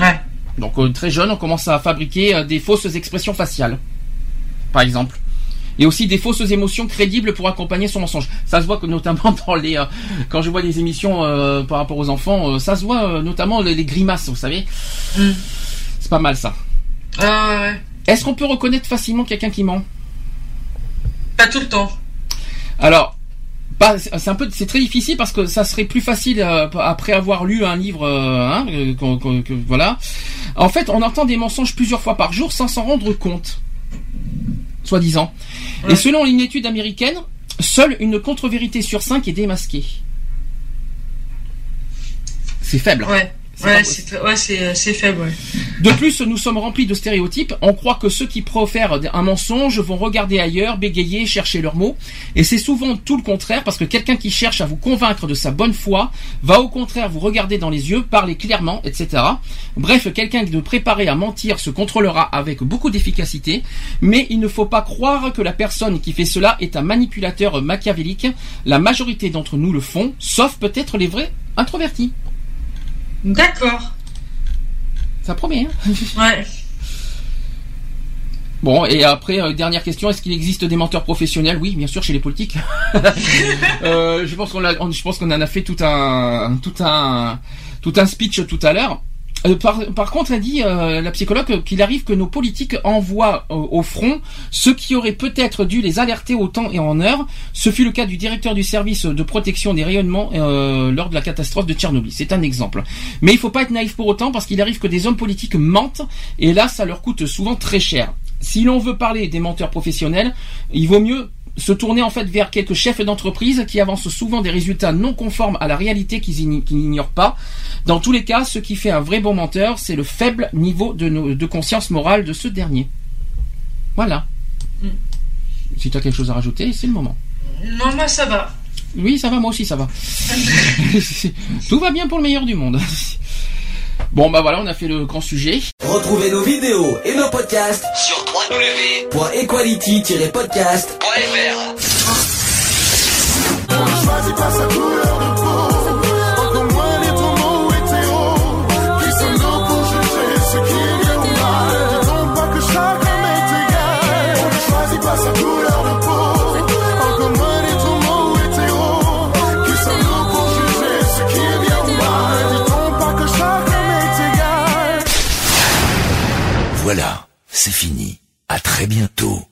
Speaker 3: Ouais.
Speaker 2: Donc euh, très jeune, on commence à fabriquer euh, des fausses expressions faciales, par exemple. Et aussi des fausses émotions crédibles pour accompagner son mensonge. Ça se voit que notamment [LAUGHS] dans les euh, quand je vois les émissions euh, par rapport aux enfants, euh, ça se voit notamment les, les grimaces, vous savez.
Speaker 3: Mm.
Speaker 2: C'est pas mal ça.
Speaker 3: Ah ouais, ouais.
Speaker 2: Est-ce qu'on peut reconnaître facilement quelqu'un qui ment?
Speaker 3: Pas tout le temps.
Speaker 2: Alors, pas- c'est un peu, c'est très difficile parce que ça serait plus facile euh, après avoir lu un livre, euh, hein, euh, que- voilà. En fait, on entend des mensonges plusieurs fois par jour sans s'en rendre compte, soi-disant. Et selon une étude américaine, seule une contre-vérité sur cinq est démasquée. C'est faible.
Speaker 3: Ouais.
Speaker 2: C'est
Speaker 3: Ouais, c'est ouais, c'est c'est faible. Ouais.
Speaker 2: De plus, nous sommes remplis de stéréotypes. On croit que ceux qui profèrent un mensonge vont regarder ailleurs, bégayer, chercher leurs mots. Et c'est souvent tout le contraire, parce que quelqu'un qui cherche à vous convaincre de sa bonne foi va au contraire vous regarder dans les yeux, parler clairement, etc. Bref, quelqu'un de préparé à mentir se contrôlera avec beaucoup d'efficacité, mais il ne faut pas croire que la personne qui fait cela est un manipulateur machiavélique. La majorité d'entre nous le font, sauf peut-être les vrais introvertis.
Speaker 3: D'accord.
Speaker 2: Ça promet, hein [LAUGHS]
Speaker 3: Ouais.
Speaker 2: Bon, et après, euh, dernière question, est-ce qu'il existe des menteurs professionnels? Oui, bien sûr, chez les politiques. [LAUGHS] Euh, je pense qu'on a, on- je pense qu'on en a fait tout un, tout un, tout un speech tout à l'heure. Euh, par, contre, elle dit, euh, la psychologue, qu'il arrive que nos politiques envoient euh, au front ceux qui auraient peut-être dû les alerter au temps et en heure. Ce fut le cas du directeur du service de protection des rayonnements lors de la catastrophe de Tchernobyl. C'est un exemple. Mais il faut pas être naïf pour autant parce qu'il arrive que des hommes politiques mentent et là, ça leur coûte souvent très cher. Si l'on veut parler des menteurs professionnels, il vaut mieux se tourner en fait vers quelques chefs d'entreprise qui avancent souvent des résultats non conformes à la réalité qu'ils ign- qu'ils n'ignorent pas. Dans tous les cas, ce qui fait un vrai bon menteur, c'est le faible niveau de conscience morale de ce dernier. Voilà.
Speaker 3: Mm.
Speaker 2: Si tu as quelque chose à rajouter, c'est le moment.
Speaker 3: Non, moi ça va.
Speaker 2: Oui, ça va, moi aussi, ça va. [LAUGHS] [LAUGHS] Tout va bien pour le meilleur du monde. Bon, bah voilà, on a fait le grand sujet.
Speaker 5: Retrouvez nos vidéos et nos podcasts sur www.equality-podcast.fr.
Speaker 6: voilà, c'est fini. À très bientôt.